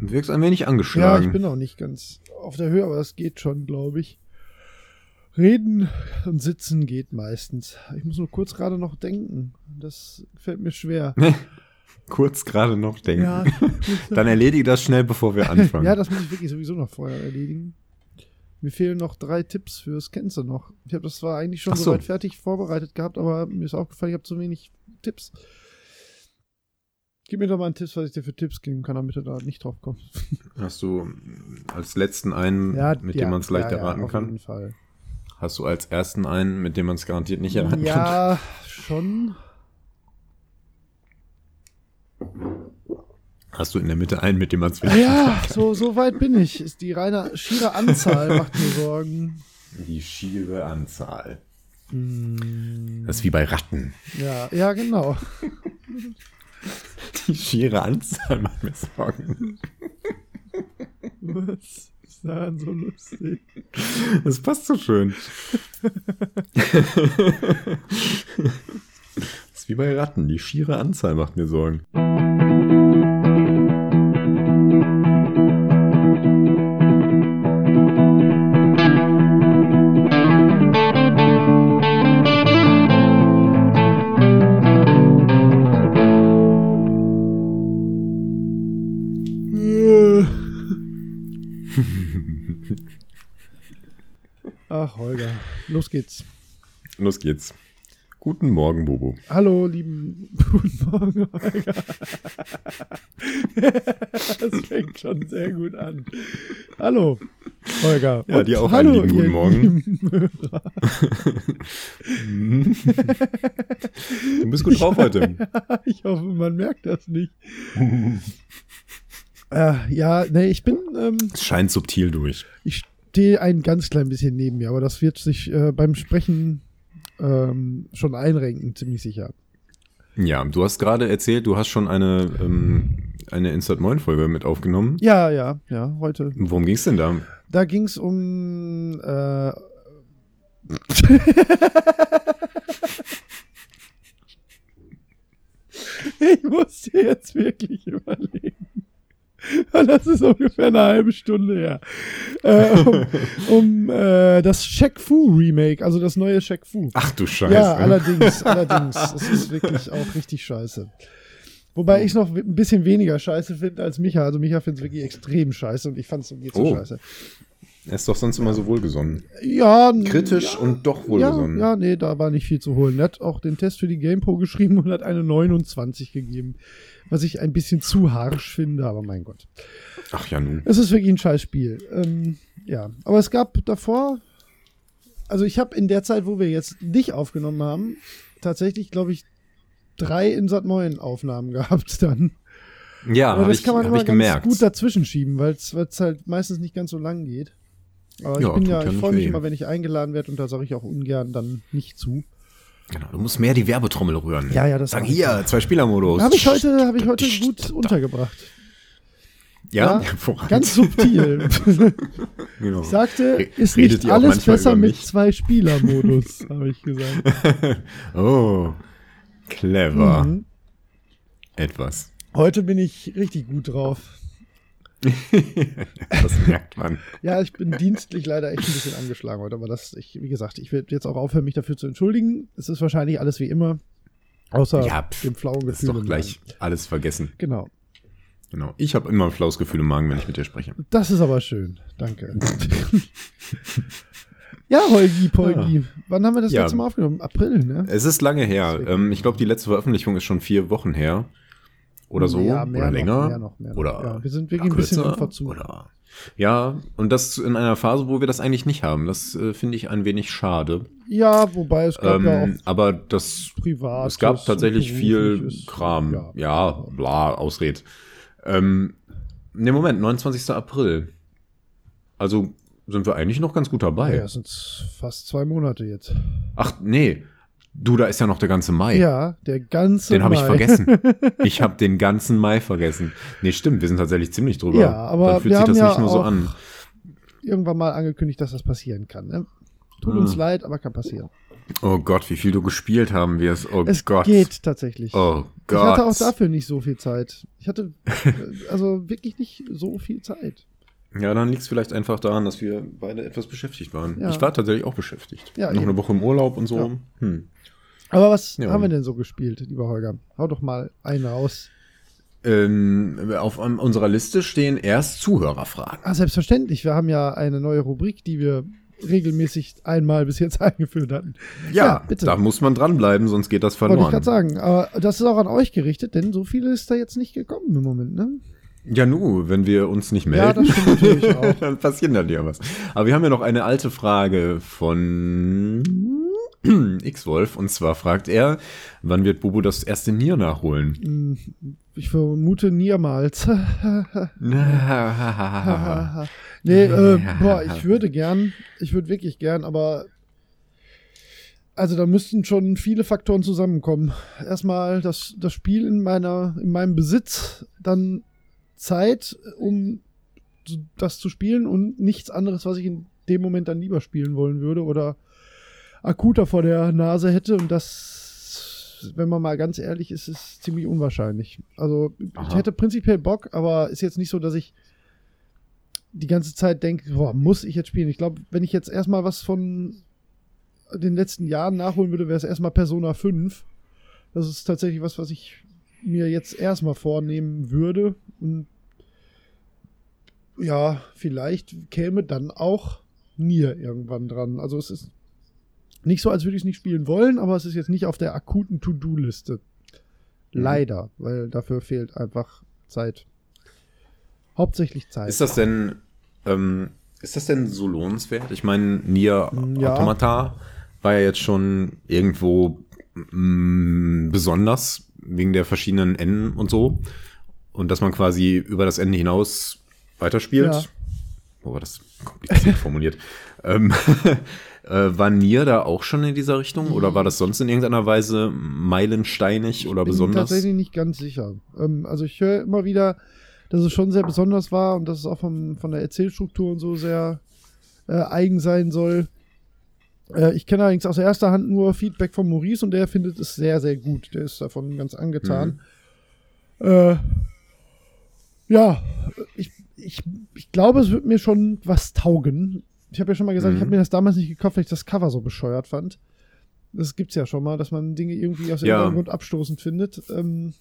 Du wirkst ein wenig Ja, angeschlagen. ich bin auch nicht ganz auf der Höhe, aber das geht schon, glaube ich. Reden und sitzen geht meistens. Ich muss nur kurz gerade noch denken. Das fällt mir schwer. Kurz gerade noch denken. Ja, Dann erledige das schnell, bevor wir anfangen. ja, das muss ich wirklich sowieso noch vorher erledigen. Mir fehlen noch drei Tipps fürs Kennst du noch. Ich habe das zwar eigentlich schon so. soweit fertig vorbereitet gehabt, aber mir ist aufgefallen, ich habe zu wenig Tipps. Gib mir doch mal einen Tipp, was ich dir für Tipps geben kann, damit du da nicht drauf kommst. Hast du als letzten einen, mit dem man es leicht ja, erraten ja, auf kann? jeden Fall. Hast du als ersten einen, mit dem man es garantiert nicht erraten kann? Ja, schon. Hast du in der Mitte einen, mit dem man es Ja, so, so weit bin ich. Ist die reine schiere Anzahl macht mir Sorgen. Die schiere Anzahl. Hm, Das ist wie bei Ratten. ja, ja, genau. Die schiere Anzahl macht mir Sorgen. Was ist daran so lustig? Das passt so schön. Das ist wie bei Ratten. Die schiere Anzahl macht mir Sorgen. Ach, Holger. Los geht's. Los geht's. Guten Morgen, Bobo. Hallo, lieben. Guten Morgen, Holger. Das fängt schon sehr gut an. Hallo, Holger. Ja, Und dir auch hallo, einen lieben guten Morgen. Du bist gut drauf heute. Ich hoffe, man merkt das nicht. äh, ja, nee, ich bin. Ähm, Es scheint subtil durch. Ich stehe ein ganz klein bisschen neben mir, aber das wird sich äh, beim Sprechen ähm, schon einrenken, ziemlich sicher. Ja, du hast gerade erzählt, du hast schon eine, ähm, eine Insert Moin Folge mit aufgenommen. Ja, ja, ja, heute. Worum ging's denn da? Da ging es um. Äh, ich muss dir jetzt wirklich überlegen. Das ist ungefähr eine halbe Stunde her. Äh, um um äh, das Shaq Fu Remake, also das neue Shaq Fu. Ach du Scheiße. Ja, allerdings, allerdings. Es ist wirklich auch richtig scheiße. Wobei ich es noch ein bisschen weniger scheiße finde als Micha. Also Micha findet es wirklich extrem scheiße und ich fand es geht so Oh. scheiße. Er ist doch sonst immer so wohlgesonnen. Ja, Kritisch ja, und doch ja, wohlgesonnen. ja, nee, da war nicht viel zu holen. Er hat auch den Test für die GamePro geschrieben und hat eine 29 gegeben. Was ich ein bisschen zu harsch finde, aber mein Gott. Ach ja, nun. Es ist wirklich ein scheiß Spiel. Ähm, ja, aber es gab davor, also ich habe in der Zeit, wo wir jetzt nicht aufgenommen haben, tatsächlich, glaube ich, drei Insat 9 Aufnahmen gehabt dann. Ja, aber das ich, kann man immer ganz gemerkt. gut dazwischen schieben, weil es halt meistens nicht ganz so lang geht. Aber Ja, ich bin ja, ich freue mich weh. immer, wenn ich eingeladen werde und da sage ich auch ungern dann nicht zu. Genau, du musst mehr die Werbetrommel rühren. Ja, ja, das Sag hier, zwei Spielermodus. Habe ich heute, habe ich heute gut untergebracht. Ja, ja. Ganz subtil. genau. Ich sagte, ist redet nicht alles besser mit zwei Spieler-Modus, habe ich gesagt. oh, clever. Mhm. Etwas. Heute bin ich richtig gut drauf. Das merkt man. Ja, ich bin dienstlich leider echt ein bisschen angeschlagen heute, aber das, ich, wie gesagt, ich werde jetzt auch aufhören, mich dafür zu entschuldigen. Es ist wahrscheinlich alles wie immer, außer Ja, pff, dem flauen Das ist Gefühl. doch gleich Magen. alles vergessen. Genau. Genau. Ich habe immer ein flaues Gefühl im Magen, wenn ich mit dir spreche. Das ist aber schön. Danke. ja, Holgi, Polgi. Wann haben wir das Ja. letzte Mal aufgenommen? April, ne? Es ist lange her. Ähm, ich glaube, die letzte Veröffentlichung ist schon vier Wochen her. Oder so. Ja, oder noch, länger. mehr noch, mehr noch. Oder Ja, wir sind wirklich ein bisschen kürzer, im Verzug. Oder ja, und das in einer Phase, wo wir das eigentlich nicht haben. Das äh, finde ich ein wenig schade. Ja, wobei es gab ja Ähm, aber das auch privat. es gab tatsächlich viel Kram. Ja. Ja, bla, Ausred. Ähm, ne, Moment, 29. April. Also sind wir eigentlich noch ganz gut dabei. Ja, es sind fast zwei Monate jetzt. Ach, nee. Du, da ist ja noch der ganze Mai. Ja, der ganze Den habe ich Mai. vergessen. Ich habe den ganzen Mai vergessen. Nee, stimmt, wir sind tatsächlich ziemlich drüber. Ja, aber Dann fühlt wir sich das haben nicht ja nur so an. Irgendwann mal angekündigt, dass das passieren kann. Ne? Tut Hm. uns leid, aber kann passieren. Oh Gott, wie viel du gespielt haben wirst. Oh es Gott. geht tatsächlich. Oh Gott. Ich hatte auch dafür nicht so viel Zeit. Ich hatte äh, also wirklich nicht so viel Zeit. Ja, dann liegt es vielleicht einfach daran, dass wir beide etwas beschäftigt waren. Ja. Ich war tatsächlich auch beschäftigt. Ja, Noch eben. eine Woche im Urlaub und so. Ja. Hm. Aber was Ja. haben wir denn so gespielt, lieber Holger? Hau doch mal einen raus. Ähm, auf um, unserer Liste stehen erst Zuhörerfragen. Ah, selbstverständlich. Wir haben ja eine neue Rubrik, die wir regelmäßig einmal bis jetzt eingeführt hatten. Ja, bitte. da muss man dranbleiben, sonst geht das Wollte ich verloren. gerade sagen. Aber das ist auch an euch gerichtet, denn so viele ist da jetzt nicht gekommen im Moment, ne? Ja, nu, wenn wir uns nicht Ja, melden, auch. dann passiert dann ja was. Aber wir haben ja noch eine alte Frage von X-Wolf. Und zwar fragt er, wann wird Bubu das erste Nier nachholen? Ich vermute niemals. nee, äh, boah, ich würde gern, ich würde wirklich gern, aber also da müssten schon viele Faktoren zusammenkommen. Erstmal das, das Spiel in meiner, in meinem Besitz, dann Zeit, um das zu spielen und nichts anderes, was ich in dem Moment dann lieber spielen wollen würde oder akuter vor der Nase hätte und das, wenn man mal ganz ehrlich ist, ist ziemlich unwahrscheinlich. Also ich Aha. hätte prinzipiell Bock, aber ist jetzt nicht so, dass ich die ganze Zeit denke, boah, muss ich jetzt spielen. Ich glaube, wenn ich jetzt erstmal was von den letzten Jahren nachholen würde, wäre es erstmal Persona 5. Das ist tatsächlich was, was ich mir jetzt erstmal vornehmen würde. Und ja, vielleicht käme dann auch Nier irgendwann dran. Also es ist nicht so, als würde ich es nicht spielen wollen, aber es ist jetzt nicht auf der akuten To-Do-Liste. Mhm. Leider, weil dafür fehlt einfach Zeit. Hauptsächlich Zeit. Ist das denn, ähm, ist das denn so lohnenswert? Ich meine, Nier Ja. Automata war ja jetzt schon irgendwo mm, besonders wegen der verschiedenen Enden und so. Und dass man quasi über das Ende hinaus weiterspielt. Ja. Wo war das kompliziert formuliert? Ähm, äh, war Nier da auch schon in dieser Richtung? Oder war das sonst in irgendeiner Weise meilensteinig oder bin besonders? tatsächlich nicht ganz sicher. Ähm, also ich höre immer wieder, dass es schon sehr besonders war und dass es auch vom, von der Erzählstruktur und so sehr äh, eigen sein soll. Äh, ich kenne allerdings aus erster Hand nur Feedback von Maurice und der findet es sehr, sehr gut. Der ist davon ganz angetan. Äh, ja, ich, ich, ich glaube, es wird mir schon was taugen. Ich habe ja schon mal gesagt, Mhm. ich habe mir das damals nicht gekauft, weil ich das Cover so bescheuert fand. Das gibt's ja schon mal, dass man Dinge irgendwie aus Ja. irgendeinem Grund abstoßend findet. Ähm,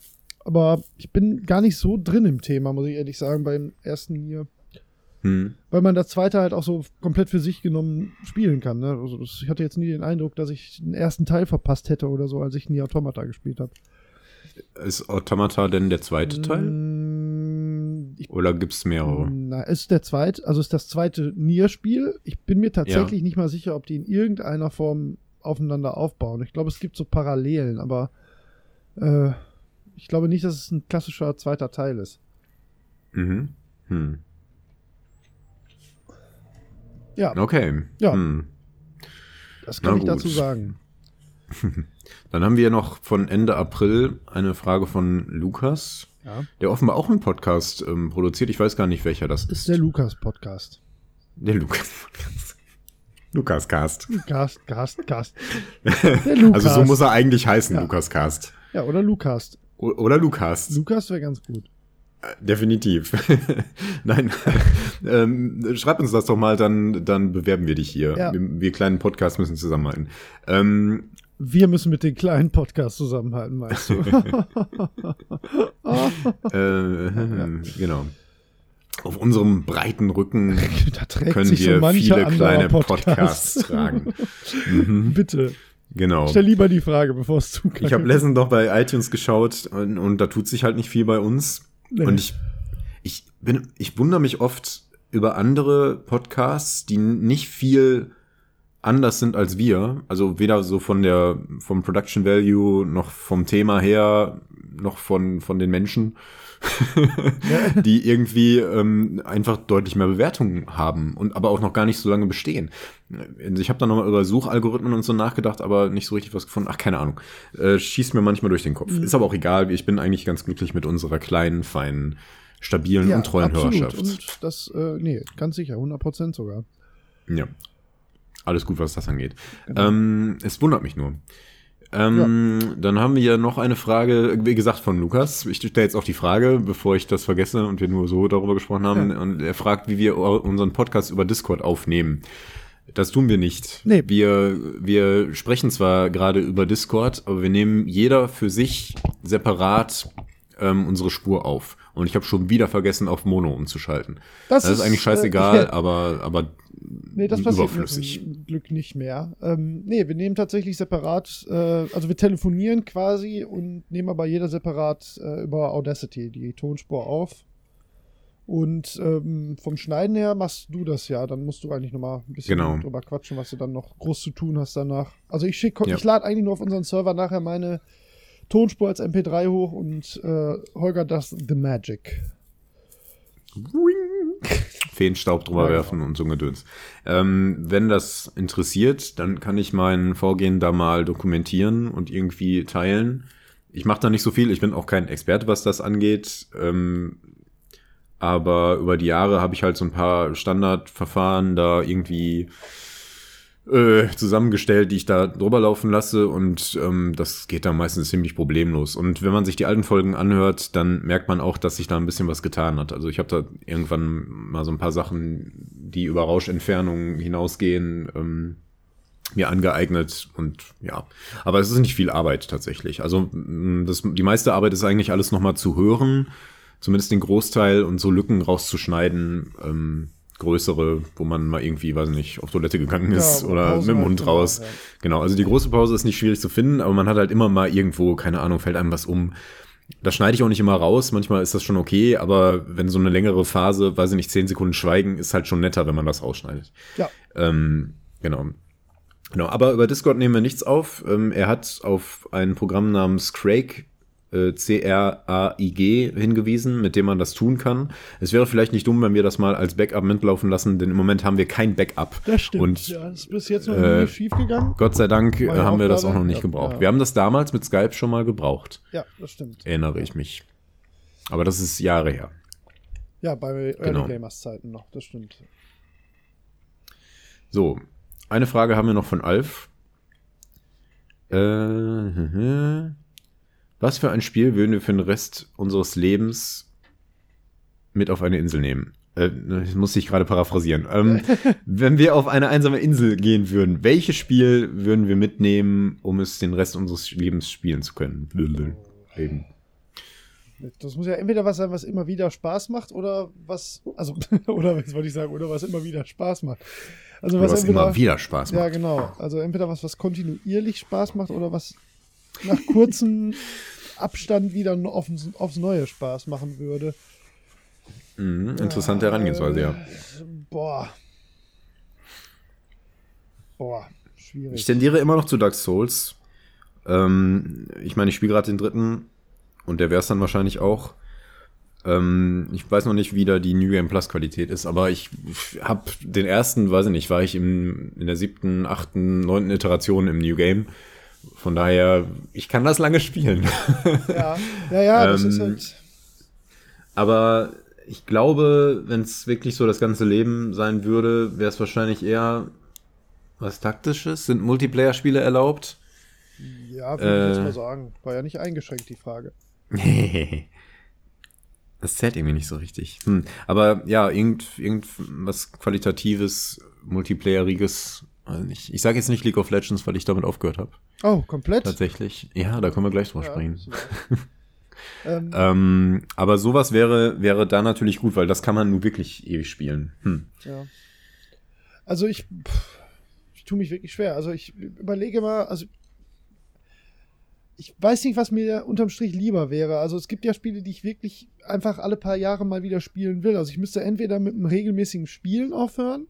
aber ich bin gar nicht so drin im Thema, muss ich ehrlich sagen, beim ersten hier. Hm. Weil man das zweite halt auch so komplett für sich genommen spielen kann. Ne? Also das, ich hatte jetzt nie den Eindruck, dass ich den ersten Teil verpasst hätte oder so, als ich nie Automata gespielt habe. Ist Automata denn der zweite Teil? Mm, Ich Oder gibt's mehrere? Na, es ist der zweite, also es ist das zweite Nier-Spiel. Ich bin mir tatsächlich nicht mal sicher, ob die in irgendeiner Form aufeinander aufbauen. Ich glaube, es gibt so Parallelen, aber äh, ich glaube nicht, dass es ein klassischer zweiter Teil ist. Mhm. Hm. Ja, Okay. Ja. Hm. das kann na ich dazu gut. sagen. Dann haben wir noch von Ende April eine Frage von Lukas, Ja. der offenbar auch einen Podcast ähm, produziert. Ich weiß gar nicht, welcher das ist. Der Lukas-Podcast. Der Lukas Podcast. Lukas Cast. Gast. Der Lukas. Also so muss er eigentlich heißen, Ja. Lukas Cast. Ja, oder Lukas. O oder Lukas. Lukas wäre ganz gut. Definitiv. Nein. ähm, schreib uns das doch mal, dann, dann bewerben wir dich hier. Ja. Wir, wir kleinen Podcasts müssen zusammenhalten. Ähm, Wir müssen mit den kleinen Podcasts zusammenhalten, meinst du? äh, Genau. Auf unserem breiten Rücken können wir viele kleine Podcast. Podcasts tragen. Mhm, Bitte, genau. stell lieber die Frage, bevor es zu Ich habe letztens noch bei iTunes geschaut und, und da tut sich halt nicht viel bei uns. Nee. Und ich, ich bin, ich wundere mich oft über andere Podcasts, die nicht viel anders sind als wir. Also weder so von der, vom Production Value, noch vom Thema her, noch von, von den Menschen, die irgendwie ähm, einfach deutlich mehr Bewertungen haben und aber auch noch gar nicht so lange bestehen. Also ich habe da nochmal über Suchalgorithmen und so nachgedacht, aber nicht so richtig was gefunden. Ach, keine Ahnung. Äh, schießt mir manchmal durch den Kopf. Mhm. Ist aber auch egal. Ich bin eigentlich ganz glücklich mit unserer kleinen, feinen, stabilen und treuen absolut. Hörerschaft. Und das, äh, nee, ganz sicher, 100 Prozent sogar. Ja. alles gut, was das angeht. Genau. Ähm, es wundert mich nur. Ähm, ja. Dann haben wir noch eine Frage, wie gesagt, von Lukas. Ich stelle jetzt auch die Frage, bevor ich das vergesse und wir nur so darüber gesprochen haben. Ja. Und er fragt, wie wir unseren Podcast über Discord aufnehmen. Das tun wir nicht. Nee. Wir, wir sprechen zwar gerade über Discord, aber wir nehmen jeder für sich separat ähm, unsere Spur auf. Und ich habe schon wieder vergessen, auf Mono umzuschalten. Das, das ist, ist, eigentlich scheißegal, äh, aber, aber nee, das passiert überflüssig. Zum Glück nicht mehr. Ähm, nee, wir nehmen tatsächlich separat, äh, also wir telefonieren quasi und nehmen aber jeder separat äh, über Audacity die Tonspur auf. Und ähm, vom Schneiden her machst du das ja. Dann musst du eigentlich nochmal ein bisschen genau. drüber quatschen, was du dann noch groß zu tun hast danach. Also ich schicke, ja. ich lade eigentlich nur auf unseren Server nachher meine Tonspur als MP3 hoch und äh, Holger das The Magic. Feenstaub drüber ja, werfen genau. und so ein Gedöns. Ähm, wenn das interessiert, dann kann ich mein Vorgehen da mal dokumentieren und irgendwie teilen. Ich mache da nicht so viel, ich bin auch kein Experte, was das angeht. Ähm, aber über die Jahre habe ich halt so ein paar Standardverfahren da irgendwie äh, zusammengestellt, die ich da drüber laufen lasse und ähm, das geht dann meistens ziemlich problemlos. Und wenn man sich die alten Folgen anhört, dann merkt man auch, dass sich da ein bisschen was getan hat. Also ich habe da irgendwann mal so ein paar Sachen, die über Rauschentfernung hinausgehen, ähm, mir angeeignet und ja, aber es ist nicht viel Arbeit tatsächlich. Also das, die meiste Arbeit ist eigentlich alles nochmal zu hören zumindest den Großteil und so Lücken rauszuschneiden, ähm, größere, wo man mal irgendwie, weiß nicht, auf Toilette gegangen ist ja, oder Pause mit dem Hund halt raus. Ja. Genau, also die große Pause ist nicht schwierig zu finden, aber man hat halt immer mal irgendwo, keine Ahnung, fällt einem was um. Das schneide ich auch nicht immer raus, manchmal ist das schon okay, aber wenn so eine längere Phase, weiß ich nicht, zehn Sekunden Schweigen, ist halt schon netter, wenn man das rausschneidet. Ja. Ähm, genau. Genau, aber über Discord nehmen wir nichts auf. Ähm, er hat auf ein Programm namens Craig äh, C-R-A-I-G hingewiesen, mit dem man das tun kann. Es wäre vielleicht nicht dumm, wenn wir das mal als Backup mitlaufen lassen, denn im Moment haben wir kein Backup. Das stimmt. Und, ja, das ist bis jetzt noch äh, nie schief gegangen. Gott sei Dank äh, haben wir das auch noch nicht gebraucht. Ja. Wir haben das damals mit Skype schon mal gebraucht. Ja, das stimmt. Erinnere ich mich. Aber das ist Jahre her. Ja, bei Early genau. Gamers Zeiten noch, das stimmt. So, eine Frage haben wir noch von Alf. Äh, was für ein Spiel würden wir für den Rest unseres Lebens mit auf eine Insel nehmen? Äh, das muss ich gerade paraphrasieren. Ähm, wenn wir auf eine einsame Insel gehen würden, welches Spiel würden wir mitnehmen, um es den Rest unseres Lebens spielen zu können? Leben. Das muss ja entweder was sein, was immer wieder Spaß macht, oder was, also, oder was wollte ich sagen, oder was immer wieder Spaß macht. Also was, was entweder, immer wieder Spaß macht. Ja, genau. Also entweder was, was kontinuierlich Spaß macht, oder was nach kurzem Abstand wieder aufs, aufs Neue Spaß machen würde. Mhm, interessante Herangehensweise, ja. Boah. Boah, schwierig. Ich tendiere immer noch zu Dark Souls. Ähm, ich meine, ich spiele gerade den dritten und der wäre es dann wahrscheinlich auch. Ähm, ich weiß noch nicht, wie da die New Game Plus Qualität ist, aber ich habe den ersten, weiß ich nicht, war ich im, in der siebten, achten, neunten Iteration im New Game von daher, ich kann das lange spielen. Ja, ja, ja, das ähm, ist halt. Aber ich glaube, wenn es wirklich so das ganze Leben sein würde, wäre es wahrscheinlich eher was Taktisches. Sind Multiplayer-Spiele erlaubt? Ja, würde äh, ich jetzt mal sagen. War ja nicht eingeschränkt, die Frage. das zählt irgendwie nicht so richtig. Hm. Aber ja, irgend, irgendwas Qualitatives, Multiplayeriges also nicht, ich sage jetzt nicht League of Legends, weil ich damit aufgehört habe. Oh, komplett? Tatsächlich. Ja, da können wir gleich drüber ja, sprechen. ähm, ähm, aber sowas wäre, wäre da natürlich gut, weil das kann man nun wirklich ewig spielen. Hm. Ja. Also ich, ich tue mich wirklich schwer. Also ich überlege mal, also ich weiß nicht, was mir unterm Strich lieber wäre. Also es gibt ja Spiele, die ich wirklich einfach alle paar Jahre mal wieder spielen will. Also ich müsste entweder mit einem regelmäßigen Spielen aufhören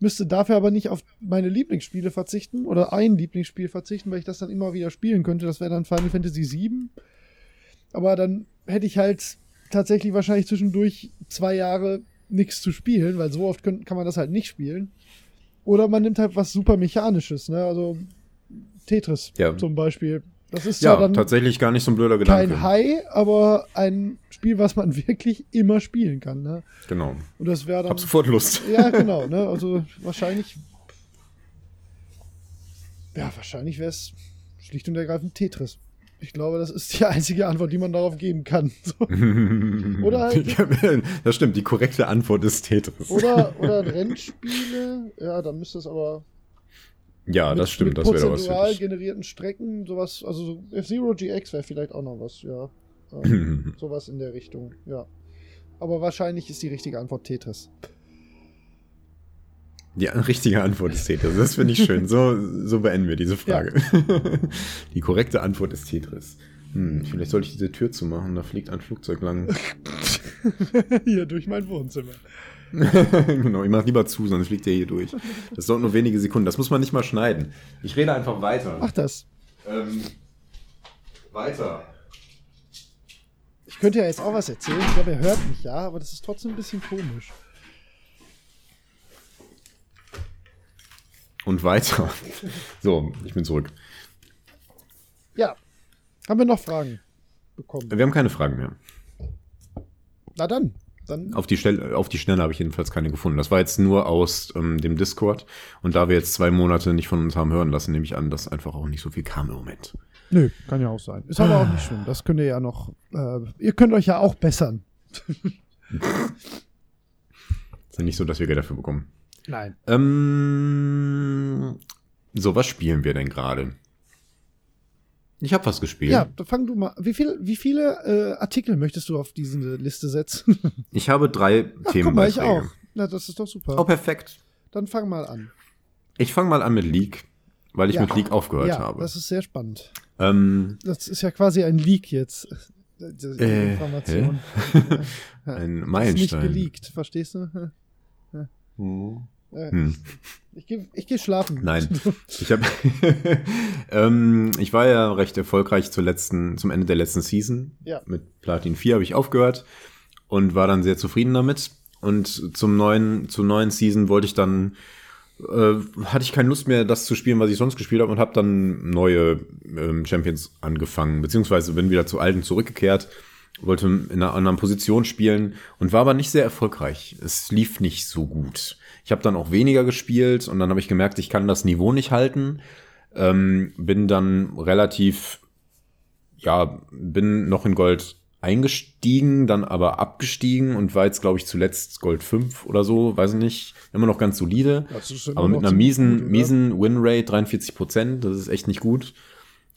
müsste dafür aber nicht auf meine Lieblingsspiele verzichten oder ein Lieblingsspiel verzichten, weil ich das dann immer wieder spielen könnte. Das wäre dann Final Fantasy VII. Aber dann hätte ich halt tatsächlich wahrscheinlich zwischendurch zwei Jahre nichts zu spielen, weil so oft können, kann man das halt nicht spielen. Oder man nimmt halt was super Mechanisches, ne? Also Tetris ja. zum Beispiel. Das ist ja dann tatsächlich gar nicht so ein blöder Gedanke. Kein High, aber ein Spiel, was man wirklich immer spielen kann. Ne? Genau. Und das wäre dann. Hab sofort Lust. Ja, genau. Ne? Also wahrscheinlich. Ja, wahrscheinlich wäre es schlicht und ergreifend Tetris. Ich glaube, das ist die einzige Antwort, die man darauf geben kann. So. Oder halt- das stimmt, die korrekte Antwort ist Tetris. Oder, oder Rennspiele. Ja, dann müsste es aber ja, mit, das stimmt, mit das wäre was generierten Strecken, sowas, also so F-Zero GX wäre vielleicht auch noch was, ja. Ähm, sowas in der Richtung, ja. Aber wahrscheinlich ist die richtige Antwort Tetris. Die richtige Antwort ist Tetris. Das finde ich schön. So, so beenden wir diese Frage. Die korrekte Antwort ist Tetris. Hm, vielleicht sollte ich diese Tür zumachen, da fliegt ein Flugzeug lang. Hier durch mein Wohnzimmer. genau, ich mach lieber zu, sonst fliegt der hier durch. Das dauert nur wenige Sekunden. Das muss man nicht mal schneiden. Ich rede einfach weiter. Ach das. Ähm, weiter. Ich könnte ja jetzt auch was erzählen. Ich glaube, er hört mich ja, aber das ist trotzdem ein bisschen komisch. Und weiter. So, ich bin zurück. Ja. Haben wir noch Fragen bekommen? Wir haben keine Fragen mehr. Na dann. Dann Auf die, Stelle, auf die Schnelle habe ich jedenfalls keine gefunden. Das war jetzt nur aus ähm, dem Discord. Und da wir jetzt zwei Monate nicht von uns haben hören lassen, nehme ich an, dass einfach auch nicht so viel kam im Moment. Nö, kann ja auch sein. Ist aber auch nicht schlimm. Das könnt ihr ja noch. Äh, ihr könnt euch ja auch bessern. Ist ja nicht so, dass wir Geld dafür bekommen. Nein. Ähm, so, was spielen wir denn gerade? Ich habe was gespielt. Ja, dann fang du mal. Wie, viel, wie viele äh, Artikel möchtest du auf diese Liste setzen? Ich habe drei Ach, guck mal, ich auch. Na, das ist doch super. Oh, perfekt. Dann fang mal an. Ich fange mal an mit League, weil ich Ja. mit League aufgehört ja, habe. das ist sehr spannend. Ähm, Das ist ja quasi ein Leak jetzt. Die Äh, Information. Ein Ist nicht Meilenstein. geleakt, verstehst du? Hm. Hm. Ich gehe ich geh schlafen. Nein. Ich habe, ähm, ich war ja recht erfolgreich zur letzten, zum Ende der letzten Season. Ja. Mit Platin 4 habe ich aufgehört und war dann sehr zufrieden damit. Und zum neuen, zur neuen Season wollte ich dann, äh, hatte ich keine Lust mehr, das zu spielen, was ich sonst gespielt habe und habe dann neue ähm, Champions angefangen, beziehungsweise bin wieder zu alten zurückgekehrt, wollte in einer anderen Position spielen und war aber nicht sehr erfolgreich. Es lief nicht so gut. Ich habe dann auch weniger gespielt und dann habe ich gemerkt, ich kann das Niveau nicht halten. Ähm, bin dann relativ, ja, bin noch in Gold eingestiegen, dann aber abgestiegen und war jetzt, glaube ich, zuletzt Gold 5 oder so, weiß ich nicht. Immer noch ganz solide. Aber mit einer miesen, gut, miesen Winrate, 43 Prozent, das ist echt nicht gut.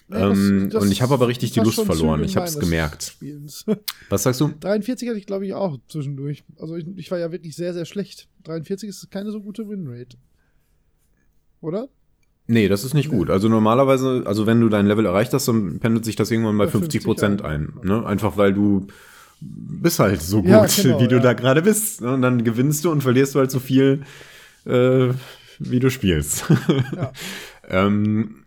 Nee, das- ähm, das und ich habe aber richtig die Lust verloren. Ich habe es gemerkt. Spielens. Was sagst du? 43 hatte ich, glaube ich, auch zwischendurch. Also ich, ich war ja wirklich sehr, sehr schlecht. 43 ist keine so gute Winrate. Oder? Nee, das ist nicht gut. Also normalerweise, also wenn du dein Level erreicht hast, dann pendelt sich das irgendwann bei Bei 50 Prozent 50 ein. Ne? Einfach weil du bist halt so gut, Ja, genau, wie du ja. da gerade bist. Ne? Und dann gewinnst du und verlierst du halt so viel, äh, wie du spielst. Ja. ähm,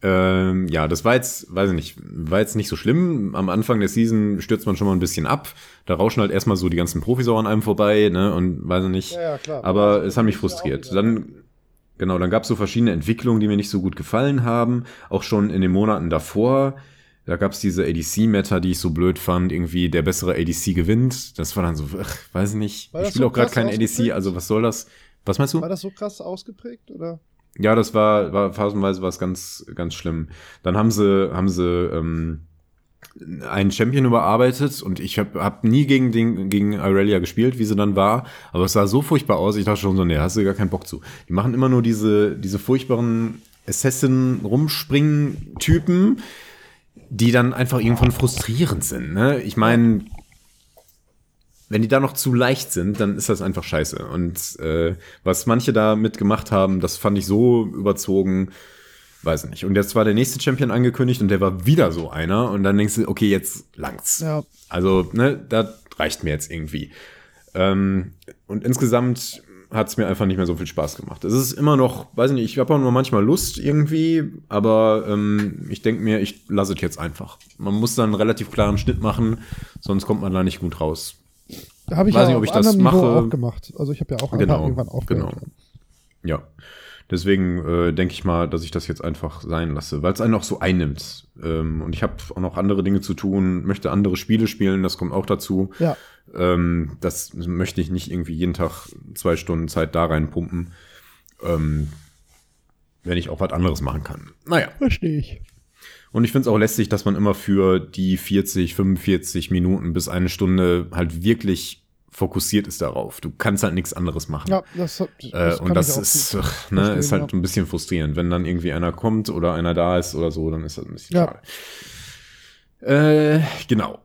ähm, ja, das war jetzt, weiß ich nicht, war jetzt nicht so schlimm. Am Anfang der Season stürzt man schon mal ein bisschen ab. Da rauschen halt erstmal so die ganzen Profis auch an einem vorbei, ne? Und weiß ich nicht. Ja, ja, klar. Aber Also, es hat mich frustriert. Dann, genau, dann gab es so verschiedene Entwicklungen, die mir nicht so gut gefallen haben. Auch schon in den Monaten davor. Da gab es diese ADC-Meta, die ich so blöd fand. Irgendwie der bessere ADC gewinnt. Das war dann so, ach, weiß nicht. War Ich spiele so auch gerade krass kein ADC, also was soll das? Was meinst du? War das so krass ausgeprägt? Oder? Ja, das war, war phasenweise was ganz, ganz schlimm. Dann haben sie, haben sie ähm, einen Champion überarbeitet und ich habe hab nie gegen den, gegen Irelia gespielt, wie sie dann war, aber es sah so furchtbar aus, ich dachte schon so, nee, hast du gar keinen Bock zu. Die machen immer nur diese, diese furchtbaren Assassin-Rumspringen-Typen, die dann einfach irgendwann frustrierend sind. Ne? Ich meine, wenn die da noch zu leicht sind, dann ist das einfach scheiße. Und äh, was manche da mitgemacht haben, das fand ich so überzogen, weiß ich nicht. Und jetzt war der nächste Champion angekündigt und der war wieder so einer. Und dann denkst du, okay, jetzt langt's. Ja. Also, ne, das reicht mir jetzt irgendwie. Ähm, und insgesamt hat es mir einfach nicht mehr so viel Spaß gemacht. Es ist immer noch, weiß ich nicht, ich habe auch nur manchmal Lust irgendwie, aber ähm, ich denke mir, ich lasse es jetzt einfach. Man muss dann einen relativ klaren Schnitt machen, sonst kommt man da nicht gut raus. Da habe ich Weiß ja nicht, ob ich das Niveau mache. auch gemacht. Also ich habe ja auch Genau, irgendwann aufgehört. genau. Ja. Deswegen äh, denke ich mal, dass ich das jetzt einfach sein lasse, weil es einen auch so einnimmt. Ähm, und ich habe auch noch andere Dinge zu tun, möchte andere Spiele spielen, das kommt auch dazu. Ja. Ähm, das möchte ich nicht irgendwie jeden Tag zwei Stunden Zeit da reinpumpen. Ähm, wenn ich auch was anderes machen kann. Naja. Verstehe ich. Und ich finde es auch lästig, dass man immer für die 40, 45 Minuten bis eine Stunde halt wirklich fokussiert ist darauf. Du kannst halt nichts anderes machen. Ja, das, Äh, das und das ist, ach, ne, ist halt ein bisschen frustrierend. Wenn dann irgendwie einer kommt oder einer da ist oder so, dann ist das ein bisschen Ja. schade. Äh, genau.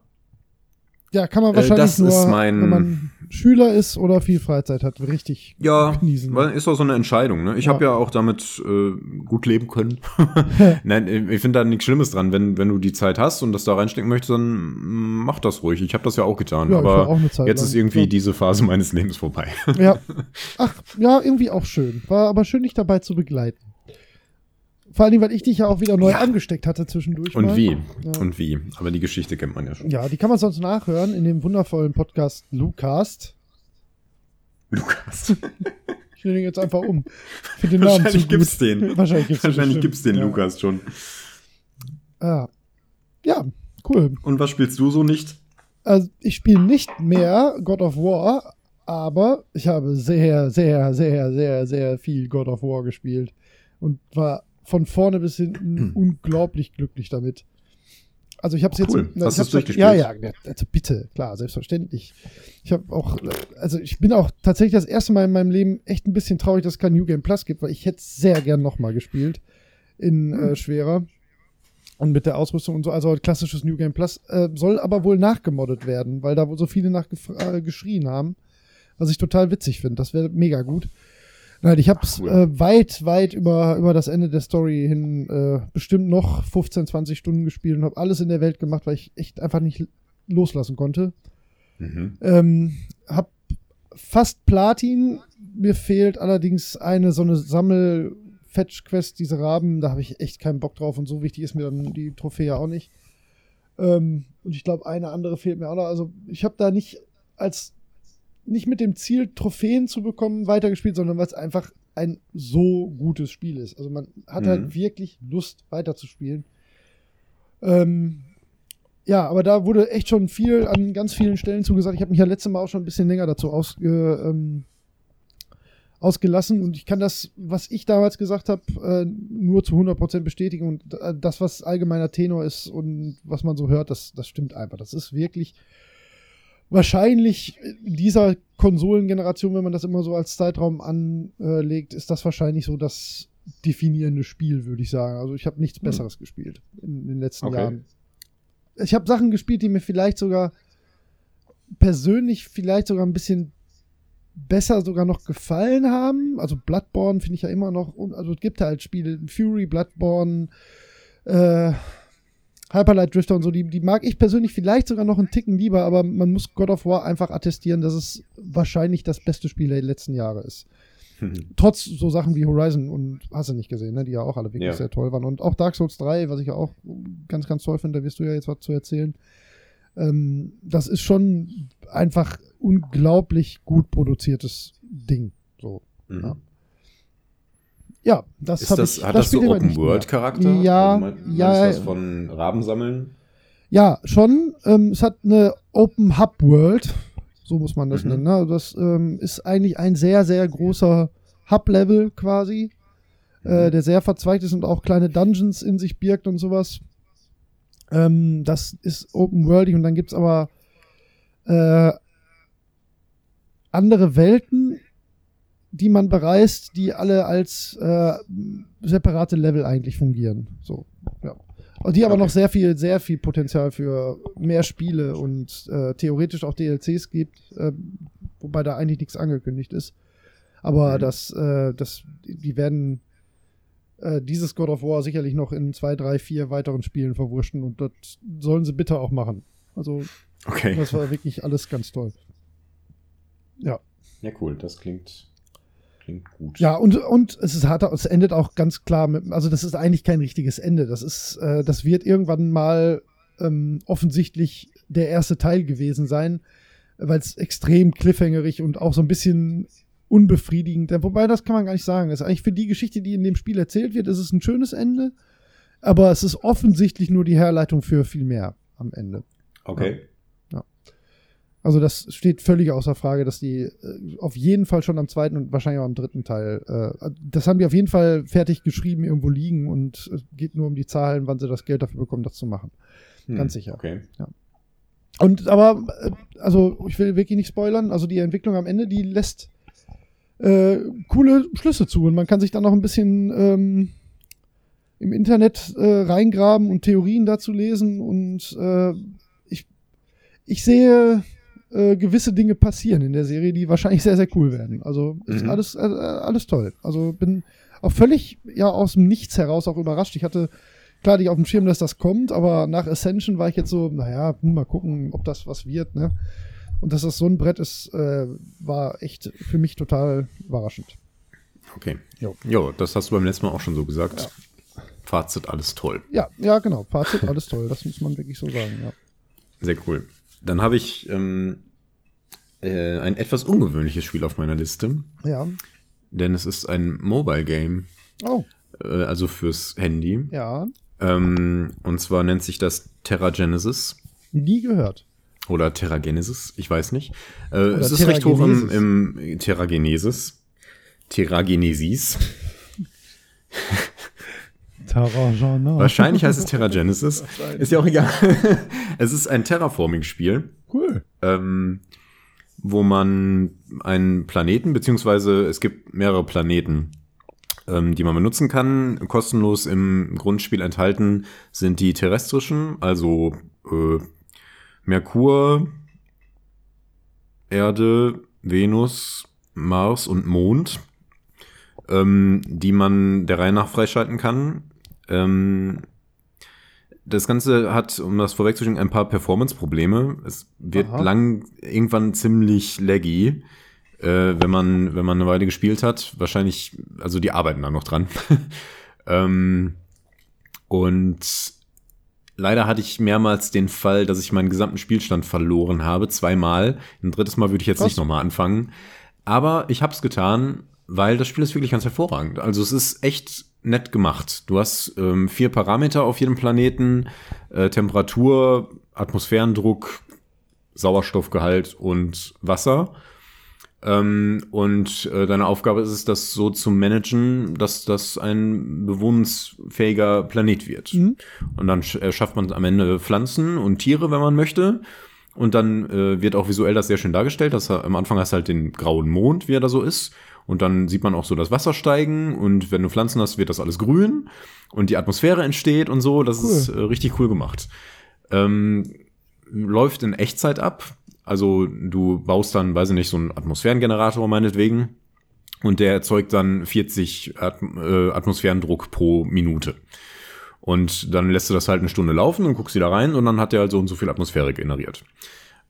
Ja, kann man Äh, wahrscheinlich das nur, ist mein- wenn man Schüler ist oder viel Freizeit hat, richtig Ja, genießen. weil ist auch so eine Entscheidung. Ne? Ich Ja. habe ja auch damit äh, gut leben können. Nein, ich finde da nichts Schlimmes dran. Wenn, wenn du die Zeit hast und das da reinstecken möchtest, dann mach das ruhig. Ich habe das ja auch getan. Ja, aber auch jetzt lang. ist irgendwie Ja. diese Phase meines Lebens vorbei. Ja. Ach, ja, irgendwie auch schön. War aber schön, dich dabei zu begleiten. Vor allem, weil ich dich ja auch wieder neu Ja. angesteckt hatte zwischendurch. Und mal. wie? Ja. Und wie? Aber die Geschichte kennt man ja schon. Ja, die kann man sonst nachhören in dem wundervollen Podcast Lucast. Lukas. Ich nenne ihn jetzt einfach um. Finde den Namen Wahrscheinlich gut. gibt's den. Wahrscheinlich gibt's den. Wahrscheinlich gibt's den ja. Lukas schon. Ja. ja, cool. Und was spielst du so nicht? Also ich spiele nicht mehr God of War, aber ich habe sehr, sehr, sehr, sehr, sehr viel God of War gespielt und war von vorne bis hinten unglaublich glücklich damit. Also ich habe es jetzt, Cool. na, Hast ich durchgespielt? Ja, ja, also bitte, klar, selbstverständlich. Ich habe auch, also ich bin auch tatsächlich das erste Mal in meinem Leben echt ein bisschen traurig, dass es kein New Game Plus gibt, weil ich hätte es sehr gern nochmal gespielt in Hm. äh, schwerer und mit der Ausrüstung und so, also klassisches New Game Plus, äh, soll aber wohl nachgemoddet werden, weil da wohl so viele nach äh, geschrien haben, was ich total witzig finde. Das wäre mega gut. Nein, ich habe es Cool. äh, weit, weit über, über das Ende der Story hin äh, bestimmt noch 15, 20 Stunden gespielt und habe alles in der Welt gemacht, weil ich echt einfach nicht loslassen konnte. Mhm. Ähm, hab fast Platin. Mir fehlt allerdings eine so eine Sammel-Fetch-Quest, diese Raben. Da habe ich echt keinen Bock drauf und so wichtig ist mir dann die Trophäe auch nicht. Ähm, und ich glaube, eine andere fehlt mir auch noch. Also ich habe da nicht als nicht mit dem Ziel, Trophäen zu bekommen, weitergespielt, sondern weil es einfach ein so gutes Spiel ist. Also man hat Mhm. halt wirklich Lust, weiterzuspielen. Ähm, ja, aber da wurde echt schon viel an ganz vielen Stellen zugesagt. Ich habe mich ja letztes Mal auch schon ein bisschen länger dazu ausge, ähm, ausgelassen und ich kann das, was ich damals gesagt habe, äh, nur zu 100% bestätigen und äh, das, was allgemeiner Tenor ist und was man so hört, das, das stimmt einfach. Das ist wirklich wahrscheinlich in dieser Konsolengeneration, wenn man das immer so als Zeitraum anlegt, ist das wahrscheinlich so das definierende Spiel, würde ich sagen. Also ich habe nichts Hm. Besseres gespielt in den letzten Okay. Jahren. Ich habe Sachen gespielt, die mir vielleicht sogar persönlich vielleicht sogar ein bisschen besser sogar noch gefallen haben. Also Bloodborne finde ich ja immer noch, und- also es gibt halt Spiele, Fury, Bloodborne, äh, Hyperlight Drifter und so, die, die mag ich persönlich vielleicht sogar noch einen Ticken lieber, aber man muss God of War einfach attestieren, dass es wahrscheinlich das beste Spiel der letzten Jahre ist. Trotz so Sachen wie Horizon und hast du nicht gesehen, ne, die ja auch alle wirklich Ja. sehr toll waren. Und auch Dark Souls 3, was ich ja auch ganz, ganz toll finde, da wirst du ja jetzt was zu erzählen. Ähm, das ist schon einfach unglaublich gut produziertes Ding. So. Mhm. Ja. Ja, das Ist das, ich. hat das, so nicht mehr. Open-World-Charakter? Ja, Also ja, du was von Raben sammeln? Ja, schon. Ähm, es hat eine Open Hub World, so muss man das Mhm. nennen. Ne? Also Das ähm, ist eigentlich ein sehr, sehr großer Hub-Level quasi, äh, der sehr verzweigt ist und auch kleine Dungeons in sich birgt und sowas. Ähm, das ist Open Worldig und dann gibt es aber äh, andere Welten, die man bereist, die alle als äh, separate Level eigentlich fungieren. So, ja. Und die aber Okay. noch sehr viel, sehr viel Potenzial für mehr Spiele und äh, theoretisch auch DLCs gibt, äh, wobei da eigentlich nichts angekündigt ist. Aber Mhm. das, äh, das, die werden äh, dieses God of War sicherlich noch in zwei, drei, vier weiteren Spielen verwurschten und das sollen sie bitte auch machen. Also, Okay. das war wirklich alles ganz toll. Ja. Ja, cool. Das klingt, klingt gut. Ja, und, und es ist hart, es endet auch ganz klar mit, also das ist eigentlich kein richtiges Ende. Das ist, äh, das wird irgendwann mal ähm, offensichtlich der erste Teil gewesen sein, weil es extrem cliffhangerig und auch so ein bisschen unbefriedigend, wobei das kann man gar nicht sagen. Das ist eigentlich für die Geschichte, die in dem Spiel erzählt wird, ist es ein schönes Ende, aber es ist offensichtlich nur die Herleitung für viel mehr am Ende. Okay. Also das steht völlig außer Frage, dass die äh, auf jeden Fall schon am zweiten und wahrscheinlich auch am dritten Teil, äh, das haben die auf jeden Fall fertig geschrieben, irgendwo liegen und es geht nur um die Zahlen, wann sie das Geld dafür bekommen, das zu machen. Hm, Ganz sicher. Okay. Und aber, äh, also ich will wirklich nicht spoilern, also die Entwicklung am Ende, die lässt äh, coole Schlüsse zu und man kann sich dann noch ein bisschen ähm, im Internet äh, reingraben und Theorien dazu lesen und äh, ich, ich sehe äh, gewisse Dinge passieren in der Serie, die wahrscheinlich sehr, sehr cool werden. Also ist Mhm. alles, äh, alles toll. Also bin auch völlig ja aus dem Nichts heraus auch überrascht. Ich hatte klar nicht auf dem Schirm, dass das kommt, aber nach Ascension war ich jetzt so, naja, hm, mal gucken, ob das was wird, ne? Und dass das so ein Brett ist, äh, war echt für mich total überraschend. Okay. Jo. Jo, das hast du beim letzten Mal auch schon so gesagt. Fazit, alles toll. Ja, ja, genau. Fazit, alles toll. Das muss man wirklich so sagen, ja. Sehr cool. Dann habe ich ähm, äh, ein etwas ungewöhnliches Spiel auf meiner Liste, Ja. denn es ist ein Mobile Game, Oh, äh, also fürs Handy. ja. Ähm, und zwar nennt sich das Terra Genesis Nie gehört. oder Terra Genesis, ich weiß nicht. Äh, es ist recht hoch im, im Terra Genesis. Terra Genesis. Tarajana. Wahrscheinlich heißt es Terra Genesis. Ist ja auch egal. es ist ein Terraforming-Spiel. Cool. ähm, wo man einen Planeten, beziehungsweise es gibt mehrere Planeten, ähm, die man benutzen kann. Kostenlos im Grundspiel enthalten sind die terrestrischen, also äh, Merkur, Erde, Venus, Mars und Mond, ähm, die man der Reihe nach freischalten kann. Ähm, das Ganze hat, um das vorwegzuschicken, ein paar Performance-Probleme. Es wird Aha. lang irgendwann ziemlich laggy, äh, wenn man wenn man eine Weile gespielt hat. Wahrscheinlich, also die arbeiten da noch dran. ähm, und leider hatte ich mehrmals den Fall, dass ich meinen gesamten Spielstand verloren habe, zweimal. Ein drittes Mal würde ich jetzt Was? nicht nochmal anfangen. Aber ich habe es getan, weil das Spiel ist wirklich ganz hervorragend. Also es ist echt nett gemacht. Du hast ähm, vier Parameter auf jedem Planeten, äh, Temperatur, Atmosphärendruck, Sauerstoffgehalt und Wasser. Ähm, und äh, deine Aufgabe ist es, das so zu managen, dass das ein bewohnensfähiger Planet wird. Mhm. Und dann sch äh, schafft man am Ende Pflanzen und Tiere, wenn man möchte. Und dann äh, wird auch visuell das sehr schön dargestellt. Dass er, am Anfang hast du halt den grauen Mond, wie er da so ist. Und dann sieht man auch so das Wasser steigen. Und wenn du Pflanzen hast, wird das alles grün. Und die Atmosphäre entsteht und so. Das Cool. ist äh, richtig cool gemacht. Ähm, läuft in Echtzeit ab. Also du baust dann, weiß ich nicht, so einen Atmosphärengenerator meinetwegen. Und der erzeugt dann 40 Atm äh, Atmosphärendruck pro Minute. Und dann lässt du das halt eine Stunde laufen und guckst wieder rein und dann hat der halt so und so viel Atmosphäre generiert.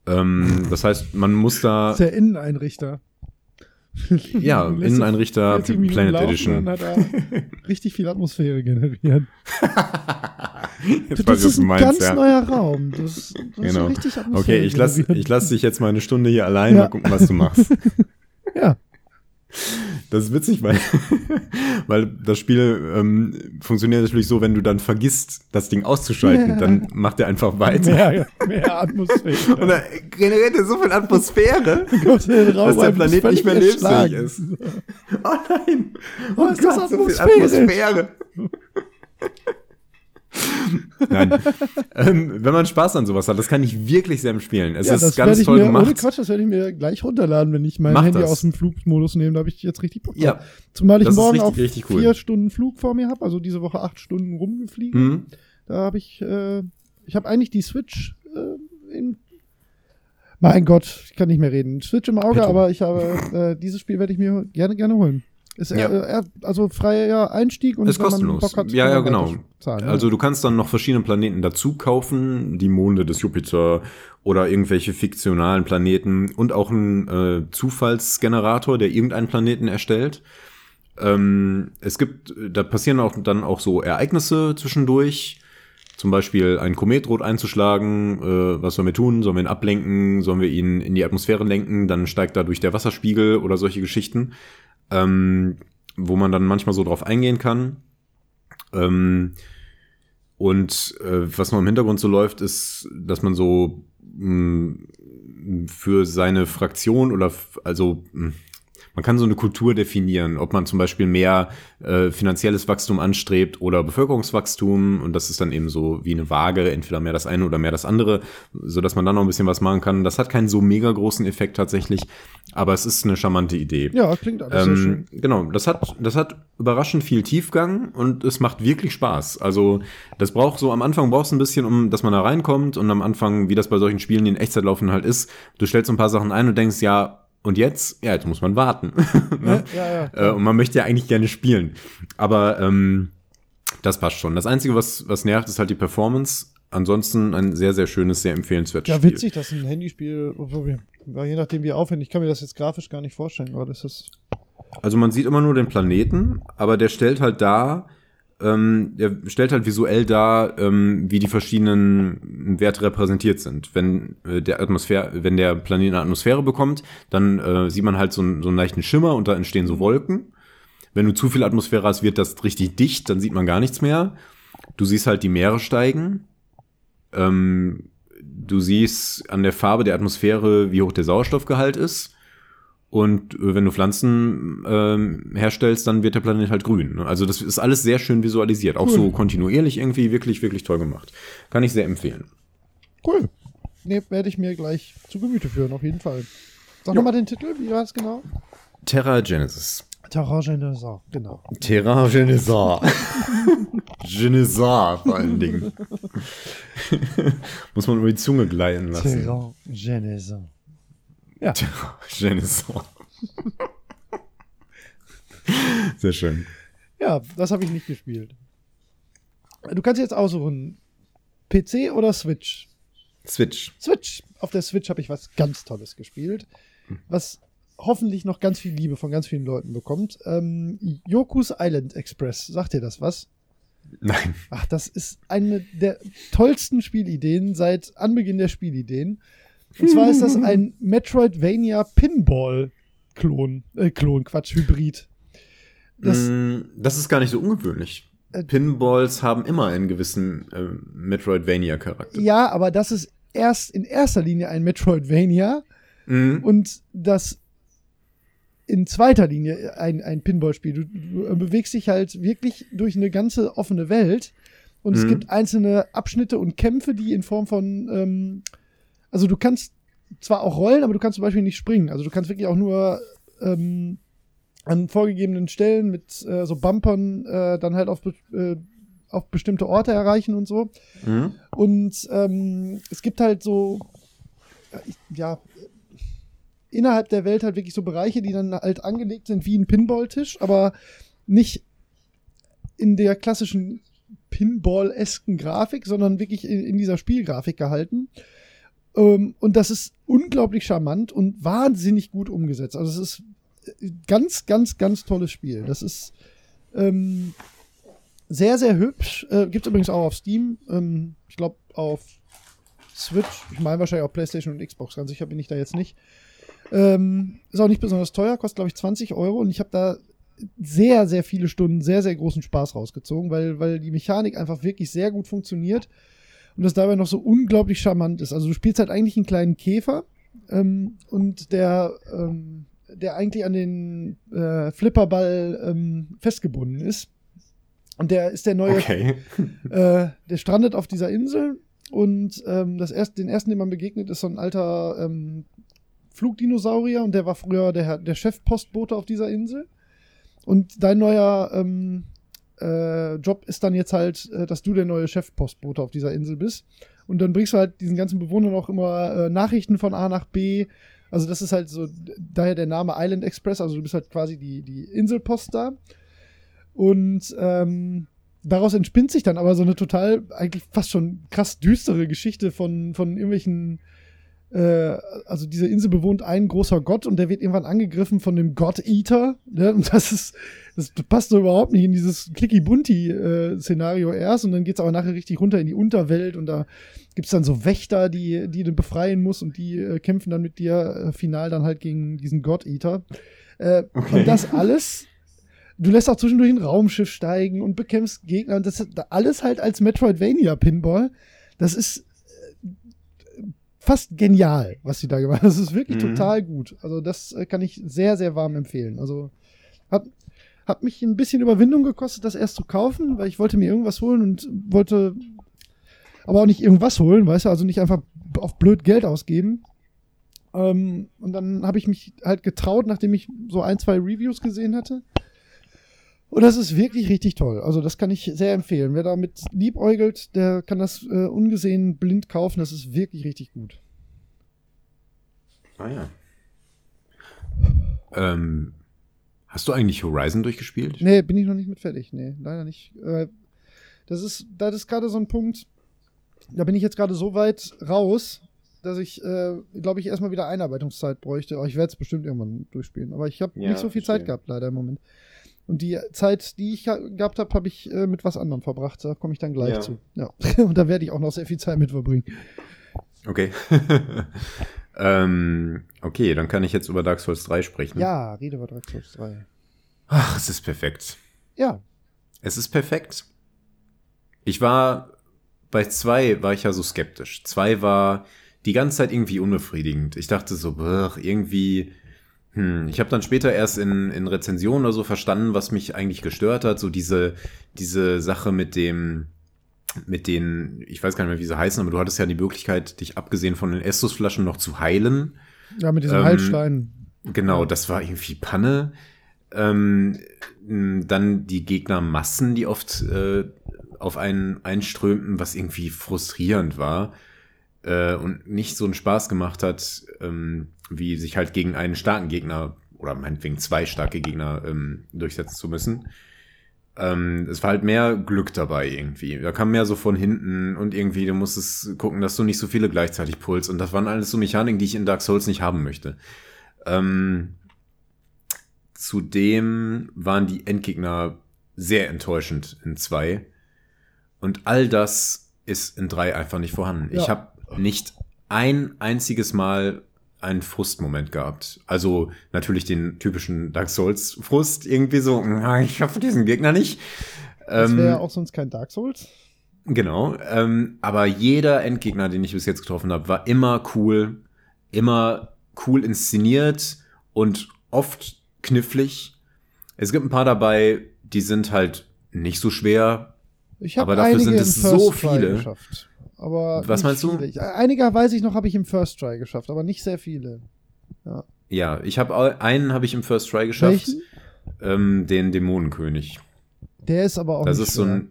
Ähm, das heißt, man muss da, Das ist der Inneneinrichter. ja, Inneneinrichter 40 Minuten Planet laufen Edition. Hat er richtig viel Atmosphäre weiß Das ist ein meinst, ganz ja. neuer Raum. Das, das ist Genau. richtig Atmosphäre Okay, ich lass, generiert. ich lass dich jetzt mal eine Stunde hier allein, Ja. mal gucken, was du machst. Ja, Das ist witzig, weil, weil das Spiel ähm, funktioniert natürlich so, wenn du dann vergisst, das Ding auszuschalten, Ja. dann macht er einfach weiter. mehr, mehr Atmosphäre. Und dann generiert er so viel Atmosphäre, Gott, dass der Planet nicht mehr lebensfähig ist. Oh nein! Oh ist das so viel? Atmosphäre. Nein. ähm, wenn man Spaß an sowas hat, das kann ich wirklich sehr empfehlen. Es Ja, ist ganz toll mir, gemacht. Ohne Quatsch, das werde ich mir gleich runterladen, wenn ich mein Mach Handy das. aus dem Flugmodus nehme. Da habe ich jetzt richtig Bock drauf. Ja. Zumal ich morgen richtig, auch richtig cool. vier Stunden Flug vor mir habe, also diese Woche acht Stunden rumgefliegen. Mhm. Da habe ich, äh, ich habe eigentlich die Switch äh, in, mein Gott, ich kann nicht mehr reden. Switch im Auge, Petto. aber ich habe, äh, dieses Spiel werde ich mir gerne, gerne holen. Ist Ja. äh, äh, also freier Einstieg und Ist wenn kostenlos. man Bock hat, Ja, ja, genau. Zahlen, Also du kannst dann noch verschiedene Planeten dazu kaufen, die Monde des Jupiter oder irgendwelche fiktionalen Planeten und auch einen äh, Zufallsgenerator, der irgendeinen Planeten erstellt. Ähm, es gibt, da passieren auch dann auch so Ereignisse zwischendurch. Zum Beispiel ein Komet droht einzuschlagen. Äh, was sollen wir tun? Sollen wir ihn ablenken? Sollen wir ihn in die Atmosphäre lenken? Dann steigt dadurch der Wasserspiegel oder solche Geschichten, ähm, wo man dann manchmal so drauf eingehen kann. Ähm, und äh, was noch im Hintergrund so läuft, ist, dass man so mh, für seine Fraktion oder also hm, man kann so eine Kultur definieren, ob man zum Beispiel mehr äh, finanzielles Wachstum anstrebt oder Bevölkerungswachstum und das ist dann eben so wie eine Waage, entweder mehr das eine oder mehr das andere, so dass man dann noch ein bisschen was machen kann. Das hat keinen so mega großen Effekt tatsächlich, aber es ist eine charmante Idee. Ja, klingt alles ähm, sehr schön. Genau, das hat, das hat überraschend viel Tiefgang und es macht wirklich Spaß. Also das braucht so am Anfang brauchst du ein bisschen, um dass man da reinkommt und am Anfang, wie das bei solchen Spielen, die in Echtzeit laufen halt ist, du stellst so ein paar Sachen ein und denkst, ja, und jetzt, ja, jetzt muss man warten. ne? ja, ja, äh, und man möchte ja eigentlich gerne spielen. Aber ähm, das passt schon. Das Einzige, was, was nervt, ist halt die Performance. Ansonsten ein sehr, sehr schönes, sehr empfehlenswertes ja, Spiel. Ja, witzig, dass ein Handyspiel, je nachdem wie aufwendig, ich kann mir das jetzt grafisch gar nicht vorstellen, aber das ist. Also man sieht immer nur den Planeten, aber der stellt halt da, ähm, der stellt halt visuell dar, ähm, wie die verschiedenen Werte repräsentiert sind. Wenn äh, der Atmosphäre, wenn der Planet eine Atmosphäre bekommt, dann äh, sieht man halt so, so einen leichten Schimmer und da entstehen so Wolken. Wenn du zu viel Atmosphäre hast, wird das richtig dicht, dann sieht man gar nichts mehr. Du siehst halt die Meere steigen. Ähm, du siehst an der Farbe der Atmosphäre, wie hoch der Sauerstoffgehalt ist. Und äh, wenn du Pflanzen ähm, herstellst, dann wird der Planet halt grün. Ne? Also das ist alles sehr schön visualisiert. Auch cool. so kontinuierlich irgendwie wirklich, wirklich toll gemacht. Kann ich sehr empfehlen. Cool. Ne, werde ich mir gleich zu Gemüte führen, auf jeden Fall. Sag nochmal den Titel, wie war es genau? Terra Genesis. Terra Genesis, genau. Terra Genesis. Genesis vor allen Dingen. Muss man über die Zunge gleiten lassen. Terra Genesis. Ja. Genesis. Sehr schön. Ja, das habe ich nicht gespielt. Du kannst jetzt aussuchen: PC oder Switch? Switch. Switch. Auf der Switch habe ich was ganz Tolles gespielt, was hoffentlich noch ganz viel Liebe von ganz vielen Leuten bekommt. Ähm, Yoku's Island Express. Sagt dir das was? Nein. Ach, das ist eine der tollsten Spielideen seit Anbeginn der Spielideen. Und zwar ist das ein Metroidvania Pinball-Klon. Äh, Klon, Quatsch, Hybrid. Das, mm, das ist gar nicht so ungewöhnlich. Äh, Pinballs haben immer einen gewissen äh, Metroidvania-Charakter. Ja, aber das ist erst in erster Linie ein Metroidvania mhm. und das in zweiter Linie ein, ein Pinball-Spiel. Du, du, bewegst dich halt wirklich durch eine ganze offene Welt und mhm. es gibt einzelne Abschnitte und Kämpfe, die in Form von ähm, also du kannst zwar auch rollen, aber du kannst zum Beispiel nicht springen. Also du kannst wirklich auch nur ähm, an vorgegebenen Stellen mit äh, so Bumpern äh, dann halt auf, äh, auf bestimmte Orte erreichen und so. Mhm. Und ähm, es gibt halt so, ja, innerhalb der Welt halt wirklich so Bereiche, die dann halt angelegt sind wie ein Pinball-Tisch, aber nicht in der klassischen Pinball-esken Grafik, sondern wirklich in, in dieser Spielgrafik gehalten. Ähm, und das ist unglaublich charmant und wahnsinnig gut umgesetzt. Also es ist äh, ganz, ganz, ganz tolles Spiel. Das ist ähm, sehr, sehr hübsch. Äh, Gibt es übrigens auch auf Steam. Ähm, ich glaube auf Switch. Ich meine wahrscheinlich auch PlayStation und Xbox. Ganz sicher bin ich da jetzt nicht. Ähm, ist auch nicht besonders teuer, kostet glaube ich 20 Euro und ich habe da sehr, sehr viele Stunden sehr, sehr großen Spaß rausgezogen, weil, weil die Mechanik einfach wirklich sehr gut funktioniert und das dabei noch so unglaublich charmant ist. Also du spielst halt eigentlich einen kleinen Käfer ähm, und der, ähm, der eigentlich an den äh, Flipperball ähm, festgebunden ist. Und der ist der neue, okay. äh, der strandet auf dieser Insel und ähm, das erste, den ersten, dem man begegnet, ist so ein alter ähm, Flugdinosaurier und der war früher der, der Chefpostbote auf dieser Insel. Und dein neuer ähm, äh, Job ist dann jetzt halt, äh, dass du der neue Chefpostbote auf dieser Insel bist. Und dann bringst du halt diesen ganzen Bewohnern auch immer äh, Nachrichten von A nach B. Also das ist halt so, daher der Name Island Express. Also du bist halt quasi die, die Inselpost da. Und ähm, daraus entspinnt sich dann aber so eine total, eigentlich fast schon krass düstere Geschichte von, von irgendwelchen äh, also diese Insel bewohnt ein großer Gott und der wird irgendwann angegriffen von dem God Eater. Ne? Und das ist, das passt so überhaupt nicht in dieses Clicky-Bunty-Szenario äh, erst und dann geht's aber nachher richtig runter in die Unterwelt und da gibt's dann so Wächter, die, die du befreien musst und die äh, kämpfen dann mit dir äh, final dann halt gegen diesen God Eater. Äh, okay. Und das alles Du lässt auch zwischendurch ein Raumschiff steigen und bekämpfst Gegner. Und das alles halt als Metroidvania-Pinball. Das ist fast genial, was sie da gemacht haben. Das ist wirklich Mhm. total gut. Also das äh, kann ich sehr, sehr warm empfehlen. Also hat, hat mich ein bisschen Überwindung gekostet, das erst zu kaufen, weil ich wollte mir irgendwas holen und wollte aber auch nicht irgendwas holen, weißt du, also nicht einfach auf blöd Geld ausgeben. Ähm, und dann habe ich mich halt getraut, nachdem ich so ein, zwei Reviews gesehen hatte. Und das ist wirklich richtig toll. Also das kann ich sehr empfehlen. Wer damit liebäugelt, der kann das äh, ungesehen blind kaufen. Das ist wirklich richtig gut. Ah ja. Ähm, hast du eigentlich Horizon durchgespielt? Nee, bin ich noch nicht mit fertig. Nee, leider nicht. Äh, das ist, das ist gerade so ein Punkt, da bin ich jetzt gerade so weit raus, dass ich, äh, glaube ich, erstmal wieder Einarbeitungszeit bräuchte. Aber ich werde es bestimmt irgendwann durchspielen. Aber ich habe Ja, nicht so viel verstehe. Zeit gehabt, leider im Moment. Und die Zeit, die ich ge- gehabt habe, habe ich äh, mit was anderem verbracht. Da komme ich dann gleich Ja. zu. Ja. Und da werde ich auch noch sehr viel Zeit mit verbringen. Okay. ähm, okay, dann kann ich jetzt über Dark Souls 3 sprechen. Ja, Rede über Dark Souls 3. Ach, es ist perfekt. Ja, Es ist perfekt. Ich war bei zwei war ich ja so skeptisch. Zwei war die ganze Zeit irgendwie unbefriedigend. Ich dachte so, brr, irgendwie. Hm. Ich habe dann später erst in, in Rezensionen oder so verstanden, was mich eigentlich gestört hat. So diese diese Sache mit dem mit den, ich weiß gar nicht mehr, wie sie heißen, aber du hattest ja die Möglichkeit, dich abgesehen von den Estus-Flaschen noch zu heilen. ja mit diesem Ähm, Heilstein. Genau, das war irgendwie Panne. Ähm, dann die Gegnermassen, die oft äh, auf einen einströmten, was irgendwie frustrierend war äh, und nicht so einen Spaß gemacht hat, ähm, wie sich halt gegen einen starken Gegner oder meinetwegen zwei starke Gegner ähm, durchsetzen zu müssen. Ähm, es war halt mehr Glück dabei irgendwie. Da kam mehr so von hinten und irgendwie, du musstest gucken, dass du nicht so viele gleichzeitig pulst. Und das waren alles so Mechaniken, die ich in Dark Souls nicht haben möchte. Ähm, zudem waren die Endgegner sehr enttäuschend in zwei. Und all das ist in drei einfach nicht vorhanden. Ja. Ich habe nicht ein einziges Mal einen Frustmoment gehabt. Also natürlich den typischen Dark Souls Frust irgendwie so, "Ah, ich schaffe diesen Gegner nicht. Das Ähm, wäre ja auch sonst kein Dark Souls. Genau, ähm, aber jeder Endgegner, den ich bis jetzt getroffen habe, war immer cool, immer cool inszeniert und oft knifflig. Es gibt ein paar dabei, die sind halt nicht so schwer. Ich habe Aber dafür sind es so viele. geschafft. Aber Was meinst du? viele. Ich, einige weiß ich noch, habe ich im First Try geschafft, aber nicht sehr viele. Ja, ich habe einen habe ich im First Try geschafft, ähm, den Dämonenkönig. Der ist aber auch Das nicht ist so schwer. ein,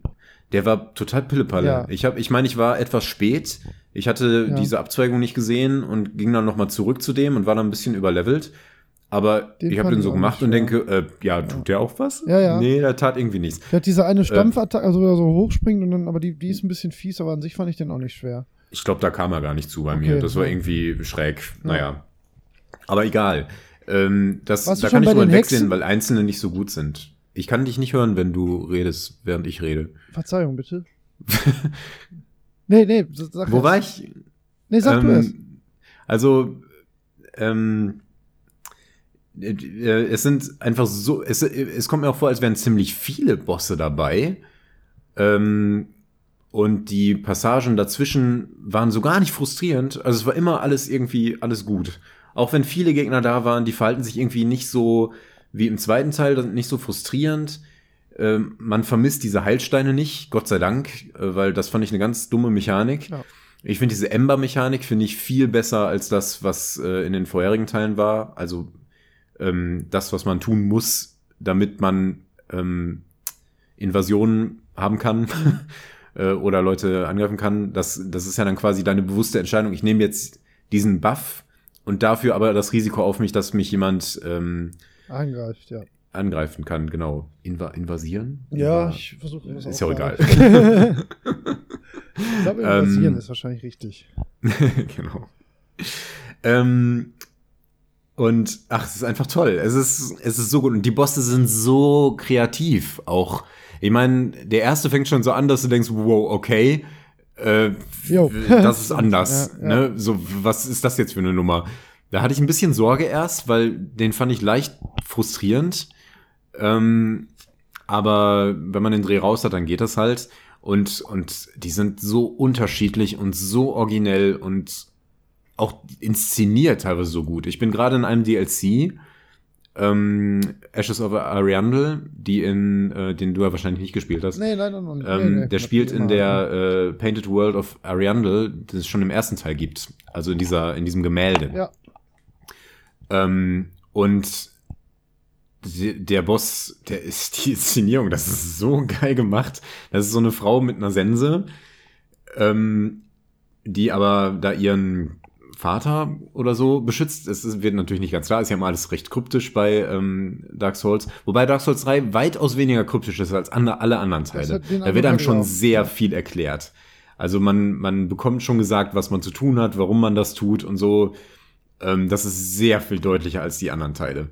der war total Pillepalle. Ja. Ich habe, ich meine, ich war etwas spät. Ich hatte Ja. diese Abzweigung nicht gesehen und ging dann noch mal zurück zu dem und war dann ein bisschen überlevelt. Aber Den ich habe den so gemacht und denke, äh, ja, tut der auch was? Ja, ja. Nee, der tat irgendwie nichts. Der hat diese eine Stampfattacke, also er so hochspringt und dann, aber die, die ist ein bisschen fies, aber an sich fand ich den auch nicht schwer. Ich glaube, da kam er gar nicht zu bei Okay, mir. Das war ja. irgendwie schräg. Naja. Aber egal. Ähm, das, Warst du da kann ich den wegsehen, weil einzelne nicht so gut sind. Ich kann dich nicht hören, wenn du redest, während ich rede. Verzeihung, bitte. nee, nee, sag Wo erst. war ich? Nee, sag du Ähm, erst. Also, ähm, äh, äh, es sind einfach so, es, es kommt mir auch vor, als wären ziemlich viele Bosse dabei. Ähm, und die Passagen dazwischen waren so gar nicht frustrierend. Also es war immer alles irgendwie, alles gut. Auch wenn viele Gegner da waren, die verhalten sich irgendwie nicht so wie im zweiten Teil, nicht so frustrierend. Ähm, man vermisst diese Heilsteine nicht, Gott sei Dank, äh, weil das fand ich eine ganz dumme Mechanik. Ja. Ich finde diese Ember-Mechanik finde ich viel besser als das, was äh, in den vorherigen Teilen war. Also ähm, das, was man tun muss, damit man ähm, Invasionen haben kann äh, oder Leute angreifen kann. Das, das ist ja dann quasi deine bewusste Entscheidung. Ich nehme jetzt diesen Buff und dafür aber das Risiko auf mich, dass mich jemand ähm, Angreift, ja. angreifen kann. Genau. Inva invasieren? Ja, Inva- ich versuche Ist ja auch egal. ich glaube, Ähm, invasieren ist wahrscheinlich richtig. genau. Ähm, und ach, es ist einfach toll. Es ist, es ist so gut. Und die Bosse sind so kreativ auch. Ich meine, der erste fängt schon so an, dass du denkst, wow, okay, äh, das ist anders. Ja, ja. Ne? So, was ist das jetzt für eine Nummer? Da hatte ich ein bisschen Sorge erst, weil den fand ich leicht frustrierend. Ähm, aber wenn man den Dreh raus hat, dann geht das halt. Und, und die sind so unterschiedlich und so originell und auch inszeniert teilweise so gut. Ich bin gerade in einem DLC, ähm, Ashes of Ariandel, die in, äh, den du ja wahrscheinlich nicht gespielt hast. Nee, leider noch nicht. Ähm, nee, nee, der spielt in der äh, Painted World of Ariandel, das es schon im ersten Teil gibt. Also in dieser, in diesem Gemälde. Ja. Ähm, und der Boss, der ist die Inszenierung, das ist so geil gemacht. Das ist so eine Frau mit einer Sense, ähm, die aber da ihren Vater oder so beschützt. Es wird natürlich nicht ganz klar, ist ja mal alles recht kryptisch bei ähm, Dark Souls. Wobei Dark Souls 3 weitaus weniger kryptisch ist als ande, alle anderen Teile. Da wird einem schon auch. sehr viel erklärt. Also man, man bekommt schon gesagt, was man zu tun hat, warum man das tut und so. Ähm, das ist sehr viel deutlicher als die anderen Teile.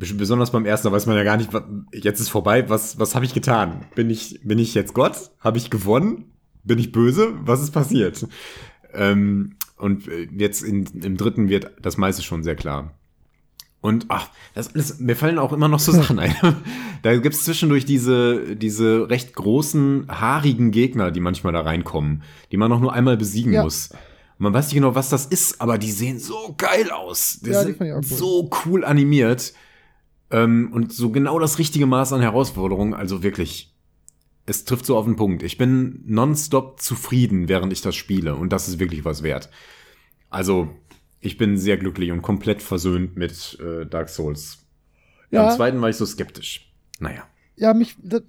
Bes- Besonders beim ersten, da weiß man ja gar nicht, was, jetzt ist vorbei, was, was habe ich getan? Bin ich, bin ich jetzt Gott? Habe ich gewonnen? Bin ich böse? Was ist passiert? Ähm, und äh, jetzt in, im dritten wird das meiste schon sehr klar. Und ach, das alles, mir fallen auch immer noch so Sachen ein. da gibt's zwischendurch diese, diese recht großen, haarigen Gegner, die manchmal da reinkommen, die man noch nur einmal besiegen Ja. muss. Und man weiß nicht genau, was das ist, aber die sehen so geil aus. Die Ja, die sind cool. so cool animiert. Ähm, und so genau das richtige Maß an Herausforderung. Also wirklich, es trifft so auf den Punkt. Ich bin nonstop zufrieden, während ich das spiele. Und das ist wirklich was wert. Also, ich bin sehr glücklich und komplett versöhnt mit äh, Dark Souls. Beim Ja, zweiten war ich so skeptisch. Naja. ja, mich, das,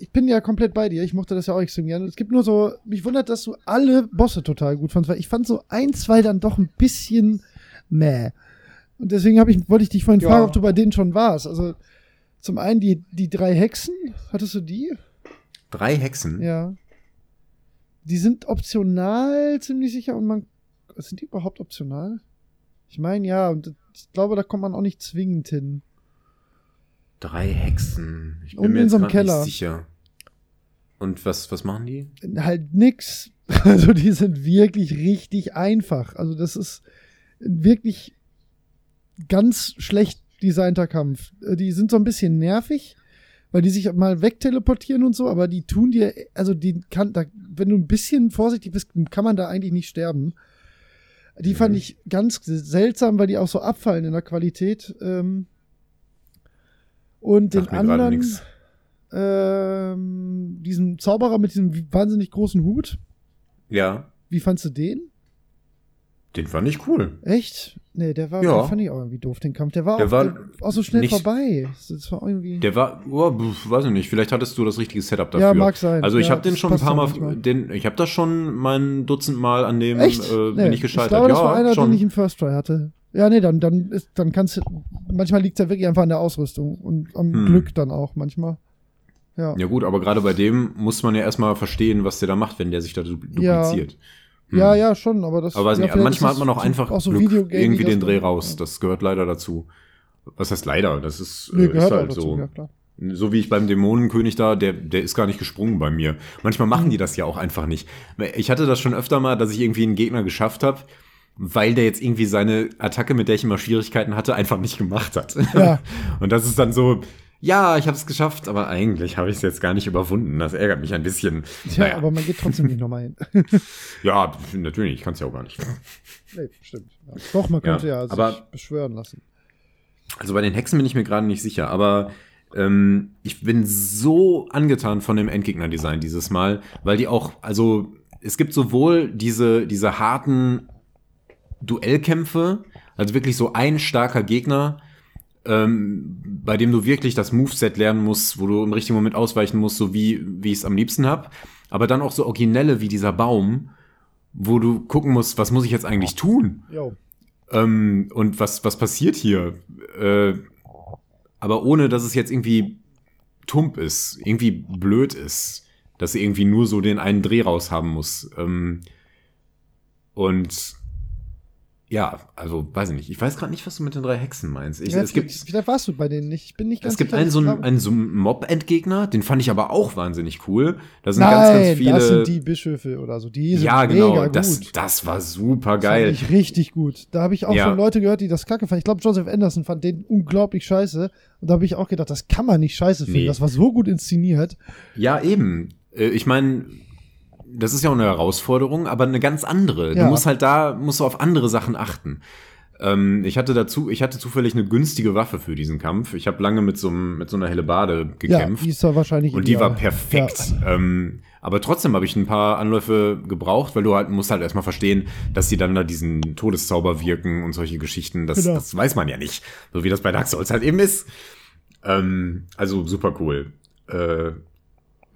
ich bin ja komplett bei dir. Ich mochte das ja auch extrem gerne. Es gibt nur so, mich wundert, dass du alle Bosse total gut fandst, weil ich fand so ein, zwei dann doch ein bisschen meh. Und deswegen habe ich, wollte ich dich vorhin Ja. fragen, ob du bei denen schon warst. Also, zum einen die, die drei Hexen. Hattest du die? Drei Hexen. Ja. Die sind optional, ziemlich sicher. Und man. Sind die überhaupt optional? Ich meine, ja. Und ich glaube, da kommt man auch nicht zwingend hin. Drei Hexen. Ich bin Unten mir in jetzt so nicht Keller. sicher. Und was, was machen die? Halt nix. Also, die sind wirklich richtig einfach. Also, das ist wirklich ganz schlecht designter Kampf. Äh, Die sind so ein bisschen nervig, weil die sich mal wegteleportieren und so, aber die tun dir, also die kann, da, wenn du ein bisschen vorsichtig bist, kann man da eigentlich nicht sterben. Die fand Mhm. ich ganz seltsam, weil die auch so abfallen in der Qualität. Ähm, und den mir gerade anderen, ähm, diesen Zauberer mit diesem wahnsinnig großen Hut, Ja, wie fandst du den? Den fand ich cool. Echt? Nee, der war, Ja. den fand ich auch irgendwie doof, den Kampf. Der war, Der auch, war der, auch so schnell nicht- vorbei. Das war irgendwie. Der war, oh, weiß ich nicht, vielleicht hattest du das richtige Setup dafür. ja, mag sein. Also ich ja, habe den das schon ein paar Mal, den, ich habe das schon mein Dutzend Mal an dem Echt? äh, Nee, bin ich gescheitert. Ich glaube, das ja, war einer, schon. den ich im First Try hatte. Ja, nee, dann, dann, ist, dann kannst du. Manchmal liegt es ja wirklich einfach an der Ausrüstung und am Hm. Glück dann auch manchmal. Ja. ja gut, aber gerade bei dem muss man ja erstmal verstehen, was der da macht, wenn der sich da du- Ja. Hm. Ja, ja, schon, aber das. Aber weiß ja, nicht, manchmal hat man auch einfach auch so Glück, irgendwie den Dreh raus. Ja. Das gehört leider dazu. Was heißt leider? Das ist, Nee, äh, ist halt dazu, so. ja. So wie ich beim Dämonenkönig da, der, der ist gar nicht gesprungen bei mir. Manchmal machen die das ja auch einfach nicht. Ich hatte das schon öfter mal, dass ich irgendwie einen Gegner geschafft habe, weil der jetzt irgendwie seine Attacke, mit der ich immer Schwierigkeiten hatte, einfach nicht gemacht hat. Ja. Und das ist dann so, ja, ich habe es geschafft, aber eigentlich habe ich es jetzt gar nicht überwunden. Das ärgert mich ein bisschen. Ja, Naja. aber man geht trotzdem nicht nochmal hin. ja, natürlich, ich kann es ja auch gar nicht. nee, stimmt. Ja. Doch, man könnte ja, Ja, sich aber- beschwören lassen. Also bei den Hexen bin ich mir gerade nicht sicher, aber ähm, ich bin so angetan von dem Endgegner-Design dieses Mal, weil die auch, also es gibt sowohl diese, diese harten Duellkämpfe, also wirklich so ein starker Gegner, ähm, bei dem du wirklich das Moveset lernen musst, wo du im richtigen Moment ausweichen musst, so wie, wie ich es am liebsten hab. Aber dann auch so originelle wie dieser Baum, wo du gucken musst, was muss ich jetzt eigentlich tun? Ähm, und was, was passiert hier? Äh, aber ohne, dass es jetzt irgendwie tump ist, irgendwie blöd ist, dass sie irgendwie nur so den einen Dreh raus haben muss. Ähm, und ja, also weiß ich nicht. Ich weiß gerade nicht, was du mit den drei Hexen meinst. Ich, ja, es gibt, vielleicht warst du bei denen nicht. Ich bin nicht ganz es gibt einen so einen, so einen Mob-Endgegner, den fand ich aber auch wahnsinnig cool. Da sind Nein, ganz, ganz viele. das sind die Bischöfe oder so. Die sind ja, genau. mega Das, gut. das war super Das geil. Fand ich richtig gut. Da habe ich auch Ja. schon Leute gehört, die das kacke fanden. Ich glaube, Joseph Anderson fand den unglaublich scheiße. Und da habe ich auch gedacht, das kann man nicht scheiße finden. Nee. Das war so gut inszeniert. Ja, eben. Äh, Ich meine, das ist ja auch eine Herausforderung, aber eine ganz andere. Ja. Du musst halt da, musst du auf andere Sachen achten. Ähm, ich hatte dazu, ich hatte zufällig eine günstige Waffe für diesen Kampf. Ich habe lange mit so, einem- mit so einer Hellebade Ja, gekämpft. die ist da wahrscheinlich Und die war perfekt. Ähm, aber trotzdem habe ich ein paar Anläufe gebraucht, weil du halt musst halt erstmal verstehen, dass die dann da diesen Todeszauber wirken und solche Geschichten. Das, Genau. das weiß man ja nicht. So wie das bei Dark Souls halt eben ist. Ähm, also super cool. Äh,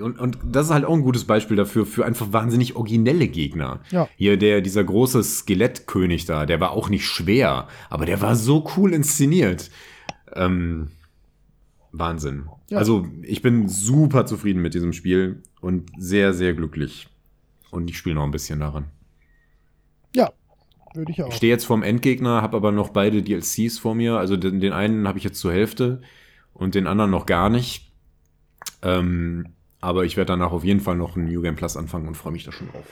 und, und das ist halt auch ein gutes Beispiel dafür, für einfach wahnsinnig originelle Gegner. Ja. Hier der, dieser große Skelettkönig da, der war auch nicht schwer, aber der war so cool inszeniert. Ähm, Wahnsinn. Ja. Also ich bin super zufrieden mit diesem Spiel und sehr, sehr glücklich. Und ich spiele noch ein bisschen daran. Ja, würde ich auch. Ich stehe jetzt vorm Endgegner, habe aber noch beide DLCs vor mir. Also den, den einen habe ich jetzt zur Hälfte und den anderen noch gar nicht. Ähm, aber ich werde danach auf jeden Fall noch ein New Game Plus anfangen und freue mich da schon drauf.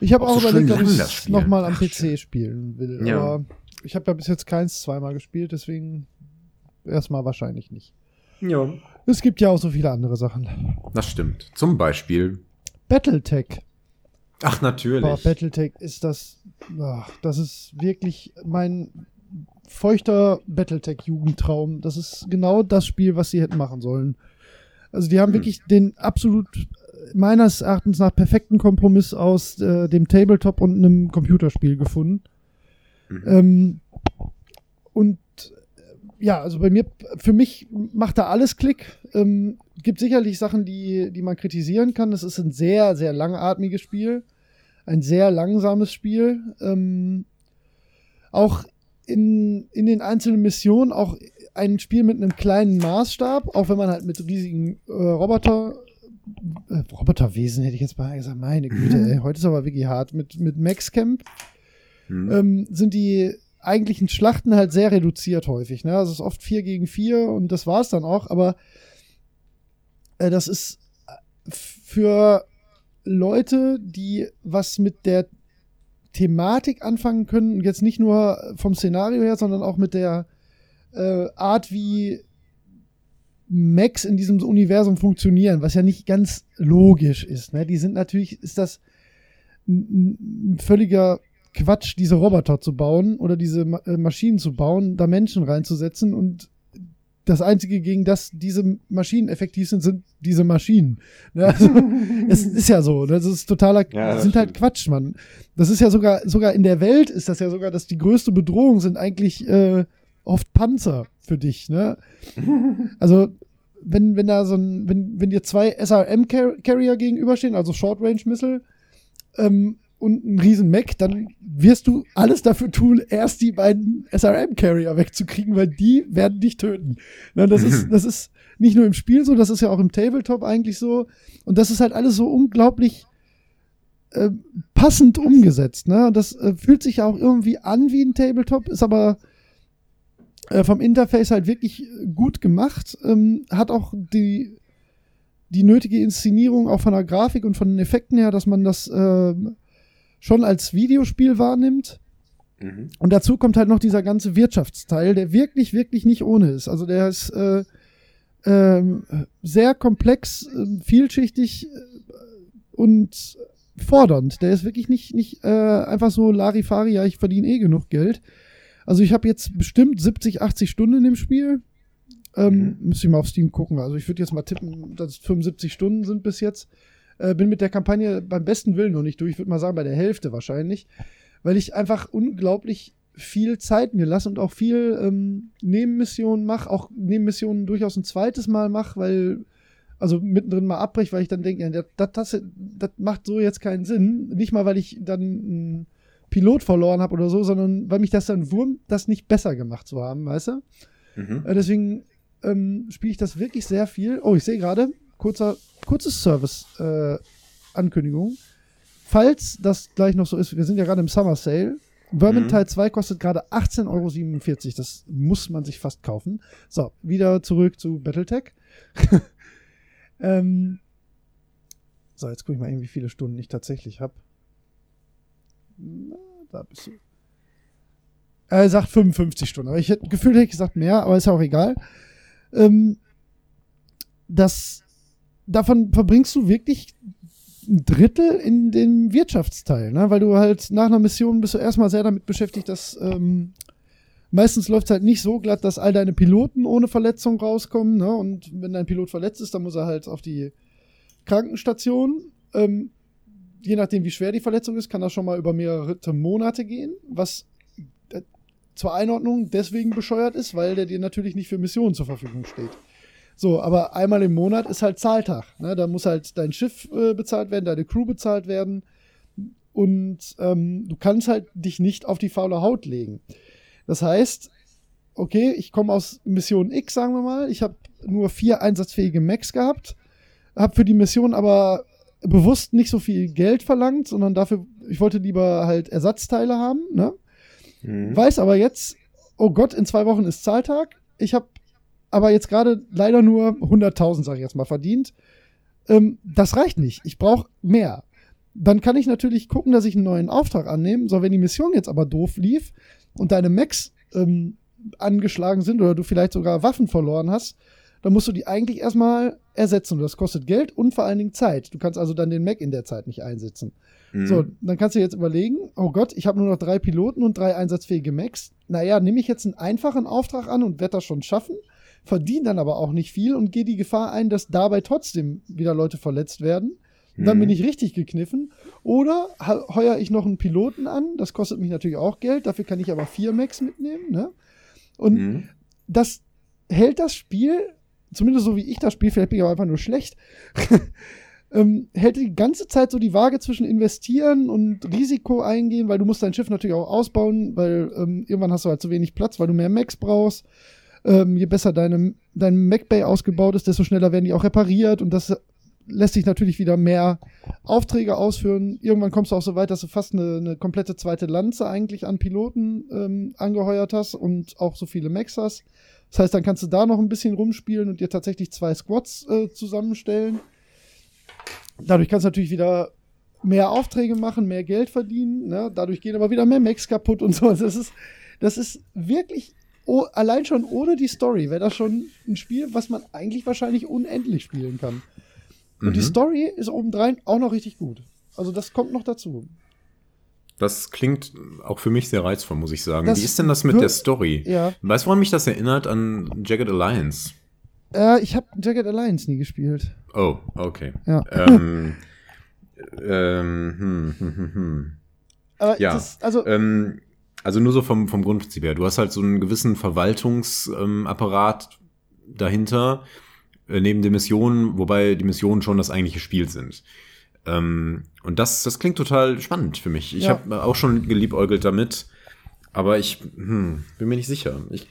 Ich habe Auch auch so überlegt, ob ich das nochmal am PC spielen will. Ja. Aber ich habe ja bis jetzt keins zweimal gespielt, deswegen erstmal wahrscheinlich nicht. Ja. Es gibt ja auch so viele andere Sachen. Das stimmt. Zum Beispiel. Battletech. Ach, natürlich. Boah, Battletech ist das. ach, das ist wirklich mein feuchter Battletech-Jugendtraum. Das ist genau das Spiel, was sie hätten machen sollen. Also die haben Hm. wirklich den absolut äh, meines Erachtens nach perfekten Kompromiss aus äh, dem Tabletop und einem Computerspiel gefunden. Mhm. Ähm, und äh, ja, also bei mir, für mich macht da alles Klick. Ähm, gibt sicherlich Sachen, die, die man kritisieren kann. Es ist ein sehr, sehr langatmiges Spiel. Ein sehr langsames Spiel. Ähm, auch in, in den einzelnen Missionen auch ein Spiel mit einem kleinen Maßstab, auch wenn man halt mit riesigen äh, Roboter äh, Roboterwesen hätte ich jetzt mal gesagt, meine Güte, ey, heute ist aber wirklich hart. Mit, mit Max Camp Mhm. ähm, sind die eigentlichen Schlachten halt sehr reduziert häufig. Ne? Also es ist oft 4 gegen 4 und das war's dann auch, aber äh, das ist äh, für Leute, die was mit der Thematik anfangen können, jetzt nicht nur vom Szenario her, sondern auch mit der äh, Art, wie Macs in diesem Universum funktionieren, was ja nicht ganz logisch ist. Ne? Die sind natürlich, ist das ein, ein völliger Quatsch, diese Roboter zu bauen oder diese Ma äh, Maschinen zu bauen, da Menschen reinzusetzen und das Einzige, gegen das diese Maschinen effektiv sind, sind diese Maschinen. Ne? Also, es ist ja so. Das ist totaler, Ja, das sind halt. Quatsch, Mann. Das ist ja sogar, sogar in der Welt ist das ja sogar, dass die größte Bedrohung sind eigentlich äh, oft Panzer für dich, ne? Also, wenn, wenn da so ein, wenn, wenn dir zwei SRM-Carrier gegenüberstehen, also Short Range Missile, ähm, und ein riesen Mac, dann wirst du alles dafür tun, erst die beiden SRM-Carrier wegzukriegen, weil die werden dich töten. Na, das ist, das ist nicht nur im Spiel so, das ist ja auch im Tabletop eigentlich so. Und das ist halt alles so unglaublich äh, passend umgesetzt. Ne? Und das äh, fühlt sich ja auch irgendwie an wie ein Tabletop, ist aber äh, vom Interface halt wirklich gut gemacht. Ähm, hat auch die, die nötige Inszenierung auch von der Grafik und von den Effekten her, dass man das ähm, schon als Videospiel wahrnimmt. Mhm. Und dazu kommt halt noch dieser ganze Wirtschaftsteil, der wirklich, wirklich nicht ohne ist. Also der ist äh, ähm, sehr komplex, äh, vielschichtig äh, und fordernd. Der ist wirklich nicht, nicht äh, einfach so Larifari, ja, ich verdiene eh genug Geld. Also ich habe jetzt bestimmt 70, 80 Stunden in dem Spiel. Ähm, Müsste ich mal auf Steam gucken. Also ich würde jetzt mal tippen, dass es 75 Stunden sind bis jetzt. Äh, bin mit der Kampagne beim besten Willen noch nicht durch. Ich würde mal sagen, bei der Hälfte wahrscheinlich. Weil ich einfach unglaublich viel Zeit mir lasse und auch viel ähm, Nebenmissionen mache, auch Nebenmissionen durchaus ein zweites Mal mache, weil, also mittendrin mal abbreche, weil ich dann denke, ja, das, das, das macht so jetzt keinen Sinn. Nicht mal, weil ich dann einen Pilot verloren habe oder so, sondern weil mich das dann wurmt, das nicht besser gemacht zu haben, weißt du? Mhm. Äh, deswegen ähm, spiele ich das wirklich sehr viel. Oh, ich sehe gerade, kurzer, kurzes Service-Ankündigung. Falls das gleich noch so ist, wir sind ja gerade im Summer Sale. Vermin Mhm. Teil 2 kostet gerade 18,47 Euro. Das muss man sich fast kaufen. So, wieder zurück zu Battletech. ähm, so, jetzt gucke ich mal, eben, wie viele Stunden ich tatsächlich habe. Da bist du. Er sagt 55 Stunden, aber ich hätte gefühlt hätte ich gesagt mehr, aber ist ja auch egal. Ähm, das davon verbringst du wirklich ein Drittel in dem Wirtschaftsteil, ne? weil du halt nach einer Mission bist du erstmal sehr damit beschäftigt, dass ähm, meistens läuft es halt nicht so glatt, dass all deine Piloten ohne Verletzung rauskommen. Ne? Und wenn dein Pilot verletzt ist, dann muss er halt auf die Krankenstation. Ähm, je nachdem, wie schwer die Verletzung ist, kann das schon mal über mehrere Monate gehen, was äh, zur Einordnung deswegen bescheuert ist, weil der dir natürlich nicht für Missionen zur Verfügung steht. So, aber einmal im Monat ist halt Zahltag. Ne? Da muss halt dein Schiff äh, bezahlt werden, deine Crew bezahlt werden. Und ähm, du kannst halt dich nicht auf die faule Haut legen. Das heißt, okay, ich komme aus Mission X, sagen wir mal. Ich habe nur vier einsatzfähige Macs gehabt. Habe für die Mission aber bewusst nicht so viel Geld verlangt, sondern dafür, ich wollte lieber halt Ersatzteile haben. Ne? Mhm. Weiß aber jetzt, oh Gott, in zwei Wochen ist Zahltag. Ich habe aber jetzt gerade leider nur 100.000, sage ich jetzt mal, verdient. Ähm, das reicht nicht. Ich brauche mehr. Dann kann ich natürlich gucken, dass ich einen neuen Auftrag annehme. So, wenn die Mission jetzt aber doof lief und deine Macs ähm, angeschlagen sind oder du vielleicht sogar Waffen verloren hast, dann musst du die eigentlich erstmal ersetzen. Das kostet Geld und vor allen Dingen Zeit. Du kannst also dann den Mac in der Zeit nicht einsetzen. Mhm. So, dann kannst du jetzt überlegen, oh Gott, ich habe nur noch drei Piloten und drei einsatzfähige Macs. Naja, nehme ich jetzt einen einfachen Auftrag an und werde das schon schaffen? verdiene dann aber auch nicht viel und gehe die Gefahr ein, dass dabei trotzdem wieder Leute verletzt werden. Dann bin mhm. ich richtig gekniffen. Oder heuer ich noch einen Piloten an, das kostet mich natürlich auch Geld, dafür kann ich aber vier Max mitnehmen. Ne? Und mhm. das hält das Spiel, zumindest so wie ich das Spiel, vielleicht bin ich aber einfach nur schlecht, ähm, hält die ganze Zeit so die Waage zwischen investieren und Risiko eingehen, weil du musst dein Schiff natürlich auch ausbauen, weil ähm, irgendwann hast du halt zu wenig Platz, weil du mehr Max brauchst. Ähm, je besser deine, dein MacBay ausgebaut ist, desto schneller werden die auch repariert und das lässt sich natürlich wieder mehr Aufträge ausführen. Irgendwann kommst du auch so weit, dass du fast eine, eine komplette zweite Lanze eigentlich an Piloten ähm, angeheuert hast und auch so viele Macs hast. Das heißt, dann kannst du da noch ein bisschen rumspielen und dir tatsächlich zwei Squads äh, zusammenstellen. Dadurch kannst du natürlich wieder mehr Aufträge machen, mehr Geld verdienen. Ne? Dadurch gehen aber wieder mehr Macs kaputt und so. Das ist, das ist wirklich oh, allein schon ohne die Story wäre das schon ein Spiel, was man eigentlich wahrscheinlich unendlich spielen kann. Und mhm. die Story ist obendrein auch noch richtig gut. Also das kommt noch dazu. Das klingt auch für mich sehr reizvoll, muss ich sagen. Das Wie ist denn das mit der Story? Ja. Weißt du, woran mich das erinnert? An Jagged Alliance. Äh, ich habe Jagged Alliance nie gespielt. Oh, okay. Ja. Ähm, ähm, hm, hm, hm, hm. Aber ja. Das, also, ähm, also nur so vom, vom Grundprinzip her. Du hast halt so einen gewissen Verwaltungsapparat ähm, dahinter, äh, neben den Missionen, wobei die Missionen schon das eigentliche Spiel sind. Ähm, und das, das klingt total spannend für mich. Ich ja. habe auch schon geliebäugelt damit, aber ich hm, bin mir nicht sicher. Ich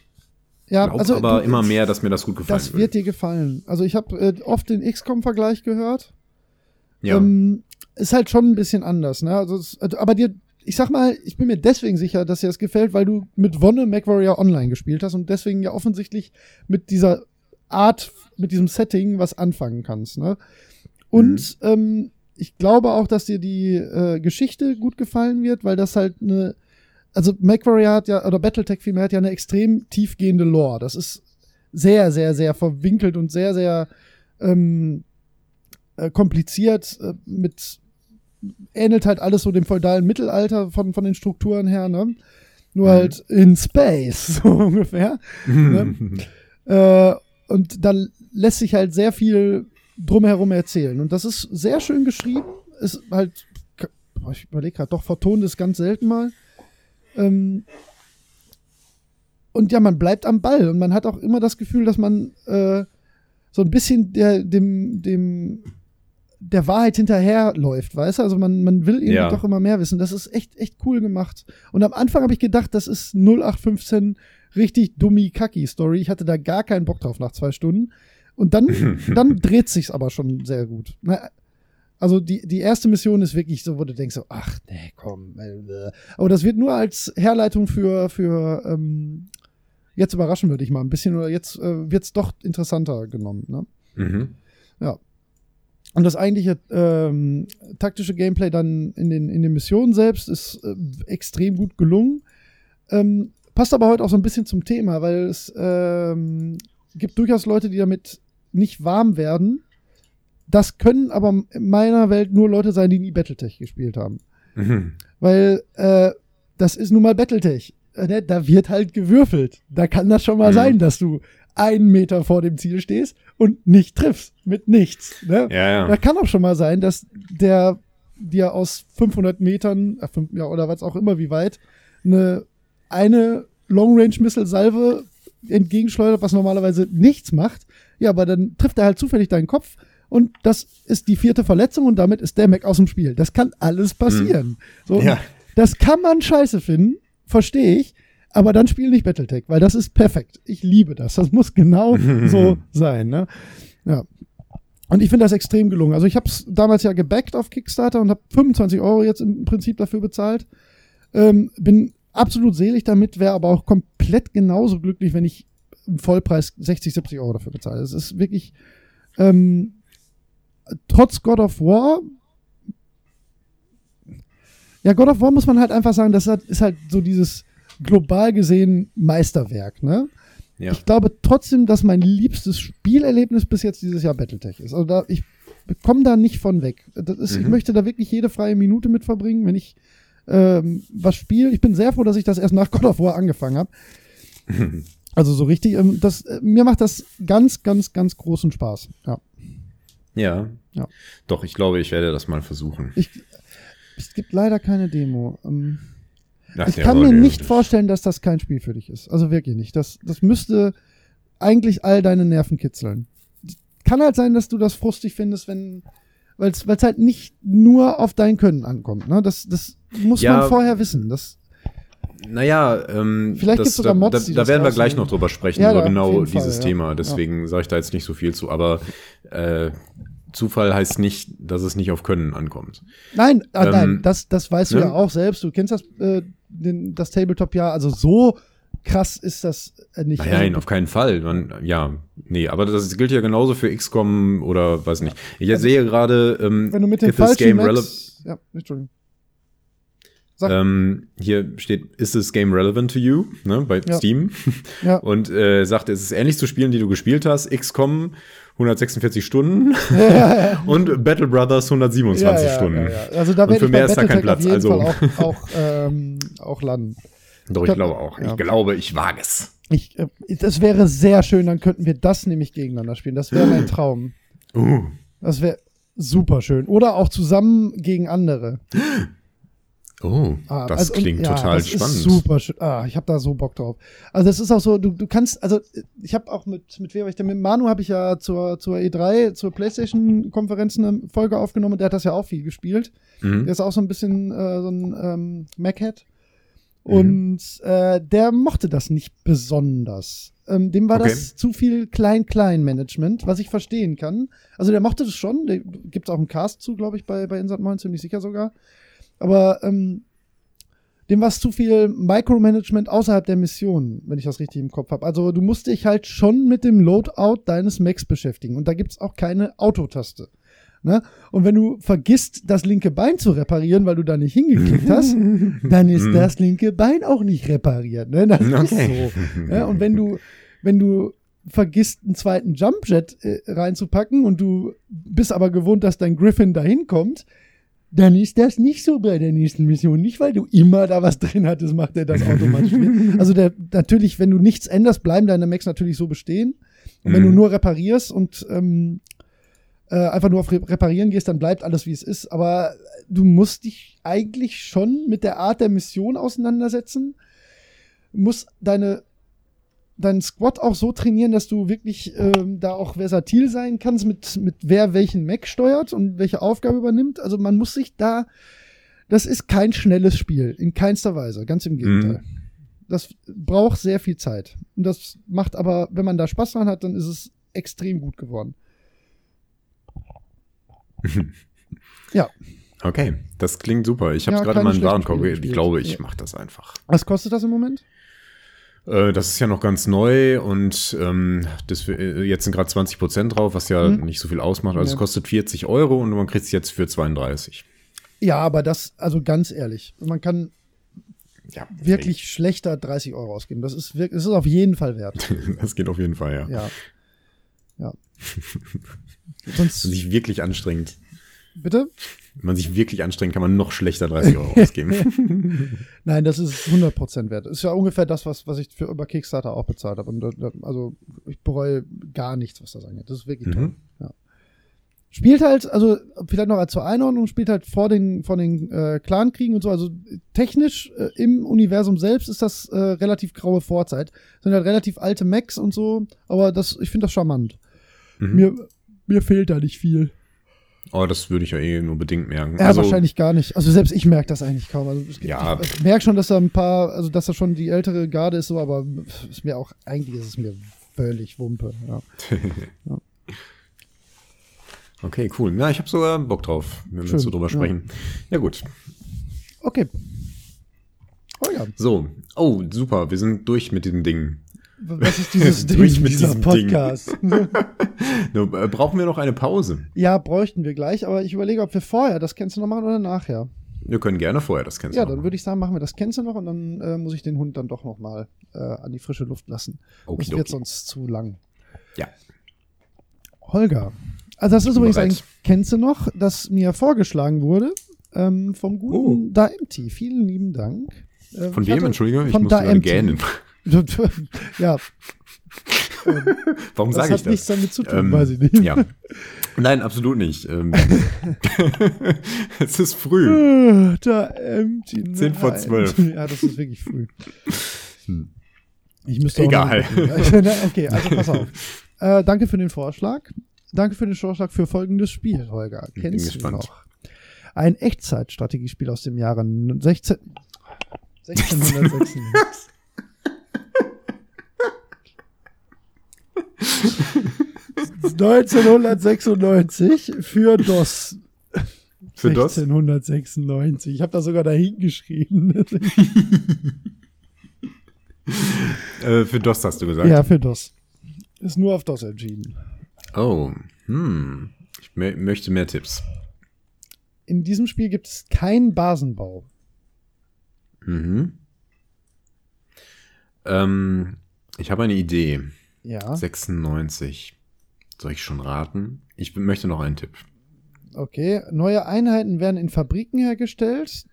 ja, glaube also, aber du, immer mehr, dass mir das gut gefallen Das wird, wird dir gefallen. Also ich habe äh, oft den XCOM-Vergleich gehört. Ja. Ähm, ist halt schon ein bisschen anders, ne? Also, aber dir, ich sag mal, ich bin mir deswegen sicher, dass dir das gefällt, weil du mit Wonne MacWarrior Online gespielt hast und deswegen ja offensichtlich mit dieser Art, mit diesem Setting was anfangen kannst. Ne? Und mhm. ähm, ich glaube auch, dass dir die äh, Geschichte gut gefallen wird, weil das halt eine, also MacWarrior hat ja, oder Battletech vielmehr hat ja eine extrem tiefgehende Lore. Das ist sehr, sehr, sehr verwinkelt und sehr, sehr ähm, äh, kompliziert äh, mit ähnelt halt alles so dem feudalen Mittelalter von, von den Strukturen her, ne? Nur mhm. halt in Space, so ungefähr. ne? äh, und da lässt sich halt sehr viel drumherum erzählen. Und das ist sehr schön geschrieben. Ist halt, ich überlege gerade, doch vertont ist ganz selten mal. Ähm, und ja, man bleibt am Ball und man hat auch immer das Gefühl, dass man äh, so ein bisschen der, dem, dem der Wahrheit hinterherläuft, weißt du? Also man, man will irgendwie ja. doch immer mehr wissen. Das ist echt, echt cool gemacht. Und am Anfang habe ich gedacht, das ist 0815 richtig dummi kacki Story. Ich hatte da gar keinen Bock drauf nach zwei Stunden. Und dann, dann dreht sich's aber schon sehr gut. Also die, die erste Mission ist wirklich so, wo du denkst so, ach nee, komm. Äh, aber das wird nur als Herleitung für, für ähm, jetzt überraschen würde ich mal ein bisschen oder jetzt äh, wird's doch interessanter genommen. Ne? Mhm. Ja. Und das eigentliche ähm, taktische Gameplay dann in den, in den Missionen selbst ist äh, extrem gut gelungen. Ähm, passt aber heute auch so ein bisschen zum Thema, weil es ähm, gibt durchaus Leute, die damit nicht warm werden. das können aber in meiner Welt nur Leute sein, die nie Battletech gespielt haben. Mhm. Weil äh, das ist nun mal Battletech. Äh, ne? Da wird halt gewürfelt. Da kann das schon mal Mhm. sein, dass du einen Meter vor dem Ziel stehst und nicht triffst. Mit nichts. Ne? Ja, Da ja. kann auch schon mal sein, dass der dir aus 500 Metern, äh, fünf, ja, oder was auch immer, wie weit, eine, eine Long-Range-Missile-Salve entgegenschleudert, was normalerweise nichts macht. Ja, aber dann trifft er halt zufällig deinen Kopf und das ist die vierte Verletzung und damit ist der Mac aus dem Spiel. Das kann alles passieren. So, Ja. Das kann man scheiße finden, verstehe ich, aber dann spiel nicht Battletech, weil das ist perfekt. Ich liebe das. Das muss genau so sein. Ne? Ja. Und ich finde das extrem gelungen. Also ich habe es damals ja gebackt auf Kickstarter und habe 25 Euro jetzt im Prinzip dafür bezahlt. Ähm, bin absolut selig damit, wäre aber auch komplett genauso glücklich, wenn ich im Vollpreis 60, 70 Euro dafür bezahle. Es ist wirklich ähm, trotz God of War ja, God of War muss man halt einfach sagen, das ist halt so dieses global gesehen Meisterwerk, ne? Ja. Ich glaube trotzdem, dass mein liebstes Spielerlebnis bis jetzt dieses Jahr Battletech ist. Also da, ich komme da nicht von weg. Das ist, Ich Mhm. möchte da wirklich jede freie Minute mit verbringen, wenn ich ähm, was spiele. Ich bin sehr froh, dass ich das erst nach God of War angefangen habe. Also so richtig, ähm, das, äh, mir macht das ganz, ganz, ganz großen Spaß. Ja. Ja. Ja. Doch, ich glaube, ich werde das mal versuchen. Ich, es gibt leider keine Demo. Ähm, Ach, ich kann mir nicht vorstellen, dass das kein Spiel für dich ist. Also wirklich nicht. Das, das müsste eigentlich all deine Nerven kitzeln. Kann halt sein, dass du das frustig findest, wenn, weil es halt nicht nur auf dein Können ankommt. Ne? Das, das muss Ja. man vorher wissen. Das, Naja, ähm, Vielleicht das, sogar da, Mods, da, da das werden wir gleich noch drüber sprechen, Ja, über da, genau Fall, dieses ja. Thema. Deswegen sage ich da jetzt nicht so viel zu. Aber äh, Zufall heißt nicht, dass es nicht auf Können ankommt. nein, ah, Ähm, nein, das, das weißt du ne? ja auch selbst. Du kennst das, äh, den, das Tabletop ja. Also so krass ist das äh, nicht. Nein, Also, auf keinen Fall. Man, ja, nee, aber das gilt ja genauso für XCOM oder weiß nicht. Ich sehe gerade, ähm, wenn du mit this falschen game Max, ja, Entschuldigung. Ähm, hier steht, is this game relevant to you? Ne, bei Ja. Steam. Ja. Und äh, sagt, es ist ähnlich zu Spielen, die du gespielt hast. XCOM 146 Stunden und Battle Brothers 127 Stunden. Ja, ja. Also da Und für ich mehr ist da kein Platz, also. Auch, auch, ähm, auch landen. Doch, ich glaub- glaube auch. ja. Ich glaube, ich wage es. Ich, äh, das wäre sehr schön, dann könnten wir das nämlich gegeneinander spielen. Das wäre mein Traum. Uh. Das wäre super schön. Oder auch zusammen gegen andere. Oh, Ah, das also, und- klingt ja, total das spannend. Ist super schön. Ah, ich habe da so Bock drauf. Also das ist auch so, du, du kannst, also ich habe auch mit, mit wem hab ich denn? Mit Manu habe ich ja zur, zur E3, zur Playstation-Konferenz eine Folge aufgenommen. Der hat das ja auch viel gespielt. Mhm. Der ist auch so ein bisschen äh, so ein ähm, Mac-Head. Und äh, der mochte das nicht besonders. Ähm, dem war Okay. das zu viel Klein-Klein-Management, was ich verstehen kann. Also der mochte das schon. Da gibt es auch einen Cast zu, glaube ich, bei, bei Insert 9, ziemlich sicher sogar. Aber ähm, dem war es zu viel Micromanagement außerhalb der Mission, wenn ich das richtig im Kopf habe. Also du musst dich halt schon mit dem Loadout deines Macs beschäftigen. Und da gibt es auch keine Autotaste. Ne? Und wenn du vergisst, das linke Bein zu reparieren, weil du da nicht hingeklickt hast, dann ist Mhm. das linke Bein auch nicht repariert. Ne? Das Okay. ist so. Ja? Und wenn du, wenn du vergisst, einen zweiten Jumpjet äh, reinzupacken und du bist aber gewohnt, dass dein Griffin dahin kommt, dann ist das nicht so bei der nächsten Mission. Nicht, weil du immer da was drin hattest, macht er das automatisch. also der, natürlich, wenn du nichts änderst, bleiben deine Macs natürlich so bestehen. Und wenn Mhm. du nur reparierst und ähm, äh, einfach nur auf Re Reparieren gehst, dann bleibt alles, wie es ist. Aber du musst dich eigentlich schon mit der Art der Mission auseinandersetzen. Musst deine deinen Squad auch so trainieren, dass du wirklich ähm, da auch versatil sein kannst, mit, mit wer welchen Mac steuert und welche Aufgabe übernimmt. Also man muss sich da, das ist kein schnelles Spiel, in keinster Weise, ganz im Gegenteil. Das braucht sehr viel Zeit. Und das macht aber, wenn man da Spaß dran hat, dann ist es extrem gut geworden. ja, Okay, das klingt super. Ich habe Ja, gerade mal einen Warenkorb. Ich glaube, ich Ja. mache das einfach. was kostet das im Moment? Äh, das ist ja noch ganz neu und ähm, das, äh, jetzt sind gerade 20 Prozent drauf, was ja Mhm. nicht so viel ausmacht. Also Ja. es kostet 40 Euro und man kriegt es jetzt für 32. Ja, aber das, also ganz ehrlich, man kann Ja, wirklich schlechter 30 Euro ausgeben. Das ist wirklich, das ist auf jeden Fall wert. Das geht auf jeden Fall, ja. Ja. Ja. Sonst, man sich wirklich anstrengt, bitte? wenn man sich wirklich anstrengt, kann man noch schlechter 30 Euro ausgeben. Nein, das ist 100% wert. Ist ja ungefähr das, was, was ich für über Kickstarter auch bezahlt habe. Und, da- also ich bereue gar nichts, was das angeht. Das ist wirklich Mhm. toll. Ja. Spielt halt, also vielleicht noch als zur Einordnung, spielt halt vor den, vor den äh, Clankriegen und so. Also technisch äh, im Universum selbst ist das äh, relativ graue Vorzeit. Sind halt relativ alte Mechs und so, aber das, ich finde das charmant. Mhm. Mir, mir fehlt da nicht viel. Oh, das würde ich ja eh nur bedingt merken. Ja, wahrscheinlich gar nicht. Also selbst ich merke das eigentlich kaum. Also gibt, Ja. ich, ich merke schon, dass da ein paar, also dass da schon die ältere Garde ist, so, aber ist mir auch, eigentlich ist es mir völlig Wumpe. Ja. Okay, cool. Ja, ich habe sogar Bock drauf, wenn wir Schön, so drüber ja. sprechen. Ja, gut. Okay. Oh ja, So. Oh, super. Wir sind durch mit diesem Ding. Was ist dieses Ding, Durch mit dieser diesem Ding. Podcast? Nur, äh, brauchen wir noch eine Pause? ja, bräuchten wir gleich, aber ich überlege, ob wir vorher das kennst du noch machen oder nachher. Wir können gerne vorher das kennst Ja, dann würde ich sagen, machen wir das kennst du noch und dann äh, muss ich den Hund dann doch noch mal äh, an die frische Luft lassen. Das Okidoki. wird sonst zu lang. Ja. Holger. Also das ist übrigens bereit. ein Kennst du noch, das mir vorgeschlagen wurde ähm, vom guten Oh. Da Empty. Vielen lieben Dank. Äh, Von wem, Entschuldige? Ich musste Da gerade gähnen. ja, Warum das sage hat ich nichts das? damit zu tun, Ähm, weiß ich nicht. Ja. Nein, absolut nicht. Ähm, es ist früh. Da Empty. Zehn vor zwölf. Ja, das ist wirklich früh. Hm. Ich müsste Egal. noch- okay, also pass auf. Äh, danke für den Vorschlag. Danke für den Vorschlag für folgendes Spiel, Holger. bin Kennst du gespannt. noch? Ein Echtzeitstrategiespiel aus dem Jahre 16, 1696. 1996 für DOS. Für DOS? 1696. Ich habe da sogar dahin geschrieben. Äh, für DOS hast du gesagt. ja, für DOS. Ist nur auf DOS entschieden. Oh, hm. Ich mö- möchte mehr Tipps. In diesem Spiel gibt es keinen Basenbau. Mhm. Ähm, ich habe eine Idee. Ja, 96. Soll ich schon raten? Ich möchte noch einen Tipp. okay. Neue Einheiten werden in Fabriken hergestellt.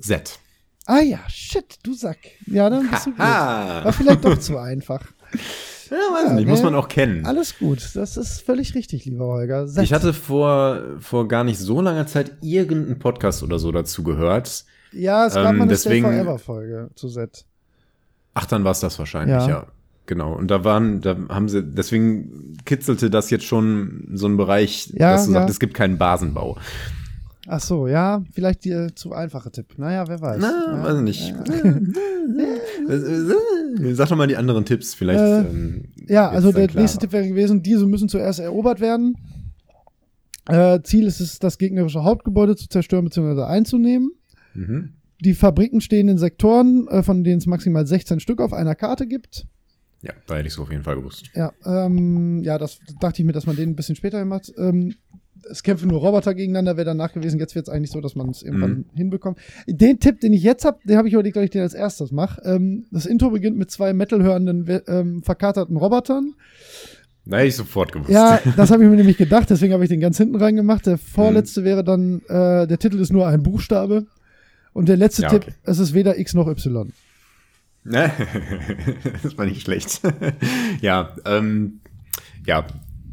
Z. Ah ja, shit, du Sack. Ja, dann bist du gut. War vielleicht doch zu einfach. Ja, weiß Ja, nicht. Muss ne? man auch kennen. Alles gut, das ist völlig richtig, lieber Holger. Ich Sechs- hatte vor, vor gar nicht so langer Zeit irgendeinen Podcast oder so dazu gehört. ja, es gab ähm, mal eine deswegen- Stay Forever-Folge zu Z. Ach, dann war es das wahrscheinlich, Ja. ja. Genau. Und da waren, da haben sie, deswegen kitzelte das jetzt schon so ein Bereich, Ja, dass du ja. sagst, es gibt keinen Basenbau. Ach so, ja, vielleicht der zu einfache Tipp. Naja, wer weiß. Na, ja. weiß ich nicht. Sag doch mal die anderen Tipps, vielleicht. Äh, ähm, Ja, also der nächste klarer. Tipp wäre gewesen, diese müssen zuerst erobert werden. Äh, Ziel ist es, das gegnerische Hauptgebäude zu zerstören bzw. einzunehmen. Mhm. Die Fabriken stehen in Sektoren, äh, von denen es maximal 16 Stück auf einer Karte gibt. Ja, da hätte ich es auf jeden Fall gewusst. Ja, ähm, ja, das dachte ich mir, dass man den ein bisschen später macht. Ähm, es kämpfen nur Roboter gegeneinander, wäre danach gewesen. Jetzt wird es eigentlich so, dass man es irgendwann Mhm. hinbekommt. Den Tipp, den ich jetzt habe, den habe ich überlegt, dass ich den als erstes mache. Ähm, das Intro beginnt mit zwei metalhörenden, ähm, verkaterten Robotern. Da hätte ich sofort gewusst. Ja, das habe ich mir nämlich gedacht, deswegen habe ich den ganz hinten reingemacht. Der Mhm. vorletzte wäre dann, äh, der Titel ist nur ein Buchstabe. Und der letzte Ja, Tipp, okay. es ist weder X noch Y. Ne? das war nicht schlecht. ja, ähm, ja,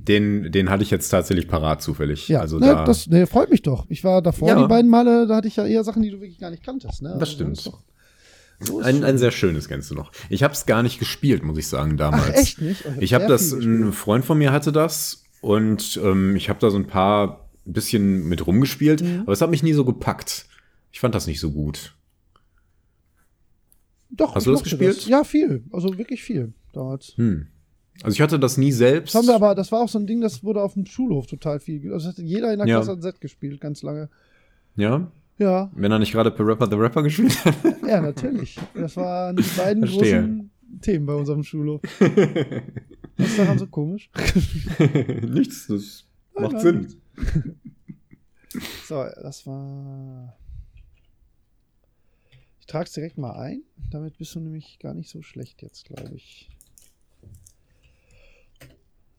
den, den hatte ich jetzt tatsächlich parat zufällig. Ja, also ne, da, das ne, freut mich doch. Ich war davor Ja. die beiden Male, da hatte ich ja eher Sachen, die du wirklich gar nicht kanntest. Ne? Das Also, stimmt. so ein, ein sehr schönes kennst du noch. Ich habe es gar nicht gespielt, muss ich sagen, damals. Ach, echt nicht? Ich habe sehr das, ein Freund von mir hatte das und ähm, ich habe da so ein paar bisschen mit rumgespielt, Mhm. aber es hat mich nie so gepackt. Ich fand das nicht so gut. Doch, Hast du das gespielt? Ja, viel. Also wirklich viel damals. Hm. Also ich hatte das nie selbst. Das haben wir aber, das war auch so ein Ding, das wurde auf dem Schulhof total viel. Also das hat jeder in der Ja. Klasse hat Z gespielt, ganz lange. ja, Ja, wenn er nicht gerade per Rapper the Rapper gespielt hat. ja, natürlich. Das waren die beiden Verstehe. großen Themen bei unserem Schulhof. Was ist daran so komisch? Nichts, das macht. Sinn. So, das war. Ich trage es direkt mal ein. Damit bist du nämlich gar nicht so schlecht jetzt, glaube ich.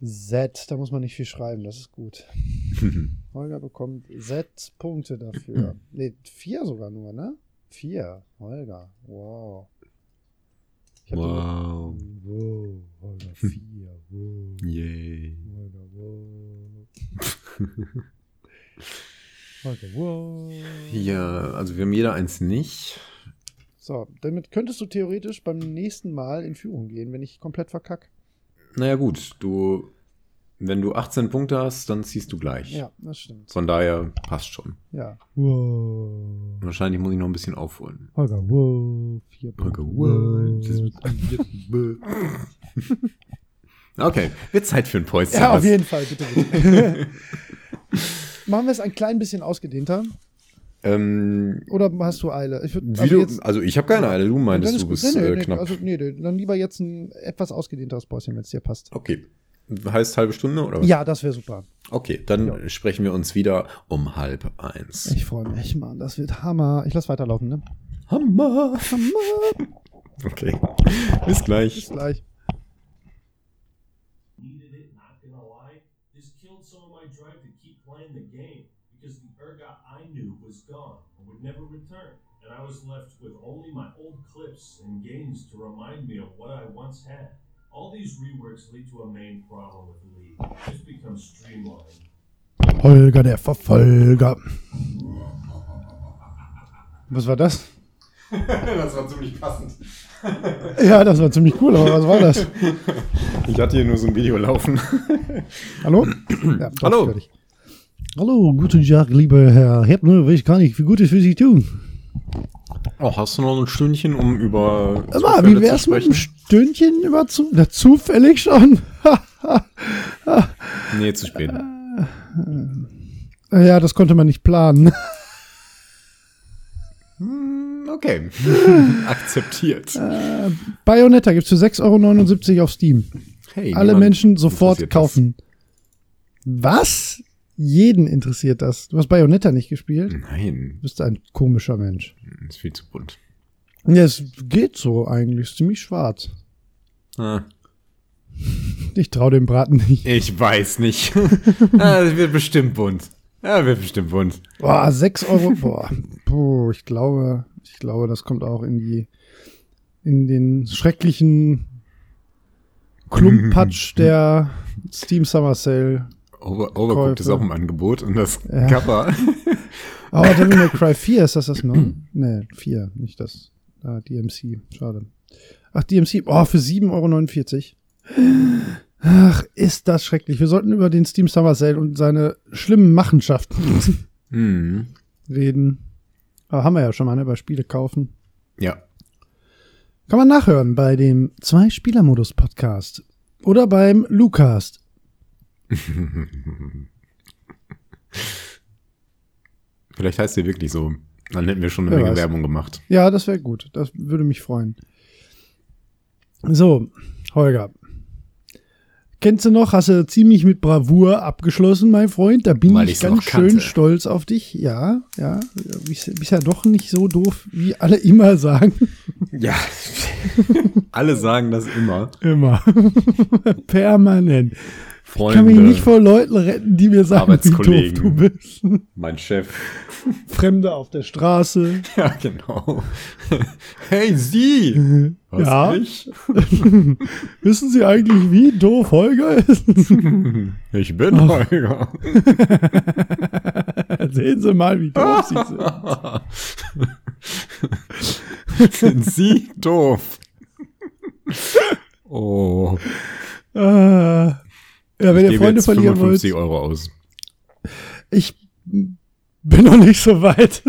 Z, da muss man nicht viel schreiben, das ist gut. Holger bekommt Z Punkte dafür. ne, vier sogar nur, ne? Vier. Holger. Wow. Wow. Die, wow. Holger, vier. Wow. Yay. Holger, wow. Holger, wow. Ja, also wir haben jeder eins nicht. So, damit könntest du theoretisch beim nächsten Mal in Führung gehen, wenn ich komplett verkack. Naja, gut, du, wenn du 18 Punkte hast, dann ziehst du gleich. Ja, das stimmt. Von daher passt schon. Ja. Wow. Wahrscheinlich muss ich noch ein bisschen aufholen. Holger, wow. Vier Punkte. Okay, wird Zeit für ein Päuschen. Ja, auf jeden Fall, bitte. bitte. Machen wir es ein klein bisschen ausgedehnter? Ähm, Oder hast du Eile? Ich würd, wie du, also ich habe keine Eile, du ist du bist nee, nee, äh, knapp. Also, nee, dann lieber jetzt ein etwas ausgedehnteres Päuschen, wenn es dir passt. Okay. Heißt halbe Stunde oder was? Ja, das wäre super. Okay, dann sprechen wir uns wieder um halb eins. Ich freue mich, Mann. Das wird Hammer. Ich lass weiterlaufen, ne? Hammer. Hammer. Okay. Bis gleich. Bis gleich. needed it, not gonna lie. This killed some of my drive to keep playing the game because the Urgot I knew was gone and would never return. And I was left with only my old clips and games to remind me of what I once had. All these reworks lead to a main problem with the league. It's become streamlined. Holger, der Verfolger. Was war das? Das war ziemlich passend. Ja, das war ziemlich cool, aber was war das? Ich hatte hier nur so ein Video laufen. Hallo? Ja, doch, Hallo. fertig. Hallo, guten Tag, lieber Herr Heppner. Ich kann nicht viel Gutes für Sie tun. Oh, hast du noch ein Stündchen, um über Aber wie wär's mit einem? Stündchen über zu, na, zufällig schon? Nee, zu spät. ja, das konnte man nicht planen. Hm, Okay. Akzeptiert. Bayonetta gibt's für 6,79 Euro auf Steam. Hey, Alle Menschen sofort interessiert das. kaufen. Was? Jeden interessiert das. Du hast Bayonetta nicht gespielt? Nein, Du bist ein komischer Mensch. ist viel zu bunt. Ja, es geht so eigentlich. Ist ziemlich schwarz. Ah, Ich trau dem Braten nicht. Ich weiß nicht. ah, es wird bestimmt bunt. Ja, wird bestimmt bunt. Boah, 6 Euro. Boah. Puh, ich glaube, ich glaube, das kommt auch in die, in den schrecklichen Klumpatsch der Steam Summer Sale. Over, Overcooked ist auch im Angebot und das Ja. Cover. Aber Devil May Cry 4, ist das das noch? nee, 4, nicht das. Ah, DMC, schade. Ach, DMC, oh, für 7,49 Euro. Ach, ist das schrecklich. Wir sollten über den Steam Summer Sale und seine schlimmen Machenschaften hm. reden. Aber haben wir ja schon mal, ne, bei Spiele kaufen. Ja. Kann man nachhören bei dem Zwei-Spieler-Modus-Podcast. Oder beim Lucast. Vielleicht heißt der wirklich so. Dann hätten wir schon eine Wer Menge weiß. Werbung gemacht. Ja, das wäre gut. Das würde mich freuen. So, Holger. Kennst du noch, hast du ziemlich mit Bravour abgeschlossen, mein Freund. Da bin Weil ich ganz schön kannte. stolz auf dich. Ja, ja. Bist, bist ja doch nicht so doof, wie alle immer sagen. Ja. Alle sagen das immer. Immer. Permanent. Ich Freunde, kann mich nicht vor Leuten retten, die mir sagen, wie doof du bist. mein Chef. Fremde auf der Straße. Ja, genau. Hey, Sie! Was, Ja. ich? Wissen Sie eigentlich, wie doof Holger ist? Ich bin Holger. Sehen Sie mal, wie doof Sie sind. Sind Sie doof? Oh. Ah. Ja, wenn Ich ihr Freunde jetzt verlieren 55 wollt, Euro aus. ich bin noch nicht so weit.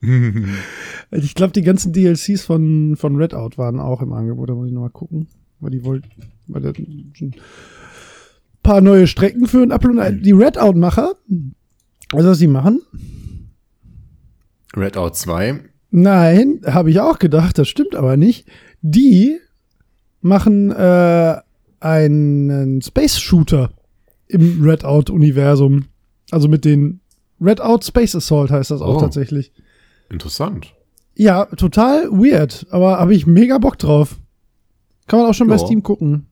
ich glaube, die ganzen DLCs von, von Redout waren auch im Angebot. Da muss ich noch mal gucken. Weil die wollten, weil da ein paar neue Strecken für ein Upload. Die Redout-Macher, also was sie machen? Redout 2. Nein, habe ich auch gedacht, das stimmt aber nicht. Die machen äh, einen Space Shooter im Redout-Universum. Also mit den Redout Space Assault heißt das auch Oh. tatsächlich. Interessant. Ja, total weird, aber habe ich mega Bock drauf. Kann man auch schon bei Ja. Steam gucken.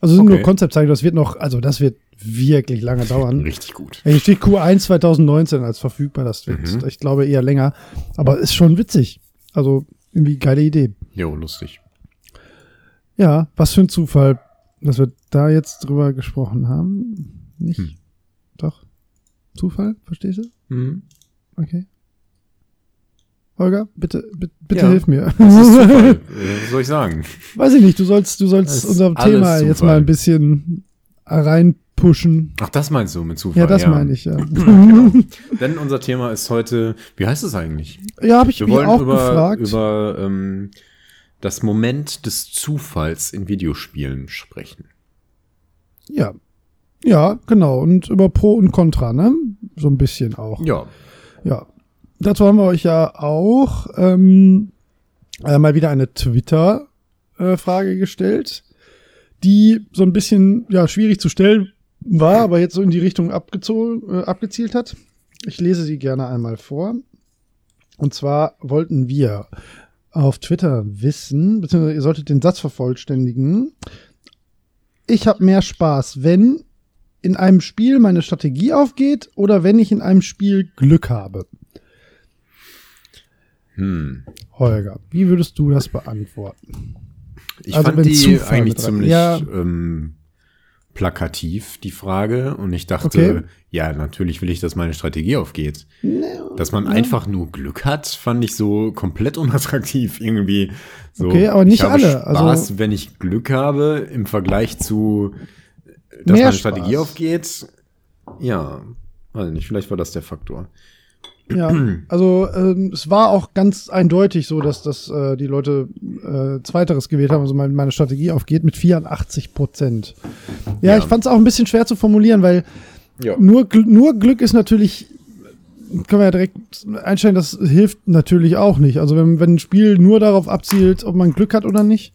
Also sind Okay. nur Konzeptzeichnungen, das wird noch, also das wird wirklich lange dauern. Richtig gut. Hier steht Q1 2019 als verfügbar, das wird, Mhm. ich glaube, eher länger. Aber ist schon witzig. Also irgendwie geile Idee. Jo, lustig. Ja, was für ein Zufall, dass wir da jetzt drüber gesprochen haben. Nicht? Hm. Doch. Zufall, verstehst du? Mhm. Okay. Holger, bitte, bitte, bitte Ja. hilf mir. Das ist Zufall. was soll ich sagen? Weiß ich nicht, du sollst, du sollst unser Thema jetzt Zufall. mal ein bisschen reinpushen. Ach, das meinst du mit Zufall? Ja, das meine ich, ja. genau. Denn unser Thema ist heute, wie heißt es eigentlich? Ja, habe ich Wir mich wollen auch über, gefragt. über ähm, das Moment des Zufalls in Videospielen sprechen. ja. Ja, genau. Und über Pro und Contra, ne? So ein bisschen auch. Ja. Ja. Dazu haben wir euch ja auch ähm, äh, mal wieder eine Twitter-Frage gestellt, die so ein bisschen ja schwierig zu stellen war, aber jetzt so in die Richtung abgezogen, äh, abgezielt hat. Ich lese sie gerne einmal vor. Und zwar wollten wir auf Twitter wissen, beziehungsweise ihr solltet den Satz vervollständigen. Ich habe mehr Spaß, wenn in einem Spiel meine Strategie aufgeht oder wenn ich in einem Spiel Glück habe. Hm. Holger, wie würdest du das beantworten? Ich Also fand die Zufall eigentlich ziemlich Ja. ähm, plakativ, die Frage. Und ich dachte, Okay. ja, natürlich will ich, dass meine Strategie aufgeht. Dass man einfach nur Glück hat, fand ich so komplett unattraktiv irgendwie. So, Okay, aber nicht ich habe alle, also- Spaß, wenn ich Glück habe, im Vergleich zu, dass meine Spaß. Strategie aufgeht. Ja, weiß nicht, vielleicht war das der Faktor. Ja, also ähm, es war auch ganz eindeutig so, dass das äh, die Leute äh, Zweiteres gewählt haben, also meine, meine Strategie aufgeht mit 84 Prozent. Ja, Ja. ich fand es auch ein bisschen schwer zu formulieren, weil Ja. nur, nur Glück ist natürlich, können wir ja direkt einstellen, das hilft natürlich auch nicht. Also wenn, wenn ein Spiel nur darauf abzielt, ob man Glück hat oder nicht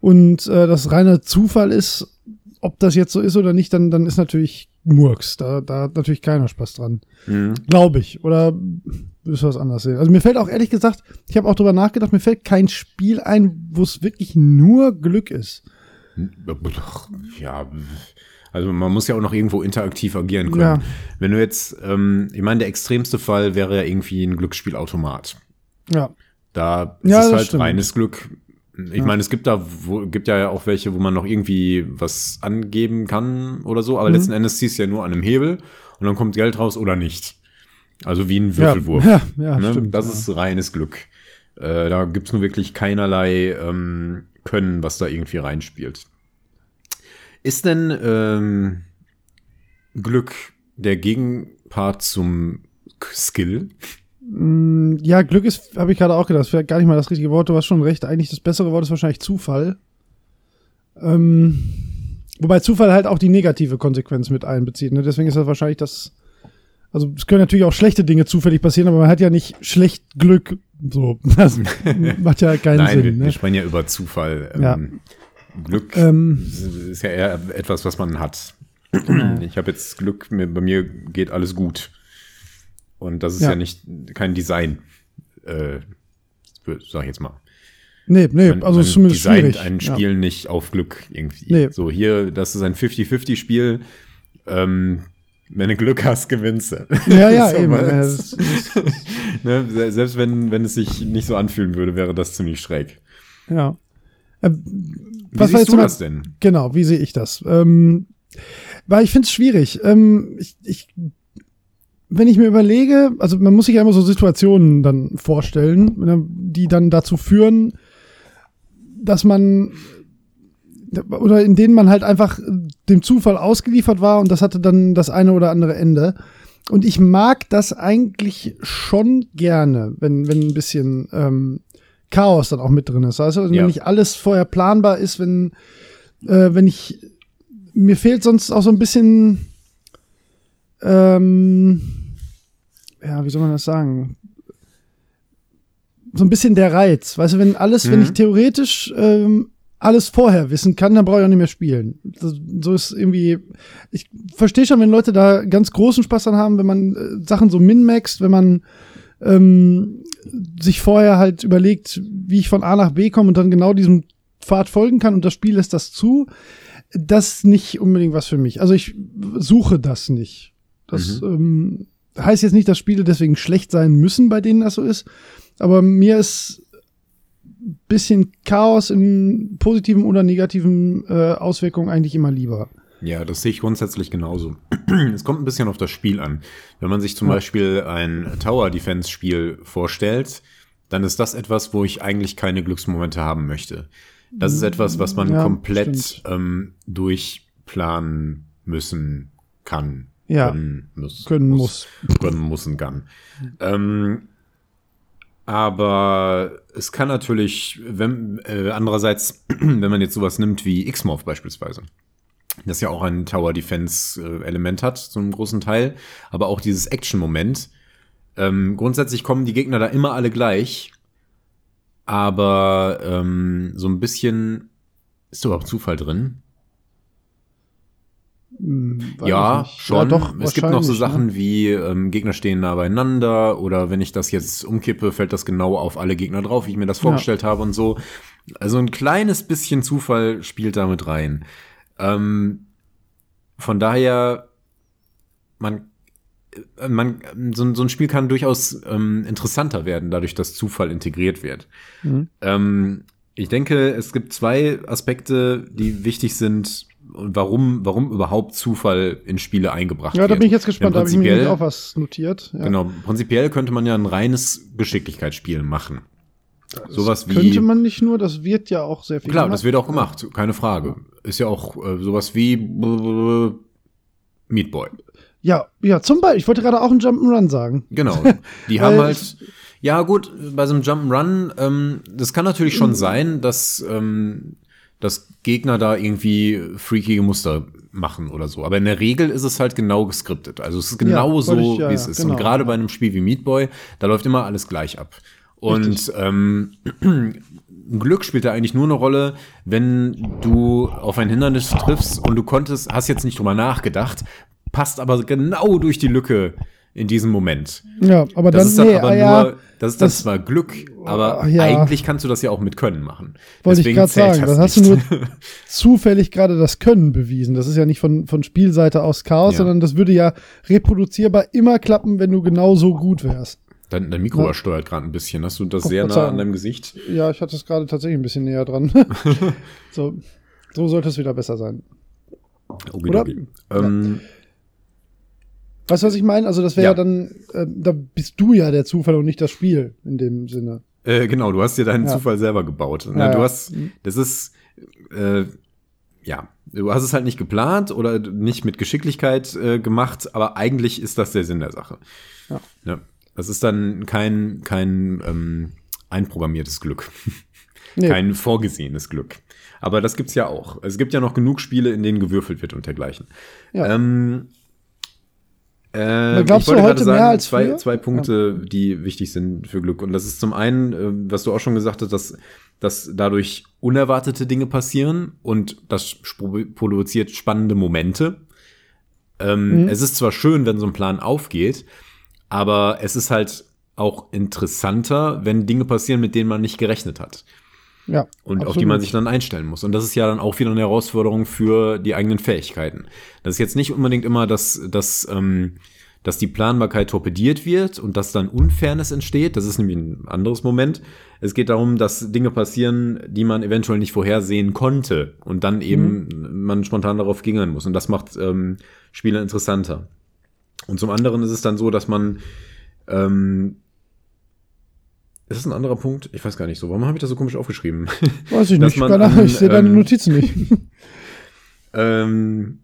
und äh, das reiner Zufall ist, ob das jetzt so ist oder nicht, dann, dann ist natürlich Murks. Da, da hat natürlich keiner Spaß dran. Mhm. Glaube ich. Oder du was anders sehen? Also mir fällt auch ehrlich gesagt, ich habe auch drüber nachgedacht, mir fällt kein Spiel ein, wo es wirklich nur Glück ist. Ja, also man muss ja auch noch irgendwo interaktiv agieren können. Ja. Wenn du jetzt, ähm, ich meine, der extremste Fall wäre ja irgendwie ein Glücksspielautomat. Ja. Da ist Ja, es halt stimmt. reines Glück. Ich meine, es gibt da, wo, gibt ja auch welche, wo man noch irgendwie was angeben kann oder so, aber Mhm. letzten Endes ziehst du ja nur an einem Hebel und dann kommt Geld raus oder nicht. Also wie ein Ja, Würfelwurf. ja, ja, ne? stimmt. Das ja. ist reines Glück. Äh, da gibt's nur wirklich keinerlei ähm, Können, was da irgendwie reinspielt. Ist denn ähm, Glück der Gegenpart zum Skill? Mm, Ja, Glück ist, habe ich gerade auch gedacht, das wäre gar nicht mal das richtige Wort, du hast schon recht. Eigentlich das bessere Wort ist wahrscheinlich Zufall. Ähm, wobei Zufall halt auch die negative Konsequenz mit einbezieht. Ne? Deswegen ist das wahrscheinlich das. Also es können natürlich auch schlechte Dinge zufällig passieren, aber man hat ja nicht schlecht Glück. So, das macht ja keinen Nein, wir, Sinn. wir Ne? sprechen ja über Zufall. Ähm, Ja. Glück Ähm. ist ja eher etwas, was man hat. Genau. Ich habe jetzt Glück, mir, bei mir geht alles gut. Und das ist ja, Ja. nicht kein Design, äh, sag ich jetzt mal. Nee, nee, Man, also man ist zumindest designt schwierig. ein Ja. Spiel nicht auf Glück irgendwie. Nee. So, hier, das ist ein 50-50-Spiel. Ähm, wenn du Glück hast, gewinnst du. Ja, ja, So, eben. Ja, das ne, se- selbst wenn, wenn es sich nicht so anfühlen würde, wäre das ziemlich schräg. ja. Ähm, Wie was siehst du das denn? Genau, wie sehe ich das? Ähm, weil ich finde es schwierig. Ähm, ich, ich, wenn ich mir überlege, also man muss sich ja immer so Situationen dann vorstellen, ne, die dann dazu führen, dass man oder in denen man halt einfach dem Zufall ausgeliefert war und das hatte dann das eine oder andere Ende. Und ich mag das eigentlich schon gerne, wenn, wenn ein bisschen ähm, Chaos dann auch mit drin ist. Also, Ja. wenn nicht alles vorher planbar ist, wenn, äh, wenn ich, mir fehlt sonst auch so ein bisschen, ähm, ja, wie soll man das sagen? So ein bisschen der Reiz. Weißt du, wenn alles, wenn Mhm. ich theoretisch ähm, alles vorher wissen kann, dann brauche ich auch nicht mehr spielen. So, so ist irgendwie, ich verstehe schon, wenn Leute da ganz großen Spaß dran haben, wenn man äh, Sachen so min-maxt, wenn man ähm, sich vorher halt überlegt, wie ich von A nach B komme und dann genau diesem Pfad folgen kann und das Spiel lässt das zu. das ist nicht unbedingt was für mich. Also ich suche das nicht. Das ähm, heißt jetzt nicht, dass Spiele deswegen schlecht sein müssen, bei denen das so ist. Aber mir ist bisschen Chaos in positiven oder negativen äh, Auswirkungen eigentlich immer lieber. Ja, das sehe ich grundsätzlich genauso. es kommt ein bisschen auf das Spiel an. Wenn man sich zum Ja. Beispiel ein Tower Defense Spiel vorstellt, dann ist das etwas, wo ich eigentlich keine Glücksmomente haben möchte. Das ist etwas, was man Ja, komplett ähm, durchplanen müssen kann. Ja. Können muss. Können muss. Können muss und kann. Ähm, aber es kann natürlich, wenn, äh, andererseits, wenn man jetzt sowas nimmt wie X-Morph beispielsweise, das ja auch ein Tower Defense Element hat, so einen großen Teil, aber auch dieses Action-Moment. Ähm, grundsätzlich kommen die Gegner da immer alle gleich, aber ähm, so ein bisschen ist da überhaupt Zufall drin? Hm, weiß Ja, schon. Ja, doch, es gibt noch so wahrscheinlich, Sachen Ne? wie ähm, Gegner stehen nah beieinander oder wenn ich das jetzt umkippe, fällt das genau auf alle Gegner drauf, wie ich mir das vorgestellt habe und so. Also ein kleines bisschen Zufall spielt damit rein. Ähm, von daher, man, äh, man, so, ein- so ein Spiel kann durchaus ähm, interessanter werden, dadurch, dass Zufall integriert wird. Mhm. Ähm, ich denke, es gibt zwei Aspekte, die wichtig sind, und warum, warum überhaupt Zufall in Spiele eingebracht Ja, wird. da bin ich jetzt gespannt. Ja, da habe ich mir auch was notiert. Ja. Genau, prinzipiell könnte man ja ein reines Geschicklichkeitsspiel machen. Sowas wie. Könnte man nicht nur, das wird ja auch sehr viel Klar, gemacht. das wird auch gemacht, keine Frage. Ist ja auch äh, sowas wie Meat Boy. Ja, ja, zum Beispiel. Ich wollte gerade auch einen Jump'n'Run sagen. Genau. Die haben halt. Ja, gut, bei so einem Jump'n'Run, ähm, das kann natürlich Mhm. schon sein, dass, ähm, dass Gegner da irgendwie freakige Muster machen oder so. Aber in der Regel ist es halt genau geskriptet. Also es ist genau wollte so, ich- ja, wie es ja, ist. genau, Und gerade ja. bei einem Spiel wie Meat Boy, da läuft immer alles gleich ab. Und ähm, Glück spielt da eigentlich nur eine Rolle, wenn du auf ein Hindernis triffst und du konntest, hast jetzt nicht drüber nachgedacht, passt aber genau durch die Lücke in diesem Moment. Ja, aber Das dann, ist dann nee, aber ah, ja, nur, das ist dann das- zwar Glück, aber Ah, ja. eigentlich kannst du das ja auch mit Können machen. wollte ich Deswegen gerade zählt sagen. das Dann hast du nur zufällig gerade das Können bewiesen. Das ist ja nicht von, von Spielseite aus Chaos, Ja. sondern das würde ja reproduzierbar immer klappen, wenn du genau so gut wärst. Dein, dein Mikro Ja. übersteuert gerade ein bisschen. Hast du das Oh, sehr nah Verzeihung. an deinem Gesicht? Ja, ich hatte es gerade tatsächlich ein bisschen näher dran. so, so sollte es wieder besser sein. Okidoki. Ähm, Weißt du, was ich meine? Also, das wäre ja. Ja. dann, äh, da bist du ja der Zufall und nicht das Spiel in dem Sinne. Äh, genau, du hast dir deinen Ja. Zufall selber gebaut. Ne? Ja, du hast, das ist, äh, ja, du hast es halt nicht geplant oder nicht mit Geschicklichkeit äh, gemacht, aber eigentlich ist das der Sinn der Sache. Ja. Ja. Das ist dann kein, kein ähm, einprogrammiertes Glück. Nee. Kein vorgesehenes Glück. Aber das gibt's ja auch. Es gibt ja noch genug Spiele, in denen gewürfelt wird und dergleichen. Ja. Ähm, äh, glaubst ich wollte du heute sagen, mehr als zwei, früher? zwei Punkte, die wichtig sind für Glück. Und das ist zum einen, äh, was du auch schon gesagt hast, dass, dass dadurch unerwartete Dinge passieren und das produziert spannende Momente. Ähm, Mhm. Es ist zwar schön, wenn so ein Plan aufgeht, aber es ist halt auch interessanter, wenn Dinge passieren, mit denen man nicht gerechnet hat Ja. und auf absolut. die man sich dann einstellen muss. Und das ist ja dann auch wieder eine Herausforderung für die eigenen Fähigkeiten. Das ist jetzt nicht unbedingt immer, dass, dass, ähm, dass die Planbarkeit torpediert wird und dass dann Unfairness entsteht. Das ist nämlich ein anderes Moment. Es geht darum, dass Dinge passieren, die man eventuell nicht vorhersehen konnte und dann eben man spontan darauf gingen muss. Und das macht ähm, Spiele interessanter. Und zum anderen ist es dann so, dass man ähm, ist das ein anderer Punkt? Ich weiß gar nicht so. Warum habe ich das so komisch aufgeschrieben? Weiß ich nicht. Keine Ahnung, ich sehe deine ähm, Notizen nicht. ähm,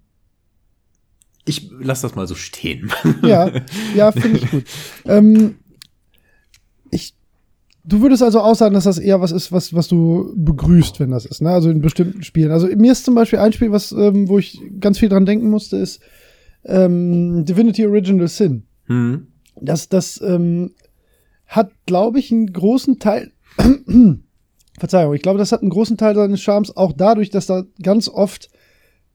ich lasse das mal so stehen. ja, ja, finde ich gut. Ähm, ich, du würdest also auch sagen, dass das eher was ist, was, was du begrüßt, wenn das ist, ne? Also in bestimmten Spielen. Also mir ist zum Beispiel ein Spiel, was, ähm, wo ich ganz viel dran denken musste, ist ähm, Divinity Original Sin. Hm. Das, das ähm, hat, glaube ich, einen großen Teil. Verzeihung, ich glaube, das hat einen großen Teil seines Charmes auch dadurch, dass da ganz oft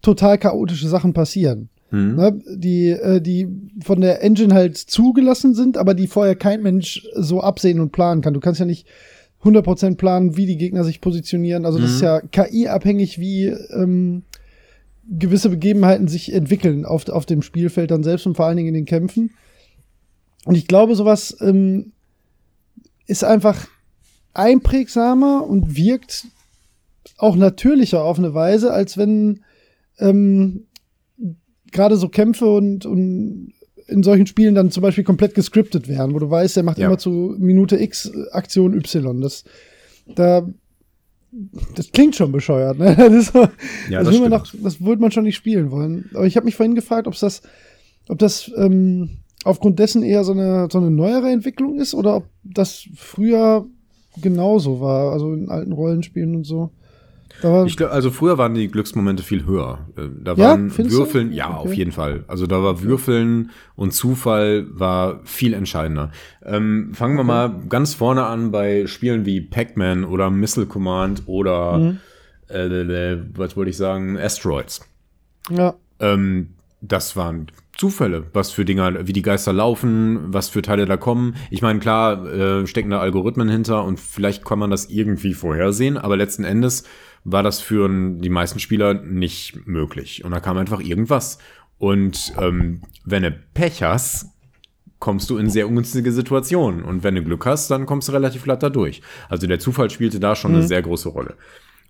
total chaotische Sachen passieren. Hm. Ne? Die, äh, die von der Engine halt zugelassen sind, aber die vorher kein Mensch so absehen und planen kann. Du kannst ja nicht 100% planen, wie die Gegner sich positionieren. Also das Mhm. ist ja KI-abhängig, wie, ähm, gewisse Begebenheiten sich entwickeln auf, auf dem Spielfeld dann selbst und vor allen Dingen in den Kämpfen. Und ich glaube, sowas ähm, ist einfach einprägsamer und wirkt auch natürlicher auf eine Weise, als wenn ähm, gerade so Kämpfe und, und in solchen Spielen dann zum Beispiel komplett gescriptet werden, wo du weißt, der macht Ja. immer zu Minute X Aktion Y. Das, da, das klingt schon bescheuert, ne? Das, ist Ja, das, das doch, das würde man schon nicht spielen wollen. Aber ich habe mich vorhin gefragt, ob das, ob das ähm, aufgrund dessen eher so eine, so eine neuere Entwicklung ist oder ob das früher genauso war, also in alten Rollenspielen und so. Glaube, also früher waren die Glücksmomente viel höher. Äh, Da Ja, waren du? Würfeln, ja, Okay. auf jeden Fall. Also da war Würfeln und Zufall war viel entscheidender. Ähm, fangen wir mal ganz vorne an bei Spielen wie Pac-Man oder Missile Command oder Mhm. äh, äh, was wollte ich sagen, Asteroids. ja, Ähm, das waren Zufälle, was für Dinger, wie die Geister laufen, was für Teile da kommen. Ich meine, klar, äh, stecken da Algorithmen hinter und vielleicht kann man das irgendwie vorhersehen, aber letzten Endes war das für die meisten Spieler nicht möglich. Und da kam einfach irgendwas. Und ähm, wenn du Pech hast, kommst du in sehr ungünstige Situationen. Und wenn du Glück hast, dann kommst du relativ glatt da durch. Also der Zufall spielte da schon eine sehr große Rolle.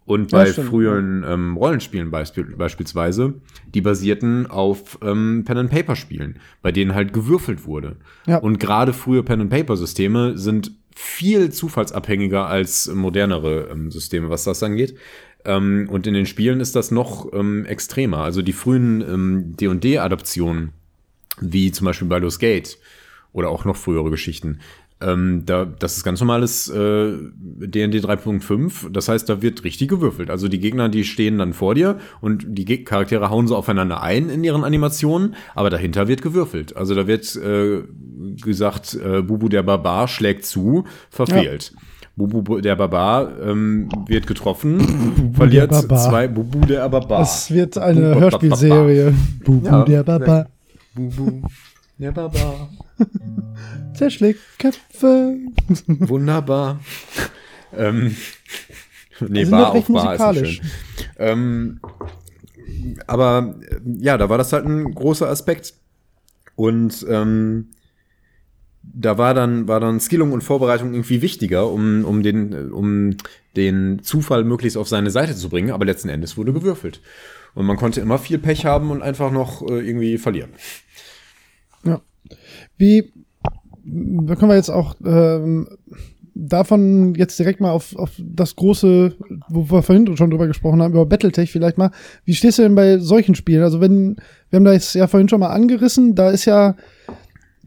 Und Ja, bei stimmt, früheren ähm, Rollenspielen beispiel beispielsweise, die basierten auf ähm, Pen-and-Paper-Spielen, bei denen halt gewürfelt wurde. Ja. Und gerade frühe Pen-and-Paper-Systeme sind viel zufallsabhängiger als modernere ähm, Systeme, was das angeht. Ähm, und in den Spielen ist das noch ähm, extremer. Also die frühen ähm, D&D-Adaptionen, wie zum Beispiel Baldur's Gate oder auch noch frühere Geschichten. Ähm, da, das ist ganz normales äh, D&D 3.5. Das heißt, da wird richtig gewürfelt. Also die Gegner, die stehen dann vor dir und die Geg Charaktere hauen so aufeinander ein in ihren Animationen, aber dahinter wird gewürfelt. Also da wird äh, gesagt, äh, Bubu der Barbar schlägt zu, verfehlt. Bubu der Barbar ähm, wird getroffen, verliert der Barbar. zwei Bubu der Barbar. es wird eine Bubu- Hörspielserie. Bubu Ja. der Baba Bubu der Barbar. zerschlägt Köpfe. Wunderbar. ähm, nee, sind war auf Bar ist schön. Ähm, aber äh, ja, da war das halt ein großer Aspekt. Und ähm, da war dann, war dann Skillung und Vorbereitung irgendwie wichtiger, um, um, den, um den Zufall möglichst auf seine Seite zu bringen. Aber letzten Endes wurde gewürfelt. Und man konnte immer viel Pech haben und einfach noch äh, irgendwie verlieren. Wie, da können wir jetzt auch ähm, davon jetzt direkt mal auf, auf das große, wo wir vorhin schon drüber gesprochen haben, über Battletech vielleicht mal. Wie stehst du denn bei solchen Spielen? Also wenn, wir haben da jetzt ja vorhin schon mal angerissen, da ist ja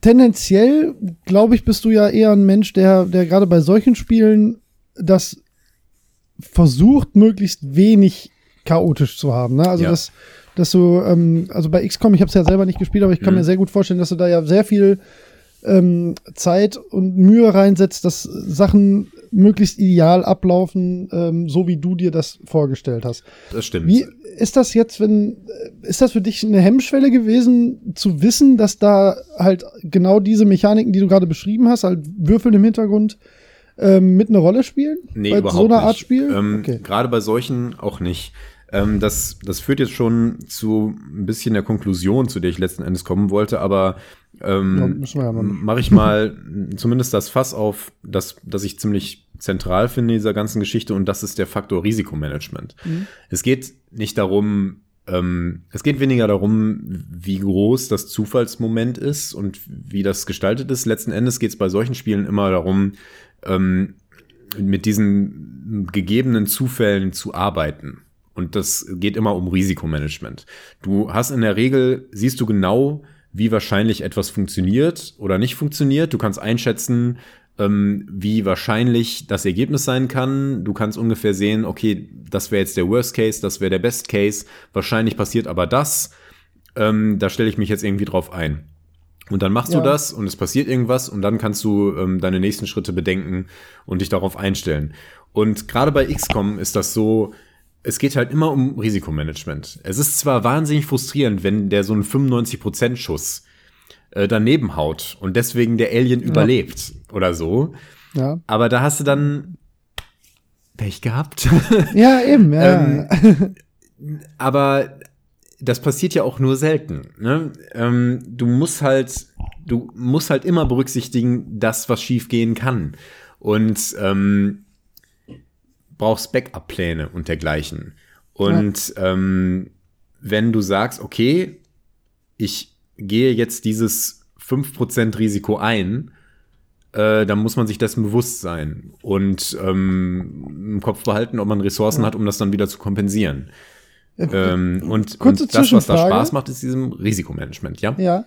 tendenziell, glaube ich, bist du ja eher ein Mensch, der, der gerade bei solchen Spielen das versucht, möglichst wenig chaotisch zu haben. Ne? Also Ja. das, dass du, ähm, also bei XCOM, ich habe es ja selber nicht gespielt, aber ich kann Mhm. mir sehr gut vorstellen, dass du da ja sehr viel ähm, Zeit und Mühe reinsetzt, dass Sachen möglichst ideal ablaufen, ähm, so wie du dir das vorgestellt hast. Das stimmt. Wie ist das jetzt, wenn, äh, ist das für dich eine Hemmschwelle gewesen, zu wissen, dass da halt genau diese Mechaniken, die du gerade beschrieben hast, halt Würfeln im Hintergrund, ähm, mit eine Rolle spielen? Nee, bei überhaupt so einer nicht. Art Spiel? Ähm, okay. Gerade bei solchen auch nicht. Ähm, das, das führt jetzt schon zu ein bisschen der Konklusion, zu der ich letzten Endes kommen wollte, aber ähm, ja mache ich mal zumindest das Fass auf, das, das ich ziemlich zentral finde in dieser ganzen Geschichte und das ist der Faktor Risikomanagement. Mhm. Es geht nicht darum, ähm, es geht weniger darum, wie groß das Zufallsmoment ist und wie das gestaltet ist. Letzten Endes geht es bei solchen Spielen immer darum, ähm, mit diesen gegebenen Zufällen zu arbeiten. Und das geht immer um Risikomanagement. Du hast in der Regel, siehst du genau, wie wahrscheinlich etwas funktioniert oder nicht funktioniert. Du kannst einschätzen, ähm, wie wahrscheinlich das Ergebnis sein kann. Du kannst ungefähr sehen, okay, das wäre jetzt der Worst Case, das wäre der Best Case. Wahrscheinlich passiert aber das. Ähm, da stelle ich mich jetzt irgendwie drauf ein. Und dann machst Ja. du das und es passiert irgendwas und dann kannst du ähm, deine nächsten Schritte bedenken und dich darauf einstellen. Und gerade bei XCOM ist das so, es geht halt immer um Risikomanagement. Es ist zwar wahnsinnig frustrierend, wenn der so einen 95% Schuss äh, daneben haut und deswegen der Alien überlebt oder so, Ja. aber da hast du dann Pech gehabt. ja, eben, ja. Ähm, aber das passiert ja auch nur selten. Ne? Ähm, du musst halt, du musst halt immer berücksichtigen, das, was schief gehen kann. Und ähm, brauchst Backup-Pläne und dergleichen. Und ja. ähm, wenn du sagst, okay, ich gehe jetzt dieses 5% Risiko ein, äh, dann muss man sich dessen bewusst sein und ähm, im Kopf behalten, ob man Ressourcen ja. hat, um das dann wieder zu kompensieren. Ähm, und, und das, was da Spaß macht, ist diesem Risikomanagement, ja? Ja.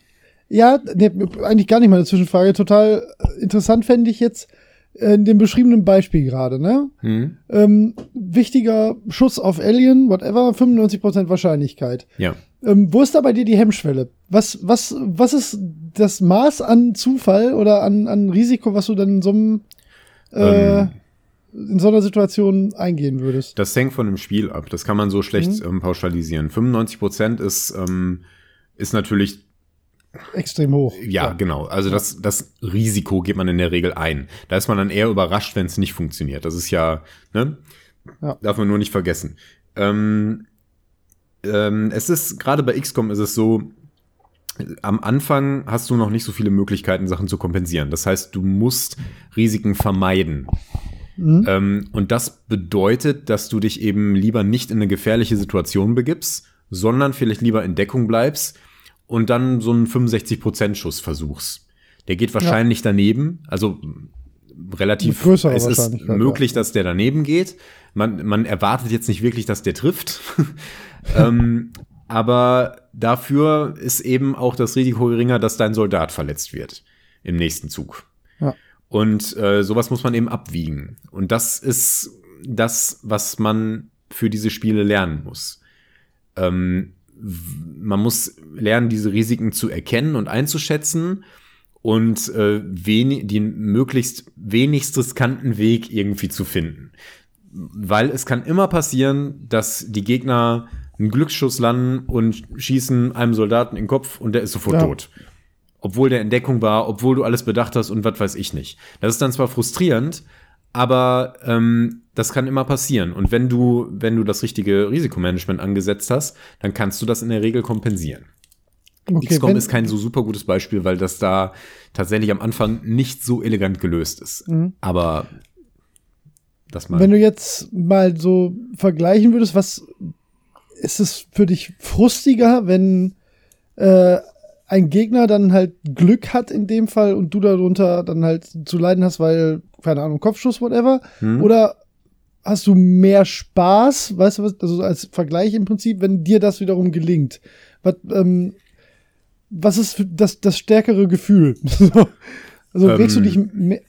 Ja, nee, eigentlich gar nicht mal eine Zwischenfrage. Total interessant fände ich jetzt äh, in dem beschriebenen Beispiel gerade, ne? Hm. Ähm, wichtiger Schuss auf Alien, whatever, 95% Wahrscheinlichkeit. Ja. Ähm, wo ist da bei dir die Hemmschwelle? Was, was, was ist das Maß an Zufall oder an, an Risiko, was du dann in so einem äh, ähm in so einer Situation eingehen würdest? Das hängt von dem Spiel ab. Das kann man so schlecht mhm. ähm, pauschalisieren. 95 Prozent ist, ähm, ist natürlich extrem hoch. Ja, ja, genau. Also das, das Risiko geht man in der Regel ein. Da ist man dann eher überrascht, wenn es nicht funktioniert. Das ist ja, ne? Ja. Darf man nur nicht vergessen. Ähm, ähm, es ist, gerade bei XCOM ist es so, am Anfang hast du noch nicht so viele Möglichkeiten, Sachen zu kompensieren. Das heißt, du musst Risiken vermeiden. Mhm. Ähm, und das bedeutet, dass du dich eben lieber nicht in eine gefährliche Situation begibst, sondern vielleicht lieber in Deckung bleibst und dann so einen 65%-Schuss versuchst. Der geht wahrscheinlich ja. daneben, also relativ, es ist möglich, ja. dass der daneben geht. Man, man erwartet jetzt nicht wirklich, dass der trifft. ähm, aber dafür ist eben auch das Risiko geringer, dass dein Soldat verletzt wird im nächsten Zug. Ja. Und äh, sowas muss man eben abwiegen. Und das ist das, was man für diese Spiele lernen muss. Ähm, man muss lernen, diese Risiken zu erkennen und einzuschätzen und äh, wenig, den möglichst wenigst riskanten Weg irgendwie zu finden. Weil es kann immer passieren, dass die Gegner einen Glücksschuss landen und schießen einem Soldaten in den Kopf und der ist sofort ja. tot obwohl der Entdeckung war, obwohl du alles bedacht hast und was weiß ich nicht. Das ist dann zwar frustrierend, aber ähm, das kann immer passieren. Und wenn du, wenn du das richtige Risikomanagement angesetzt hast, dann kannst du das in der Regel kompensieren. Okay, XCOM ist kein so super gutes Beispiel, weil das da tatsächlich am Anfang nicht so elegant gelöst ist. Mhm. Aber das mal. Wenn du jetzt mal so vergleichen würdest, was ist es für dich frustiger, wenn äh, ein Gegner dann halt Glück hat in dem Fall und du darunter dann halt zu leiden hast, weil, keine Ahnung, Kopfschuss, whatever? Hm. Oder hast du mehr Spaß, weißt du was, also als Vergleich im Prinzip, wenn dir das wiederum gelingt? Was, ähm, was ist das, das stärkere Gefühl? also ähm, regst du dich mehr.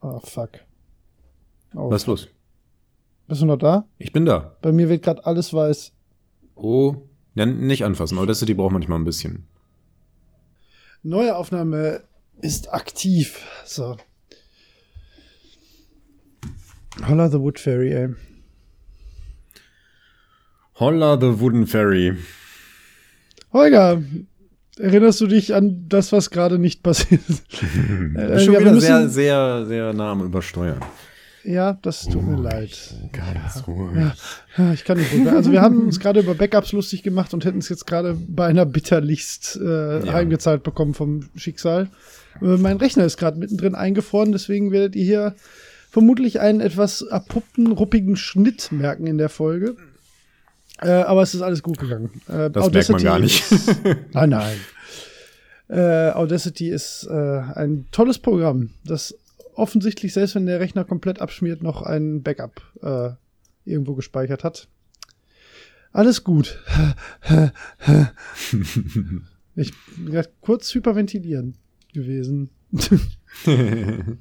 Oh, fuck. Oh, was ist los? Bist du noch da? Ich bin da. Bei mir wird gerade alles weiß. Oh, ja, nicht anfassen. Audacity braucht manchmal ein bisschen. Neue Aufnahme ist aktiv. So. Holla the Wood Fairy, ey. Holla the Wooden Fairy. Holger, erinnerst du dich an das, was gerade nicht passiert ist? äh, Schon ja, wieder sehr, sehr, sehr nah am Übersteuern. Ja, das tut mir leid. Ganz ruhig. Ja, ich kann nicht ruhig. Also wir haben uns gerade über Backups lustig gemacht und hätten es jetzt gerade bei einer bitterlichst äh, ja. heimgezahlt bekommen vom Schicksal. Äh, mein Rechner ist gerade mittendrin eingefroren, deswegen werdet ihr hier vermutlich einen etwas abpuppten, ruppigen Schnitt merken in der Folge. Äh, aber es ist alles gut gegangen. Äh, das Audacity merkt man gar nicht. Ist, nein, nein. Äh, Audacity ist äh, ein tolles Programm, das offensichtlich, selbst wenn der Rechner komplett abschmiert, noch ein Backup äh, irgendwo gespeichert hat. Alles gut. ich bin kurz hyperventilieren gewesen.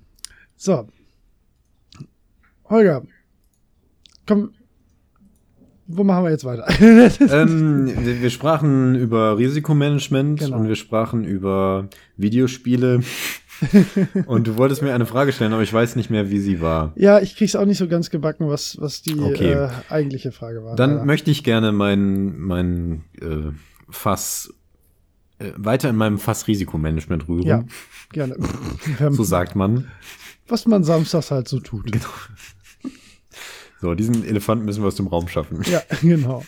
so. Holger, komm, wo machen wir jetzt weiter? ähm, wir, sprachen über Risikomanagement genau. und wir sprachen über Videospiele. und du wolltest mir eine Frage stellen, aber ich weiß nicht mehr, wie sie war. Ja, ich krieg's auch nicht so ganz gebacken, was, was die okay. äh, eigentliche Frage war. Dann ja. möchte ich gerne mein, mein äh, Fass äh, weiter in meinem Fass Risikomanagement rühren. Ja, gerne. so sagt man. Was man samstags halt so tut. Genau. So, diesen Elefanten müssen wir aus dem Raum schaffen. Ja, genau.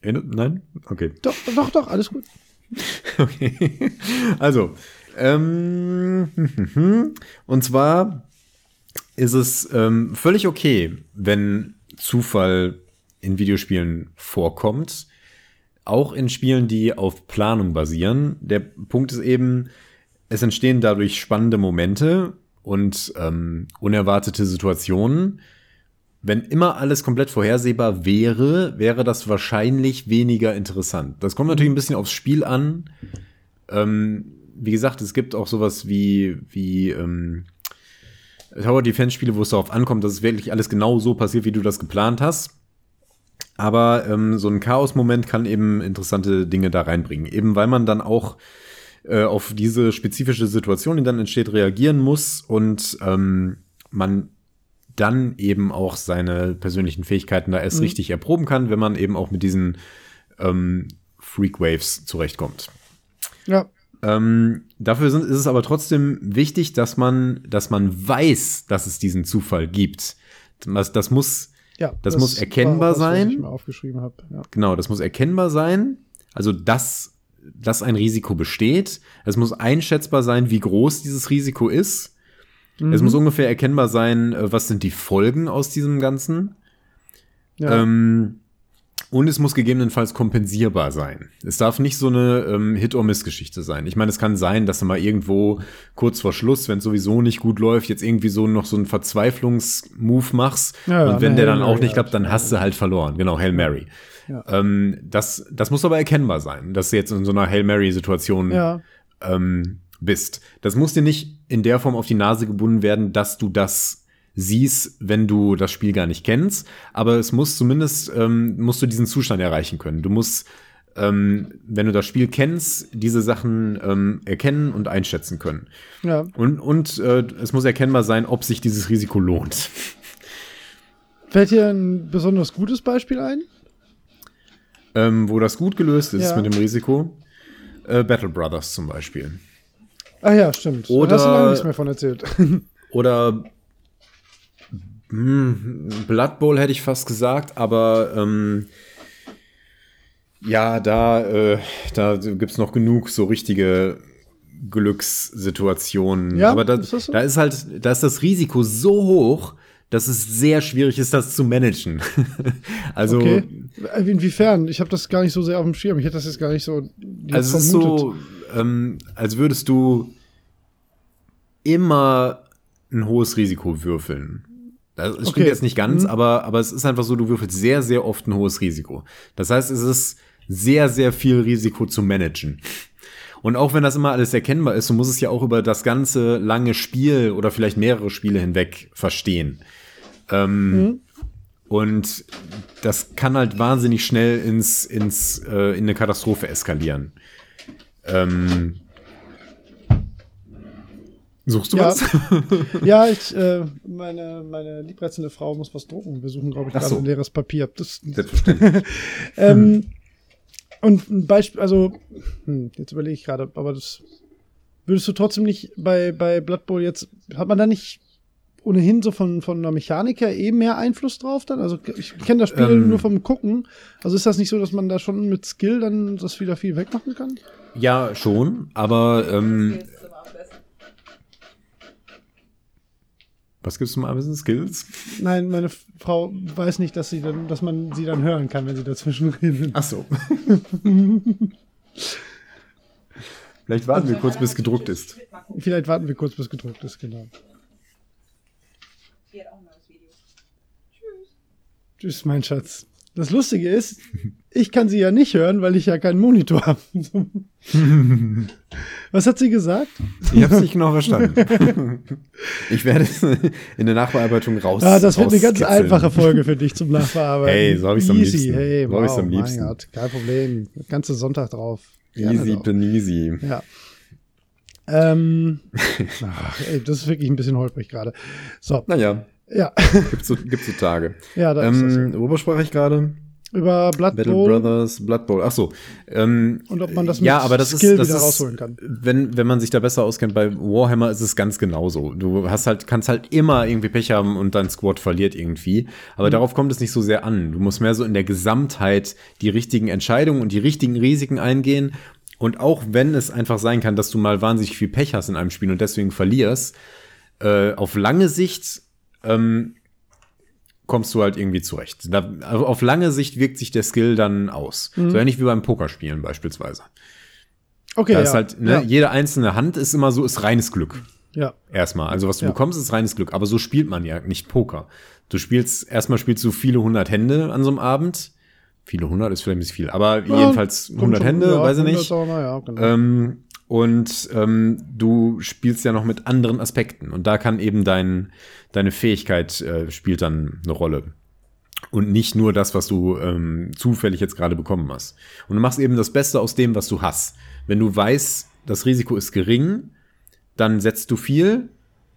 Nein? Okay. Doch, doch, doch, alles gut. Okay. Also, ähm, und zwar ist es ähm, völlig okay, wenn Zufall in Videospielen vorkommt. Auch in Spielen, die auf Planung basieren. Der Punkt ist eben, es entstehen dadurch spannende Momente und ähm, unerwartete Situationen. Wenn immer alles komplett vorhersehbar wäre, wäre das wahrscheinlich weniger interessant. Das kommt natürlich ein bisschen aufs Spiel an. Ähm, wie gesagt, es gibt auch sowas wie, wie ähm, Tower Defense Spiele, wo es darauf ankommt, dass es wirklich alles genau so passiert, wie du das geplant hast. Aber ähm, so ein Chaos-Moment kann eben interessante Dinge da reinbringen. Eben weil man dann auch äh, auf diese spezifische Situation, die dann entsteht, reagieren muss und ähm, man dann eben auch seine persönlichen Fähigkeiten da erst Mhm. richtig erproben kann, wenn man eben auch mit diesen ähm, Freak Waves zurechtkommt. Ja. Ähm, dafür sind, ist es aber trotzdem wichtig, dass man, dass man weiß, dass es diesen Zufall gibt. Das, das muss, Ja, Das muss erkennbar was, sein. Ja. genau, das muss erkennbar sein. Also, dass, dass ein Risiko besteht. Es muss einschätzbar sein, wie groß dieses Risiko ist. Es Mhm. muss ungefähr erkennbar sein, äh, was sind die Folgen aus diesem Ganzen. ja. Ähm, und es muss gegebenenfalls kompensierbar sein. Es darf nicht so eine ähm, Hit-or-Miss-Geschichte sein. Ich meine, es kann sein, dass du mal irgendwo kurz vor Schluss, wenn es sowieso nicht gut läuft, jetzt irgendwie so noch so einen Verzweiflungsmove machst. Ja, und wenn der Hail dann auch Mary nicht klappt, dann hast du halt verloren. Genau, Hail Mary. Ja. Ähm, das, das muss aber erkennbar sein, dass du jetzt in so einer Hail Mary-Situation ja. ähm, bist. Das muss dir nicht in der Form auf die Nase gebunden werden, dass du das siehst, wenn du das Spiel gar nicht kennst. Aber es muss zumindest, ähm, musst du diesen Zustand erreichen können. Du musst, ähm, wenn du das Spiel kennst, diese Sachen ähm, erkennen und einschätzen können. ja. Und, und äh, es muss erkennbar sein, ob sich dieses Risiko lohnt. Fällt dir ein besonders gutes Beispiel ein? Ähm, wo das gut gelöst ist Ja. mit dem Risiko. Äh, Battle Brothers zum Beispiel. Ach ja, stimmt. Oder- da hast du lange nichts mehr von erzählt. Oder hm, Blood Bowl hätte ich fast gesagt, aber ähm, ja, da, äh, da gibt's noch genug so richtige Glückssituationen. Ja, aber da, ist so? da ist halt, da ist das Risiko so hoch, dass es sehr schwierig ist, das zu managen. also, Okay. Inwiefern? Ich habe das gar nicht so sehr auf dem Schirm. Ich hätte das jetzt gar nicht so Also es ist so, ähm, als würdest du immer ein hohes Risiko würfeln. Das, das stimmt Okay. jetzt nicht ganz, Mhm. aber, aber es ist einfach so, du würfelst sehr, sehr oft ein hohes Risiko. Das heißt, es ist sehr, sehr viel Risiko zu managen. Und auch wenn das immer alles erkennbar ist, du musst es ja auch über das ganze lange Spiel oder vielleicht mehrere Spiele hinweg verstehen. Ähm, Mhm. Und das kann halt wahnsinnig schnell ins, ins, äh, in eine Katastrophe eskalieren. Ähm, suchst du Ja. was? Ja, ich, äh, meine, meine liebreizende Frau muss was drucken. Wir suchen, glaube ich, gerade so. ein leeres Papier. Das, Selbstverständlich. ähm, und ein Beispiel, also, hm, jetzt überlege ich gerade, aber das würdest du trotzdem nicht bei, bei Blood Bowl jetzt, hat man da nicht ohnehin so von, von einer Mechanik her eben mehr Einfluss drauf dann? Also ich kenne das Spiel Ähm. nur vom Gucken. Also ist das nicht so, dass man da schon mit Skill dann das wieder viel wegmachen kann? ja, schon, aber ähm, Skills zum Abendessen. Was gibt's zum Abendessen? Skills? Nein, meine Frau weiß nicht, dass sie dann, dass man sie dann hören kann, wenn sie dazwischen redet. Ach so. Vielleicht warten wir kurz, bis gedruckt ist. Vielleicht warten wir kurz, bis gedruckt ist, genau. Die hat auch ein neues Video. Tschüss, mein Schatz. Das Lustige ist, ich kann sie ja nicht hören, weil ich ja keinen Monitor habe. Was hat sie gesagt? Ich habe es nicht genau verstanden. ich werde es in der Nachbearbeitung raus. Ah, das wird eine ganz einfache Folge für dich zum Nachbearbeiten. Hey, so hab ich's am Easy, liebsten. hey, So hab ich's wow, am liebsten. Mein Gott, kein Problem. Ganze Sonntag drauf. Gerne Easy peasy. Ja. Ähm, ach, ey, das ist wirklich ein bisschen holprig gerade. So, Naja, ja, gibt's so, gibt's so Tage. ja, da. Ähm, worüber sprach ich gerade? Über Blood Battle Bowl Brothers, Blood Bowl. Ach so. Ähm, und ob man das ja, aber das Skill ist, das wieder ist, rausholen kann. Wenn, wenn man sich da besser auskennt, bei Warhammer ist es ganz genauso. Du hast halt, kannst halt immer irgendwie Pech haben und dein Squad verliert irgendwie. Aber darauf kommt es nicht so sehr an. Du musst mehr so in der Gesamtheit die richtigen Entscheidungen und die richtigen Risiken eingehen. Und auch wenn es einfach sein kann, dass du mal wahnsinnig viel Pech hast in einem Spiel und deswegen verlierst, äh, auf lange Sicht ähm, kommst du halt irgendwie zurecht. Da, also auf lange Sicht wirkt sich der Skill dann aus. So ähnlich wie beim Pokerspielen beispielsweise. Okay, Da ja. ist halt, ne, ja. jede einzelne Hand ist immer so, ist reines Glück. ja. Erstmal. Also was du Ja. bekommst, ist reines Glück. Aber so spielt man ja nicht Poker. Du spielst, erstmal spielst du viele hundert Hände an so einem Abend. Viele hundert ist vielleicht ein bisschen viel, aber jedenfalls kommt 100 schon, Hände, weiß ich 100 nicht. Ja, genau. Ähm, und ähm, du spielst ja noch mit anderen Aspekten. Und da kann eben dein, deine Fähigkeit äh, spielt dann eine Rolle. Und nicht nur das, was du ähm, zufällig jetzt gerade bekommen hast. Und du machst eben das Beste aus dem, was du hast. Wenn du weißt, das Risiko ist gering, dann setzt du viel.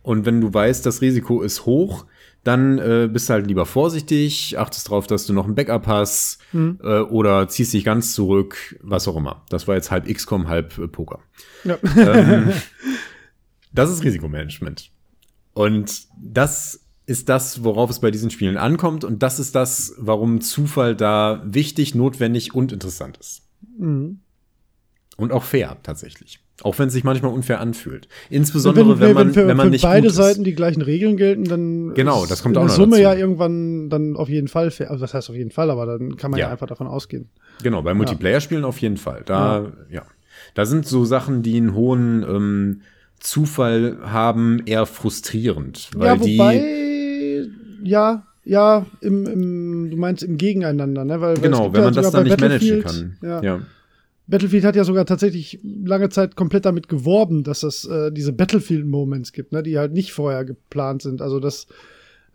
Und wenn du weißt, das Risiko ist hoch, dann äh, bist du halt lieber vorsichtig, achtest darauf, dass du noch ein Backup hast äh, oder ziehst dich ganz zurück, was auch immer. Das war jetzt halb XCOM, halb äh, Poker. ja. Ähm, das ist Risikomanagement. Und das ist das, worauf es bei diesen Spielen ankommt. Und das ist das, warum Zufall da wichtig, notwendig und interessant ist. Mhm. Und auch fair, tatsächlich. Auch wenn es sich manchmal unfair anfühlt. Insbesondere, wenn, man, für, wenn man für nicht beide gut Seiten die gleichen Regeln gelten, dann Genau, das kommt auch noch Summe dazu. ja irgendwann dann auf jeden Fall fair. Also das heißt auf jeden Fall, aber dann kann man ja, Ja. einfach davon ausgehen. Genau, bei Multiplayer-Spielen auf jeden Fall. Da, ja. Da sind so Sachen, die einen hohen ähm, Zufall haben, eher frustrierend. Weil ja, wobei, die, ja, ja, im, im, du meinst im Gegeneinander, ne? Weil, weil genau, gibt wenn ja man das dann nicht managen kann. Ja. Battlefield hat ja sogar tatsächlich lange Zeit komplett damit geworben, dass es äh, diese Battlefield-Moments gibt, ne? die halt nicht vorher geplant sind. Also das,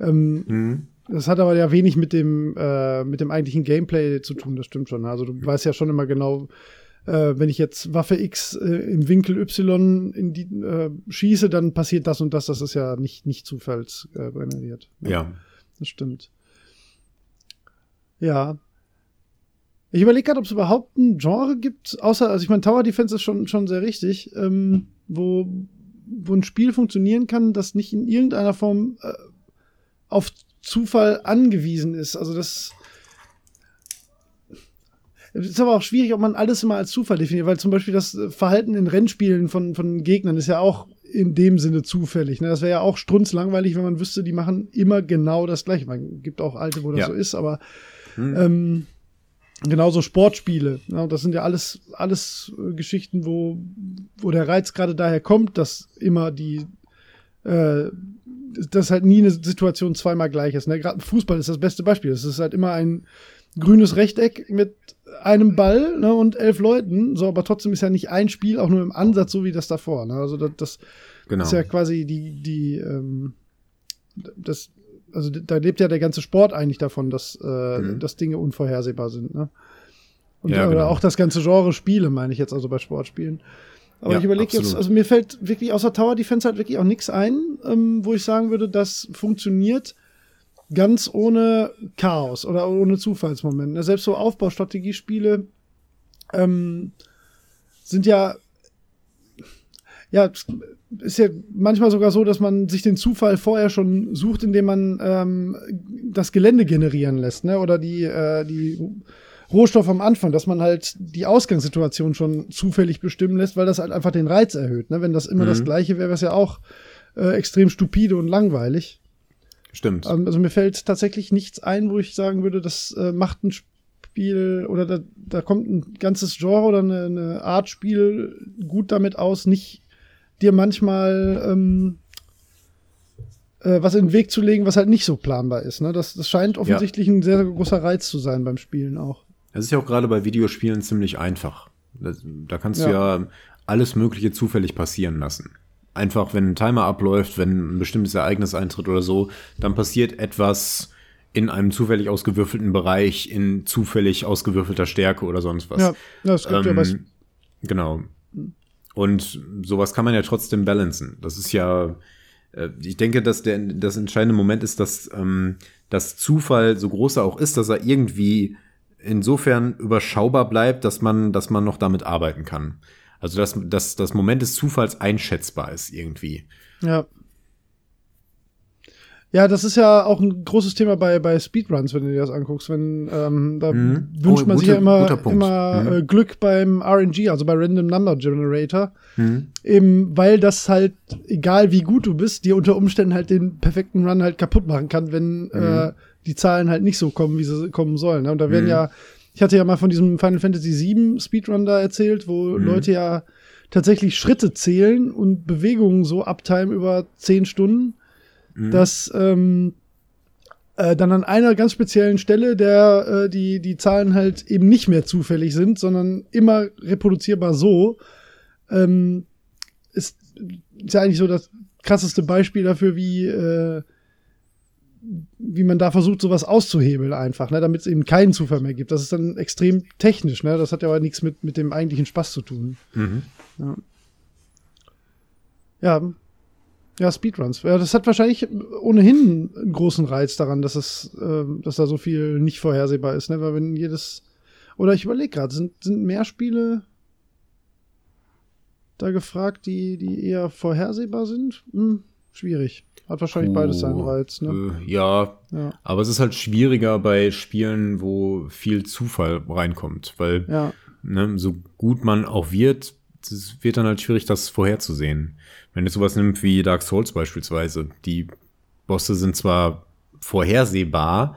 ähm, Mhm. das hat aber ja wenig mit dem, äh, mit dem eigentlichen Gameplay zu tun, das stimmt schon. Also du weißt ja schon immer genau, äh, wenn ich jetzt Waffe X äh, im Winkel Y in die äh, schieße, dann passiert das und das. Das ist ja nicht, nicht zufallsgeneriert. Äh, generiert. ja. Das stimmt. Ja. Ich überlege gerade, ob es überhaupt ein Genre gibt, außer, also ich meine, Tower Defense ist schon, schon sehr richtig, ähm, wo, wo ein Spiel funktionieren kann, das nicht in irgendeiner Form äh, auf Zufall angewiesen ist. Also das es ist aber auch schwierig, ob man alles immer als Zufall definiert, weil zum Beispiel das Verhalten in Rennspielen von, von Gegnern ist ja auch in dem Sinne zufällig. Ne? Das wäre ja auch strunzlangweilig, wenn man wüsste, die machen immer genau das gleiche. Man gibt auch alte, wo das Ja. so ist, aber Hm. ähm, genauso Sportspiele. Ne? Das sind ja alles, alles äh, Geschichten, wo, wo der Reiz gerade daher kommt, dass immer die äh, dass halt nie eine Situation zweimal gleich ist. Ne? Gerade Fußball ist das beste Beispiel. Es ist halt immer ein grünes Rechteck mit einem Ball ne, und elf Leuten. So, aber trotzdem ist ja nicht ein Spiel auch nur im Ansatz so wie das davor. Ne? Also das, das Genau. ist ja quasi die, die, ähm, das, also da lebt ja der ganze Sport eigentlich davon, dass, äh, Mhm. dass Dinge unvorhersehbar sind. Ne? Und Ja, oder genau. auch das ganze Genre Spiele, meine ich jetzt also bei Sportspielen. Aber Ja, ich überlege jetzt, also mir fällt wirklich außer Tower Defense halt wirklich auch nichts ein, ähm, wo ich sagen würde, das funktioniert ganz ohne Chaos oder ohne Zufallsmoment. Ne? Selbst so Aufbaustrategiespiele ähm, sind ja ja, ist ja manchmal sogar so, dass man sich den Zufall vorher schon sucht, indem man ähm, das Gelände generieren lässt, ne? Oder die, äh, die Rohstoffe am Anfang, dass man halt die Ausgangssituation schon zufällig bestimmen lässt, weil das halt einfach den Reiz erhöht. Ne? Wenn das immer Mhm. das gleiche wäre, wäre es ja auch äh, extrem stupide und langweilig. Stimmt. Ähm, Also mir fällt tatsächlich nichts ein, wo ich sagen würde, das äh, macht ein Spiel oder da, da kommt ein ganzes Genre oder eine, eine Art Spiel gut damit aus, nicht dir manchmal ähm, äh, was in den Weg zu legen, was halt nicht so planbar ist. Ne? Das, das scheint offensichtlich ein sehr, sehr großer Reiz zu sein beim Spielen auch. Es ist ja auch gerade bei Videospielen ziemlich einfach. Das, da kannst du ja alles Mögliche zufällig passieren lassen. Einfach, wenn ein Timer abläuft, wenn ein bestimmtes Ereignis eintritt oder so, dann passiert etwas in einem zufällig ausgewürfelten Bereich, in zufällig ausgewürfelter Stärke oder sonst was. Ja, ja, es gibt ja bei Ähm, genau. Und sowas kann man ja trotzdem balancen. Das ist ja, äh, ich denke, dass der, das entscheidende Moment ist, dass ähm, das Zufall, so groß er auch ist, dass er irgendwie insofern überschaubar bleibt, dass man, dass man noch damit arbeiten kann. Also dass, dass das Moment des Zufalls einschätzbar ist irgendwie. Ja. Ja, das ist ja auch ein großes Thema bei, bei Speedruns, wenn du dir das anguckst. Wenn, ähm, da Mhm. wünscht Oh, man sich guter- ja immer, immer Mhm. äh, Glück beim RNG, also bei Random Number Generator. Mhm. Eben, weil das halt, egal wie gut du bist, dir unter Umständen halt den perfekten Run halt kaputt machen kann, wenn äh, die Zahlen halt nicht so kommen, wie sie kommen sollen. Ne? Und da werden Mhm. ja, ich hatte ja mal von diesem Final Fantasy VII Speedrun da erzählt, wo Mhm. Leute ja tatsächlich Schritte zählen und Bewegungen so uptime über zehn Stunden, Mhm. dass ähm, äh, dann an einer ganz speziellen Stelle der äh, die die Zahlen halt eben nicht mehr zufällig sind, sondern immer reproduzierbar so ähm, ist, ist ja eigentlich so das krasseste Beispiel dafür, wie äh, wie man da versucht, sowas auszuhebeln einfach, ne, damit es eben keinen Zufall mehr gibt. Das ist dann extrem technisch, ne? Das hat ja aber nichts mit, mit dem eigentlichen Spaß zu tun. Mhm. Ja. Ja, Speedruns. Ja, das hat wahrscheinlich ohnehin einen großen Reiz daran, dass es, ähm, dass da so viel nicht vorhersehbar ist, ne? Weil wenn jedes. Oder ich überlege gerade, sind, sind mehr Spiele da gefragt, die, die eher vorhersehbar sind? Hm, schwierig. Hat wahrscheinlich beides seinen Reiz, ne? Äh, ja, Ja. aber es ist halt schwieriger bei Spielen, wo viel Zufall reinkommt, weil Ja. ne, so gut man auch wird, es wird dann halt schwierig, das vorherzusehen. Wenn du sowas nimmst wie Dark Souls beispielsweise, die Bosse sind zwar vorhersehbar,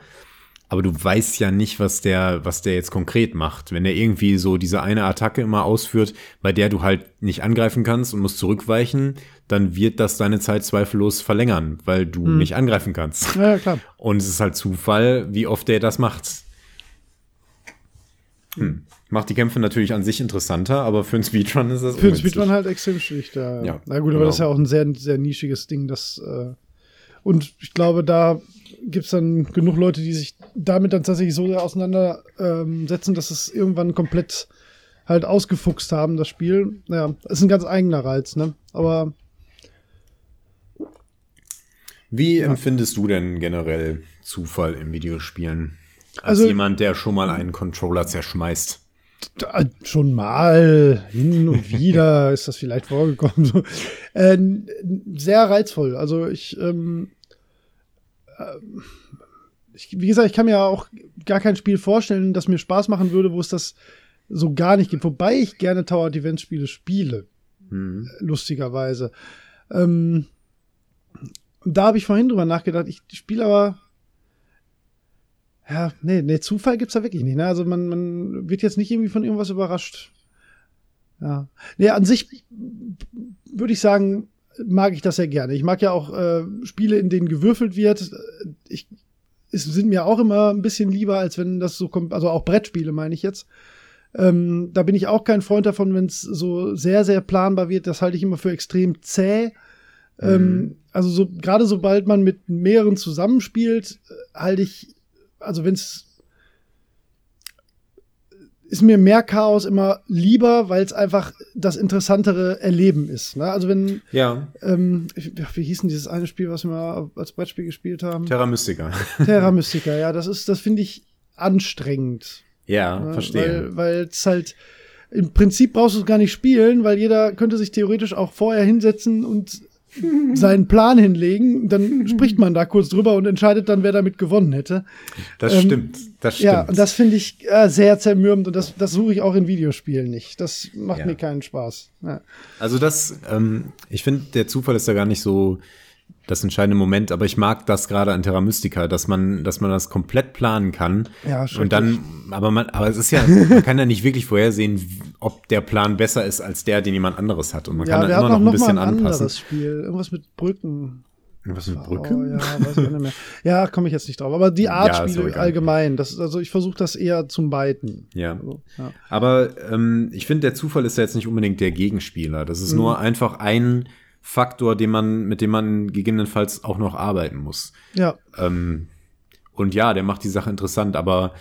aber du weißt ja nicht, was der, was der jetzt konkret macht. Wenn der irgendwie so diese eine Attacke immer ausführt, bei der du halt nicht angreifen kannst und musst zurückweichen, dann wird das deine Zeit zweifellos verlängern, weil du nicht angreifen kannst. Ja, ja, klar. Und es ist halt Zufall, wie oft der das macht. Hm. Macht die Kämpfe natürlich an sich interessanter, aber für einen Speedrun ist das Für ungünstig. Speedrun halt extrem schlicht, ja. Ja, Na gut, aber genau. das ist ja auch ein sehr, sehr nischiges Ding, das, äh, und ich glaube, da gibt's dann genug Leute, die sich damit dann tatsächlich so sehr auseinandersetzen, dass es irgendwann komplett halt ausgefuchst haben, das Spiel. Naja, ist ein ganz eigener Reiz, ne? Aber Wie empfindest du denn generell Zufall in Videospielen? Als Also- jemand, der schon mal einen Controller zerschmeißt. Schon mal hin und wieder ist das vielleicht vorgekommen. So. Äh, sehr reizvoll. Also ich, ähm, ähm, ich, wie gesagt, ich kann mir auch gar kein Spiel vorstellen, das mir Spaß machen würde, wo es das so gar nicht gibt. Wobei ich gerne Tower Defense Spiele spiele, Hm. lustigerweise. Ähm, da habe ich vorhin drüber nachgedacht. Ich spiele aber ja, nee, nee, Zufall gibt's da wirklich nicht. Ne? Also man, man wird jetzt nicht irgendwie von irgendwas überrascht. Ja. Nee, an sich würde ich sagen, mag ich das sehr gerne. Ich mag ja auch äh, Spiele, in denen gewürfelt wird. Ich, es sind mir auch immer ein bisschen lieber, als wenn das so kommt, also auch Brettspiele meine ich jetzt. Ähm, da bin ich auch kein Freund davon, wenn es so sehr, sehr planbar wird. Das halte ich immer für extrem zäh. Ähm, also so, gerade sobald man mit mehreren zusammenspielt, äh, halte ich also wenn es ist mir mehr Chaos immer lieber, weil es einfach das interessantere Erleben ist. Ne? Also wenn, Ja, ähm, wie hieß denn dieses eine Spiel, was wir mal als Brettspiel gespielt haben? Terra Mystica. Terra Mystica, ja, das ist, das finde ich anstrengend. ja, ne? verstehe. Weil weil es halt, im Prinzip brauchst du es gar nicht spielen, weil jeder könnte sich theoretisch auch vorher hinsetzen und seinen Plan hinlegen. Dann spricht man da kurz drüber und entscheidet dann, wer damit gewonnen hätte. das ähm, stimmt. Das stimmt. Ja, und das finde ich äh, sehr zermürbend und das, das suche ich auch in Videospielen nicht. Das macht Ja. mir keinen Spaß. Ja. Also das, ähm, ich finde, der Zufall ist da gar nicht so das entscheidende Moment, aber ich mag das gerade an Terra Mystica, dass man, dass man das komplett planen kann. Ja, Und dann, aber man, aber es ist ja, man kann ja nicht wirklich vorhersehen, ob der Plan besser ist als der, den jemand anderes hat. Und man Ja, kann da immer noch ein noch bisschen ein anpassen. anderes Spiel. Irgendwas mit Brücken. Was mit Oh, Brücke? ja, weiß ich nicht mehr. Ja, komme ich jetzt nicht drauf. Aber die Art Ja, Spiele allgemein, das, also ich versuche das eher zum Beiten. Ja. So, ja. Aber ähm, ich finde, der Zufall ist ja jetzt nicht unbedingt der Gegenspieler. Das ist Mhm. nur einfach ein Faktor, den man, mit dem man gegebenenfalls auch noch arbeiten muss. ja, Ähm, und ja, der macht die Sache interessant, aber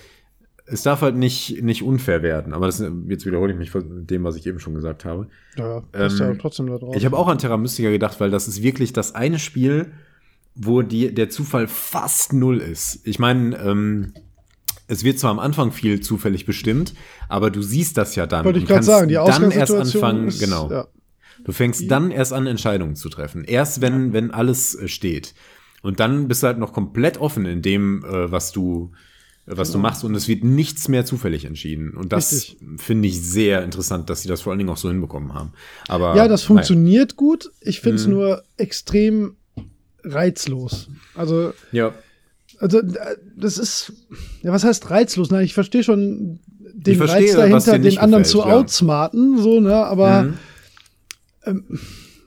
es darf halt nicht, nicht unfair werden. Aber das, jetzt wiederhole ich mich von dem, was ich eben schon gesagt habe. ja, passt ja Ähm, trotzdem da drauf. Ich habe auch an Terra Mystica gedacht, weil das ist wirklich das eine Spiel, wo die, der Zufall fast null ist. Ich meine, ähm, es wird zwar am Anfang viel zufällig bestimmt, aber du siehst das ja dann. Wollte ich gerade sagen, die dann erst anfangen, ist, genau. Ja. Du fängst dann erst an, Entscheidungen zu treffen. Erst wenn, wenn alles äh, steht. Und dann bist du halt noch komplett offen in dem, äh, was du, äh, was du machst. Und es wird nichts mehr zufällig entschieden. Und das finde ich sehr interessant, dass sie das vor allen Dingen auch so hinbekommen haben. Aber Ja, das funktioniert gut. Ich finde Mhm. es nur extrem reizlos. Also, Ja, also das ist, ja, was heißt reizlos? Na, ich verstehe schon den verstehe, Reiz dahinter, den anderen gefällt, zu ja. outsmarten, so, ne, aber Mhm.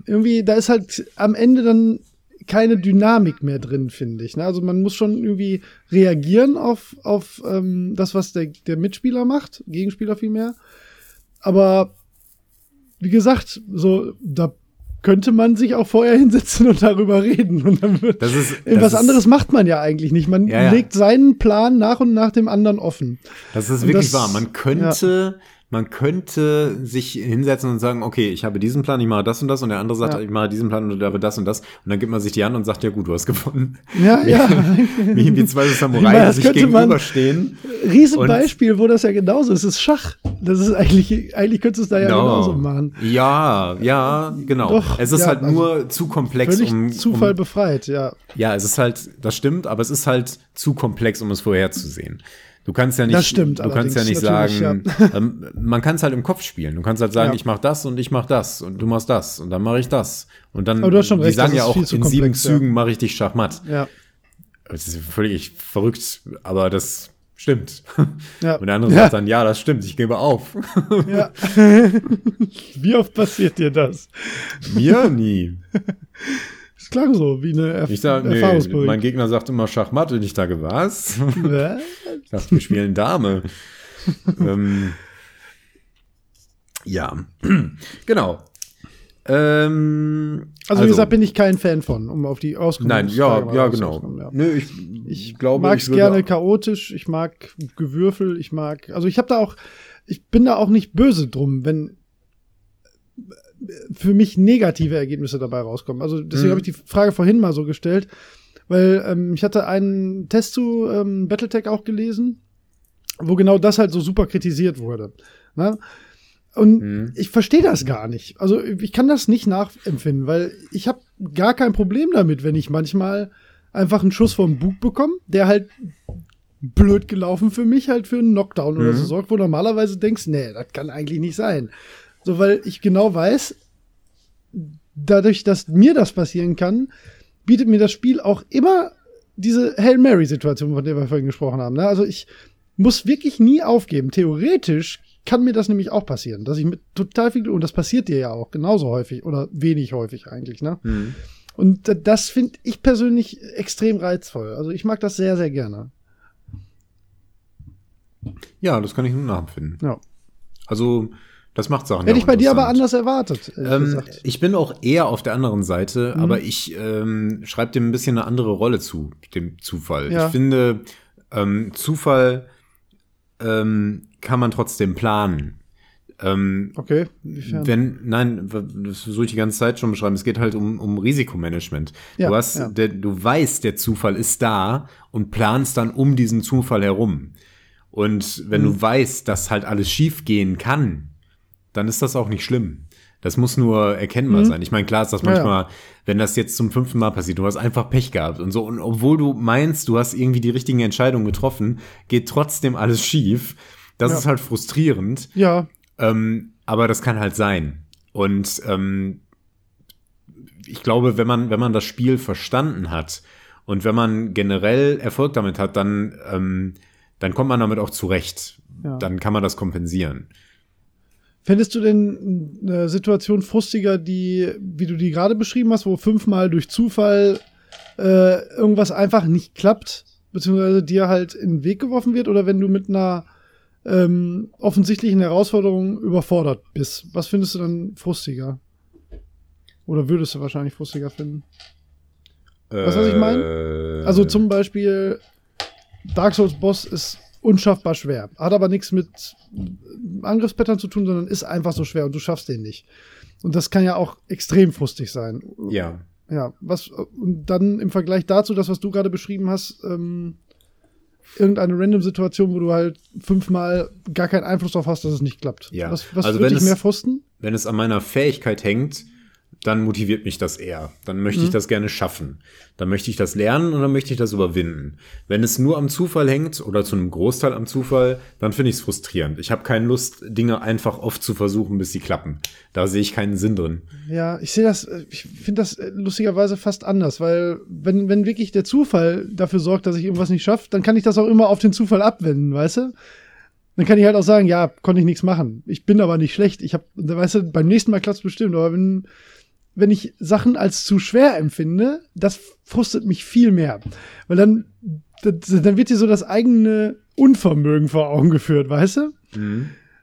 Irgendwie, da ist halt am Ende dann keine Dynamik mehr drin, finde ich. Ne? Also man muss schon irgendwie reagieren auf, auf ähm, das, was der, der Mitspieler macht, Gegenspieler vielmehr. Aber wie gesagt, so, da könnte man sich auch vorher hinsetzen und darüber reden. Und dann wird, Das ist- was das ist- anderes macht man ja eigentlich nicht. Man Ja, ja. legt seinen Plan nach und nach dem anderen offen. Das ist Und wirklich das- wahr. Man könnte, man könnte sich hinsetzen und sagen, okay, ich habe diesen Plan, ich mache das und das und der andere sagt, Ja. ich mache diesen Plan und der wird das und das. Und dann gibt man sich die Hand und sagt, ja gut, du hast gewonnen. Ja, ja. Wie, wie zwei Ich Samurai, meine, die sich gegenüberstehen. Riesenbeispiel, wo das ja genauso ist, ist Schach. Das ist eigentlich, eigentlich könntest du es da ja Genau. genauso machen. Ja, ja, genau. Doch, es ist ja, halt also nur zu komplex, Völlig um, Zufall um befreit, ja. Ja, es ist halt, das stimmt, aber es ist halt zu komplex, um es vorherzusehen. Du kannst ja nicht, Das stimmt du kannst ja nicht sagen, ähm, man kann es halt im Kopf spielen. Du kannst halt sagen, Ja. ich mache das und ich mache das und du machst das und dann mache ich das. Und dann, Aber du hast schon die recht, sagen das ja auch, in sieben komplex, ja. Zügen mache ich dich Schachmatt. Ja, Das ist völlig verrückt, aber das stimmt. ja. Und der andere ja, sagt dann, ja, das stimmt, ich gebe auf. ja. Wie oft passiert dir das? Mir nie. Das klang so, wie eine Erf Ich sag, nee, mein Gegner sagt immer Schachmatt und ich sage, was? Was? Ich dachte, wir spielen Dame. ähm, ja, genau. Ähm, Also, wie gesagt, bin ich kein Fan von, um auf die Auskunft Nein, ja, ja, genau. Ja. Nö, ich, Ich glaube, mag ich es gerne chaotisch, ich mag Gewürfel, ich mag, also ich habe da auch, ich bin da auch nicht böse drum, wenn für mich negative Ergebnisse dabei rauskommen. Also deswegen Mhm. habe ich die Frage vorhin mal so gestellt, weil ähm, ich hatte einen Test zu ähm, Battletech auch gelesen, wo genau das halt so super kritisiert wurde. Ne? Und Mhm. ich verstehe das gar nicht. Also ich kann das nicht nachempfinden, weil ich habe gar kein Problem damit, wenn ich manchmal einfach einen Schuss vom Bug bekomme, der halt blöd gelaufen für mich halt für einen Knockdown oder Mhm. so sorgt, wo normalerweise denkst, nee, das kann eigentlich nicht sein. So, weil ich genau weiß, dadurch, dass mir das passieren kann, bietet mir das Spiel auch immer diese Hail Mary-Situation, von der wir vorhin gesprochen haben. Ne? Also ich muss wirklich nie aufgeben. Theoretisch kann mir das nämlich auch passieren, dass ich mit total viel, und das passiert dir ja auch genauso häufig oder wenig häufig eigentlich, ne? Mhm. Und das finde ich persönlich extrem reizvoll. Also ich mag das sehr, sehr gerne. Ja, das kann ich nur nachempfinden. Ja. Also, das macht Sachen. Hätte ich bei dir aber anders erwartet. Ähm, ich bin auch eher auf der anderen Seite, Mhm. aber ich ähm, schreibe dem ein bisschen eine andere Rolle zu, dem Zufall. Ja. Ich finde, ähm, Zufall ähm, kann man trotzdem planen. Ähm, Okay, inwiefern? wenn, nein, das versuche ich die ganze Zeit schon beschreiben. Es geht halt um, um Risikomanagement. Ja, du hast, ja. der, du weißt, der Zufall ist da und planst dann um diesen Zufall herum. Und wenn Mhm. du weißt, dass halt alles schief gehen kann, dann ist das auch nicht schlimm. Das muss nur erkennbar Mhm. sein. Ich meine, klar ist das Ja, ja. manchmal, wenn das jetzt zum fünften Mal passiert, du hast einfach Pech gehabt und so. Und obwohl du meinst, du hast irgendwie die richtigen Entscheidungen getroffen, geht trotzdem alles schief. Das Ja. ist halt frustrierend. ja, Ähm, aber das kann halt sein. Und ähm, ich glaube, wenn man, wenn man das Spiel verstanden hat und wenn man generell Erfolg damit hat, dann, ähm, dann kommt man damit auch zurecht. Dann kann man das kompensieren. Fändest du denn eine Situation frustiger, die, wie du die gerade beschrieben hast, wo fünfmal durch Zufall äh, irgendwas einfach nicht klappt, beziehungsweise dir halt in den Weg geworfen wird, oder wenn du mit einer ähm, offensichtlichen Herausforderung überfordert bist? Was findest du dann frustiger? Oder würdest du wahrscheinlich frustiger finden? Weißt du, was ich meine? Äh, Also zum Beispiel, Dark Souls Boss ist unschaffbar schwer. Hat aber nichts mit Angriffspattern zu tun, sondern ist einfach so schwer und du schaffst den nicht. Und das kann ja auch extrem frustig sein. Ja. Ja, was, und dann im Vergleich dazu, das, was du gerade beschrieben hast, ähm, irgendeine random Situation, wo du halt fünfmal gar keinen Einfluss darauf hast, dass es nicht klappt. Ja. Was, was Also würde dich mehr frusten? Wenn es an meiner Fähigkeit hängt, dann motiviert mich das eher. Dann möchte ich das gerne schaffen. Dann möchte ich das lernen und dann möchte ich das überwinden. Wenn es nur am Zufall hängt oder zu einem Großteil am Zufall, dann finde ich es frustrierend. Ich habe keine Lust, Dinge einfach oft zu versuchen, bis sie klappen. Da sehe ich keinen Sinn drin. Ja, ich sehe das, äh, ich finde das äh, lustigerweise fast anders, weil wenn, wenn wirklich der Zufall dafür sorgt, dass ich irgendwas nicht schaffe, dann kann ich das auch immer auf den Zufall abwenden, weißt du? Dann kann ich halt auch sagen, ja, konnte ich nichts machen. Ich bin aber nicht schlecht. Ich habe, weißt du, beim nächsten Mal klappt bestimmt. Aber wenn, wenn ich Sachen als zu schwer empfinde, das frustet mich viel mehr. Weil dann, dann wird dir so das eigene Unvermögen vor Augen geführt, weißt du?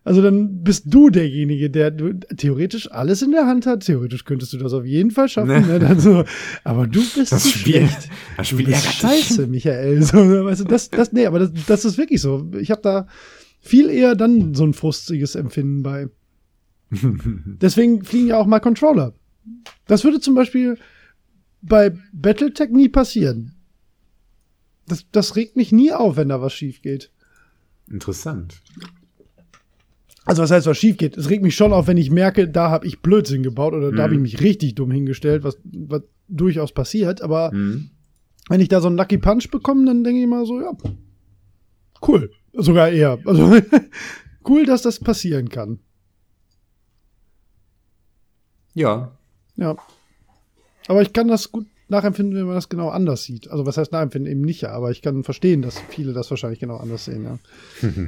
Also dann bist du derjenige, der du theoretisch alles in der Hand hat. Theoretisch könntest du das auf jeden Fall schaffen. Ne? Dann so, aber du bist Das Spiel, schlecht. das Du Spiel bist ärgert dich. scheiße, Michael. So, weißt du, das, das, nee, aber das, das ist wirklich so. Ich habe da viel eher dann so ein frustiges Empfinden bei. Deswegen fliegen ja auch mal Controller. Das würde zum Beispiel bei Battletech nie passieren. Das, das regt mich nie auf, wenn da was schief geht. Interessant. Also was heißt, was schief geht? Es regt mich schon auf, wenn ich merke, da habe ich Blödsinn gebaut oder da habe ich Mhm. mich richtig dumm hingestellt, was, was durchaus passiert. Aber Mhm. wenn ich da so einen Lucky Punch bekomme, dann denke ich mal so, ja, cool. Sogar eher. Also cool, dass das passieren kann. Ja. Ja. Aber ich kann das gut nachempfinden, wenn man das genau anders sieht. Also was heißt nachempfinden? Eben nicht, ja. Aber ich kann verstehen, dass viele das wahrscheinlich genau anders sehen, ja.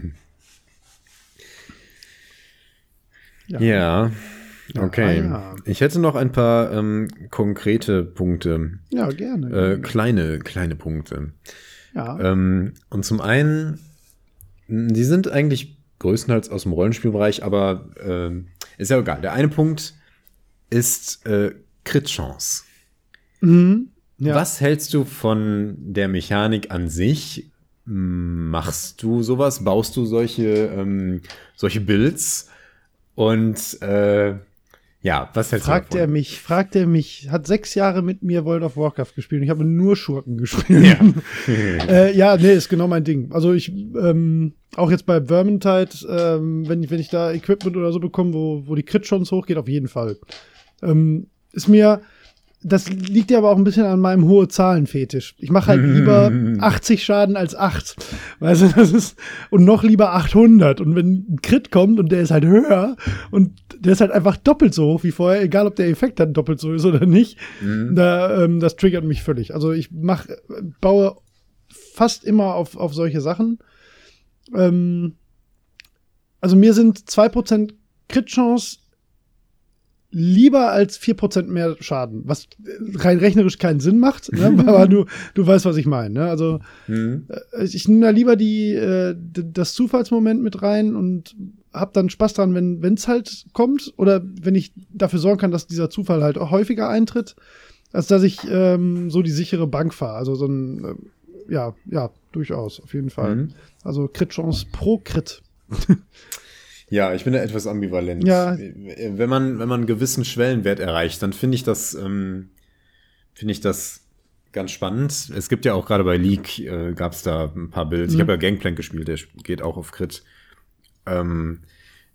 Ja. Ja. Okay. Ja. Ich hätte noch ein paar ähm, konkrete Punkte. Ja, gerne. Äh, kleine, kleine Punkte. ja. Ähm, und zum einen, die sind eigentlich größtenteils aus dem Rollenspielbereich, aber ähm, ist ja egal. Der eine Punkt ist äh, Crit-Chance. Mhm. ja. Was hältst du von der Mechanik an sich? Machst du sowas? Baust du solche, ähm, solche Builds? Und äh, ja, was hältst Fragt du er davon? mich, fragt er mich, hat sechs Jahre mit mir World of Warcraft gespielt und ich habe nur Schurken gespielt. Ja. äh, ja, nee, ist genau mein Ding. Also ich, ähm, auch jetzt bei Vermintide, ähm, wenn, ich, wenn ich da Equipment oder so bekomme, wo, wo die Crit-Chance hochgeht, auf jeden Fall. Ähm, ist mir, das liegt ja aber auch ein bisschen an meinem hohe Zahlen-Fetisch. Ich mache halt lieber 80 Schaden als 8. Weißt du, das ist, und noch lieber 800. Und wenn ein Crit kommt und der ist halt höher und der ist halt einfach doppelt so hoch wie vorher, egal ob der Effekt dann doppelt so ist oder nicht, da, ähm, das triggert mich völlig. Also ich mach, baue fast immer auf, auf solche Sachen. Ähm, also mir sind 2% Crit-Chance lieber als 4% mehr Schaden, was rein rechnerisch keinen Sinn macht, ne? aber du, du weißt, was ich meine. Ne? Also Hm? äh, ich nehme da lieber die, äh, das Zufallsmoment mit rein und hab dann Spaß dran, wenn es halt kommt oder wenn ich dafür sorgen kann, dass dieser Zufall halt auch häufiger eintritt, als dass ich ähm, so die sichere Bank fahre. Also so ein, äh, ja, ja, durchaus, auf jeden Fall. Mhm. Also Crit-Chance pro Crit. Ja, ich bin da etwas ambivalent. Ja. Wenn man, wenn man einen gewissen Schwellenwert erreicht, dann finde ich das, ähm, finde ich das ganz spannend. Es gibt ja auch gerade bei League, äh, gab es da ein paar Builds. Ich Mhm. habe ja Gangplank gespielt, der geht auch auf Crit. Ähm,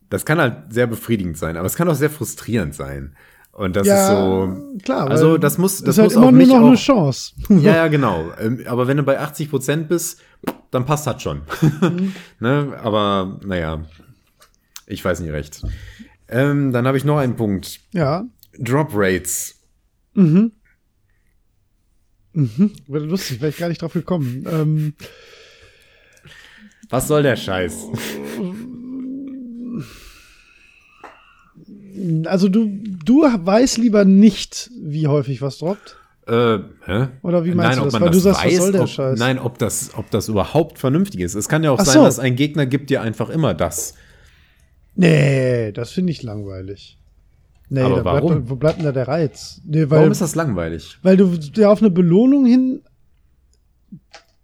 das kann halt sehr befriedigend sein, aber es kann auch sehr frustrierend sein. Und das ist so. klar. Also das muss, das ist halt muss immer auch nur noch auch, eine Chance. Ja, ja, genau. Ähm, Aber wenn du bei 80 Prozent bist, dann passt das schon. ne? Aber naja, ich weiß nicht recht. Ähm, dann habe ich noch einen Punkt. Ja. Drop Rates. Mhm. Mhm. Wäre lustig, wäre ich gar nicht drauf gekommen. Ähm, Was soll der Scheiß? also du, du weißt lieber nicht, wie häufig was droppt. Äh, hä? Oder wie meinst nein, du ob das? man Weil das du sagst, was weiß, soll der ob, Scheiß? Nein, ob das, ob das überhaupt vernünftig ist. Es kann ja auch Ach sein, so. dass ein Gegner gibt dir einfach immer das. Nee, das finde ich langweilig. Nee, Aber warum? Bleibt, wo bleibt denn da der Reiz? Nee, weil, Warum ist das langweilig? weil du ja auf eine Belohnung hin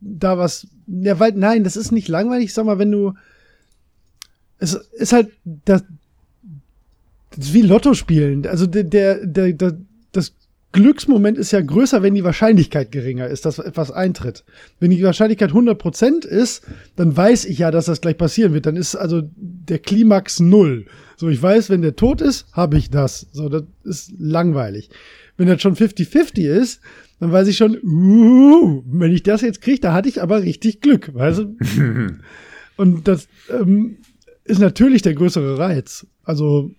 da was. Ja, weil, nein, das ist nicht langweilig. Sag mal, wenn du. Es ist halt. Das, das ist wie Lotto spielen. Also der, der, der, der, das Glücksmoment ist ja größer, wenn die Wahrscheinlichkeit geringer ist, dass etwas eintritt. Wenn die Wahrscheinlichkeit 100% ist, dann weiß ich ja, dass das gleich passieren wird. Dann ist also der Klimax null. So, ich weiß, wenn der tot ist, habe ich das. So, das ist langweilig. Wenn das schon 50-50 ist, dann weiß ich schon, uh, wenn ich das jetzt kriege, da hatte ich aber richtig Glück, weißt du? Und das ähm, ist natürlich der größere Reiz. Also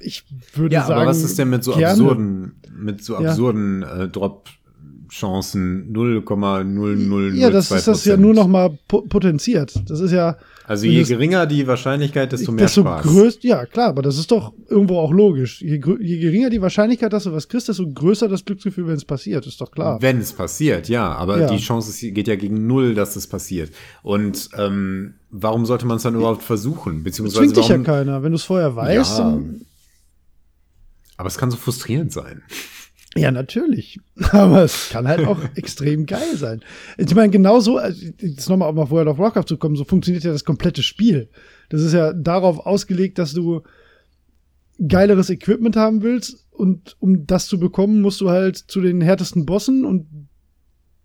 ich würde Ja, sagen. aber was ist denn mit so gerne. absurden, mit so Ja. absurden äh, Drop-Chancen 0,0002%? Ja, das ist das ja nur noch mal po potenziert. Das ist ja Also je geringer die Wahrscheinlichkeit, desto mehr desto Spaß. größer. Ja, klar, aber das ist doch irgendwo auch logisch. Je, je geringer die Wahrscheinlichkeit, dass du was kriegst, desto größer das Glücksgefühl, wenn es passiert. Ist doch klar. Wenn es passiert, ja, aber Ja. die Chance geht ja gegen null, dass es passiert. Und ähm, warum sollte man es dann überhaupt versuchen? Das Beziehungsweise zwingt dich ja keiner. Wenn du es vorher weißt, Ja. dann, aber es kann so frustrierend sein. ja, natürlich. Aber es kann halt auch extrem geil sein. Ich meine, genauso, also, jetzt nochmal auf World of Warcraft zu kommen, so funktioniert ja das komplette Spiel. Das ist ja darauf ausgelegt, dass du geileres Equipment haben willst und um das zu bekommen, musst du halt zu den härtesten Bossen und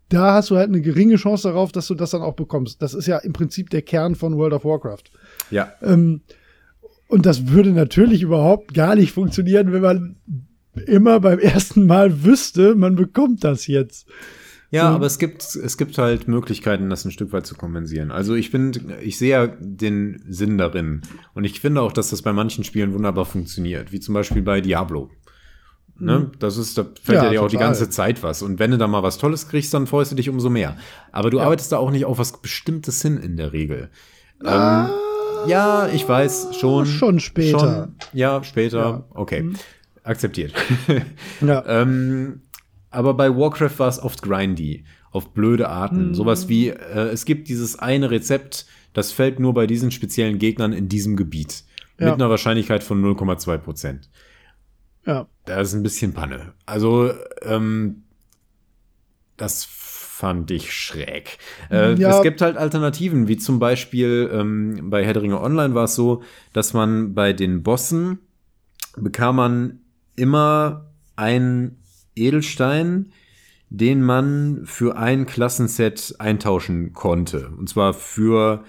da hast du halt eine geringe Chance darauf, dass du das dann auch bekommst. Das ist ja im Prinzip der Kern von World of Warcraft. Ja, Ähm, und das würde natürlich überhaupt gar nicht funktionieren, wenn man immer beim ersten Mal wüsste, man bekommt das jetzt. Ja, Mhm. aber es gibt, es gibt halt Möglichkeiten, das ein Stück weit zu kompensieren. Also ich finde, ich sehe ja den Sinn darin. Und ich finde auch, dass das bei manchen Spielen wunderbar funktioniert. Wie zum Beispiel bei Diablo. Ne? Das ist, da fällt ja, Mhm. Ja, dir auch die ganze Zeit was. Und wenn du da mal was Tolles kriegst, dann freust du dich umso mehr. Aber du arbeitest da auch nicht auf was Bestimmtes hin in der Regel. Ähm, ja, ich weiß, schon. Schon später. Schon, ja, später. Ja. Mhm. Okay. Akzeptiert. Ja. Ähm, aber bei Warcraft war es oft grindy, auf blöde. Arten. Sowas wie, äh, es gibt dieses eine Rezept, das fällt nur bei diesen speziellen Gegnern in diesem Gebiet. Ja. Mit einer Wahrscheinlichkeit von 0,2 Prozent. ja. Das ist ein bisschen Panne. Also, ähm, das fand ich schräg. Äh, Ja. Es gibt halt Alternativen, wie zum Beispiel ähm, bei Herr der Ringe Online war es so, dass man bei den Bossen bekam man immer einen Edelstein, den man für ein Klassenset eintauschen konnte. Und zwar für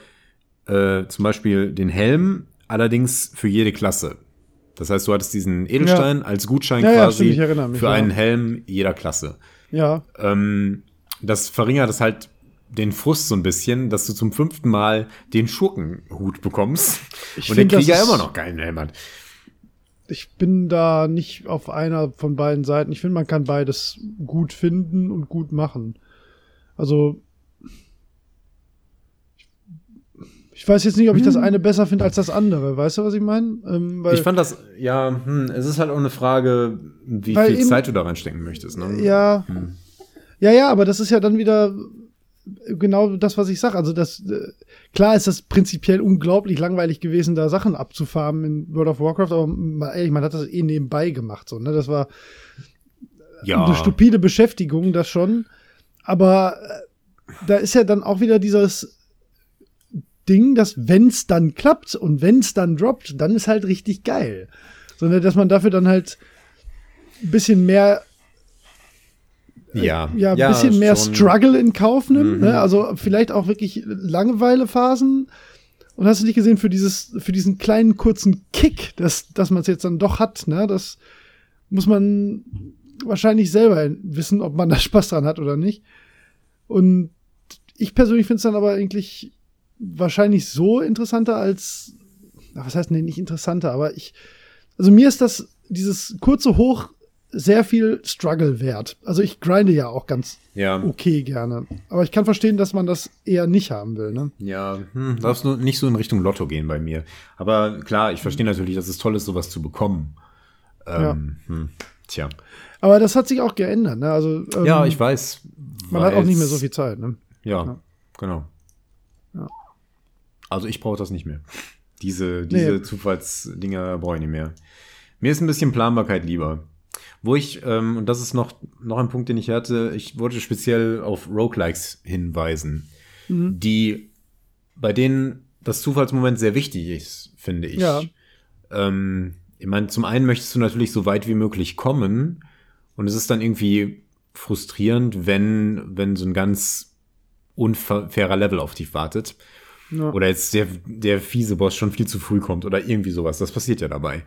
äh, zum Beispiel den Helm, allerdings für jede Klasse. Das heißt, du hattest diesen Edelstein als Gutschein Ja, ja, quasi stimmt, ich erinnere mich, für ja. einen Helm jeder Klasse. Ja. Ähm, das verringert es halt den Frust so ein bisschen, dass du zum fünften Mal den Schurkenhut bekommst Ich und der find, das Krieger immer noch keinen Helm hat. Ich bin da nicht auf einer von beiden Seiten. Ich finde, man kann beides gut finden und gut machen. Also. Ich weiß jetzt nicht, ob ich das eine besser finde als das andere. Weißt du, was ich meine? Ähm, Ich fand das, ja, hm, es ist halt auch eine Frage, wie viel eben- Zeit du da reinstecken möchtest. Ne? Ja. Hm. Ja, ja, aber das ist ja dann wieder genau das, was ich sage. Also das äh, klar ist das prinzipiell unglaublich langweilig gewesen, da Sachen abzufarmen in World of Warcraft, aber mal ehrlich, man hat das eh nebenbei gemacht. So, ne? Das war Ja, eine stupide Beschäftigung, das schon. Aber äh, da ist ja dann auch wieder dieses Ding, dass wenn's dann klappt und wenn's dann droppt, dann ist halt richtig geil. Sondern dass man dafür dann halt ein bisschen mehr ja, ja, ein bisschen mehr schon. Struggle in Kauf nimmt. Mhm. Ne? Also vielleicht auch wirklich Langeweilephasen. Und hast du nicht gesehen, für dieses, für diesen kleinen kurzen Kick, dass, dass man es jetzt dann doch hat, ne? Das muss man wahrscheinlich selber wissen, ob man da Spaß dran hat oder nicht. Und ich persönlich finde es dann aber eigentlich wahrscheinlich so interessanter als, ach, was heißt nee, nicht interessanter, aber ich, also mir ist das, dieses kurze Hoch sehr viel Struggle wert. Also ich grinde ja auch ganz Ja, okay gerne. Aber ich kann verstehen, dass man das eher nicht haben will, ne? ja, hm, darfst nur nicht so in Richtung Lotto gehen bei mir. Aber klar, ich verstehe natürlich, dass es toll ist, sowas zu bekommen. Ähm, hm, tja. Aber das hat sich auch geändert, ne? Also, ähm, Ja, ich weiß. Man hat auch nicht mehr so viel Zeit, ne? Ja, Ja. genau. Ja. Also ich brauche das nicht mehr. Diese, diese Nee. Zufallsdinger brauche ich nicht mehr. Mir ist ein bisschen Planbarkeit lieber. Wo ich, ähm, und das ist noch, noch ein Punkt, den ich hatte, ich wollte speziell auf Roguelikes hinweisen, Mhm. die, bei denen das Zufallsmoment sehr wichtig ist, finde ich. Ja. Ähm, ich meine, zum einen möchtest du natürlich so weit wie möglich kommen und es ist dann irgendwie frustrierend, wenn, wenn so ein ganz unfairer Level auf dich wartet. Ja. Oder jetzt der, der fiese Boss schon viel zu früh kommt oder irgendwie sowas. Das passiert ja dabei.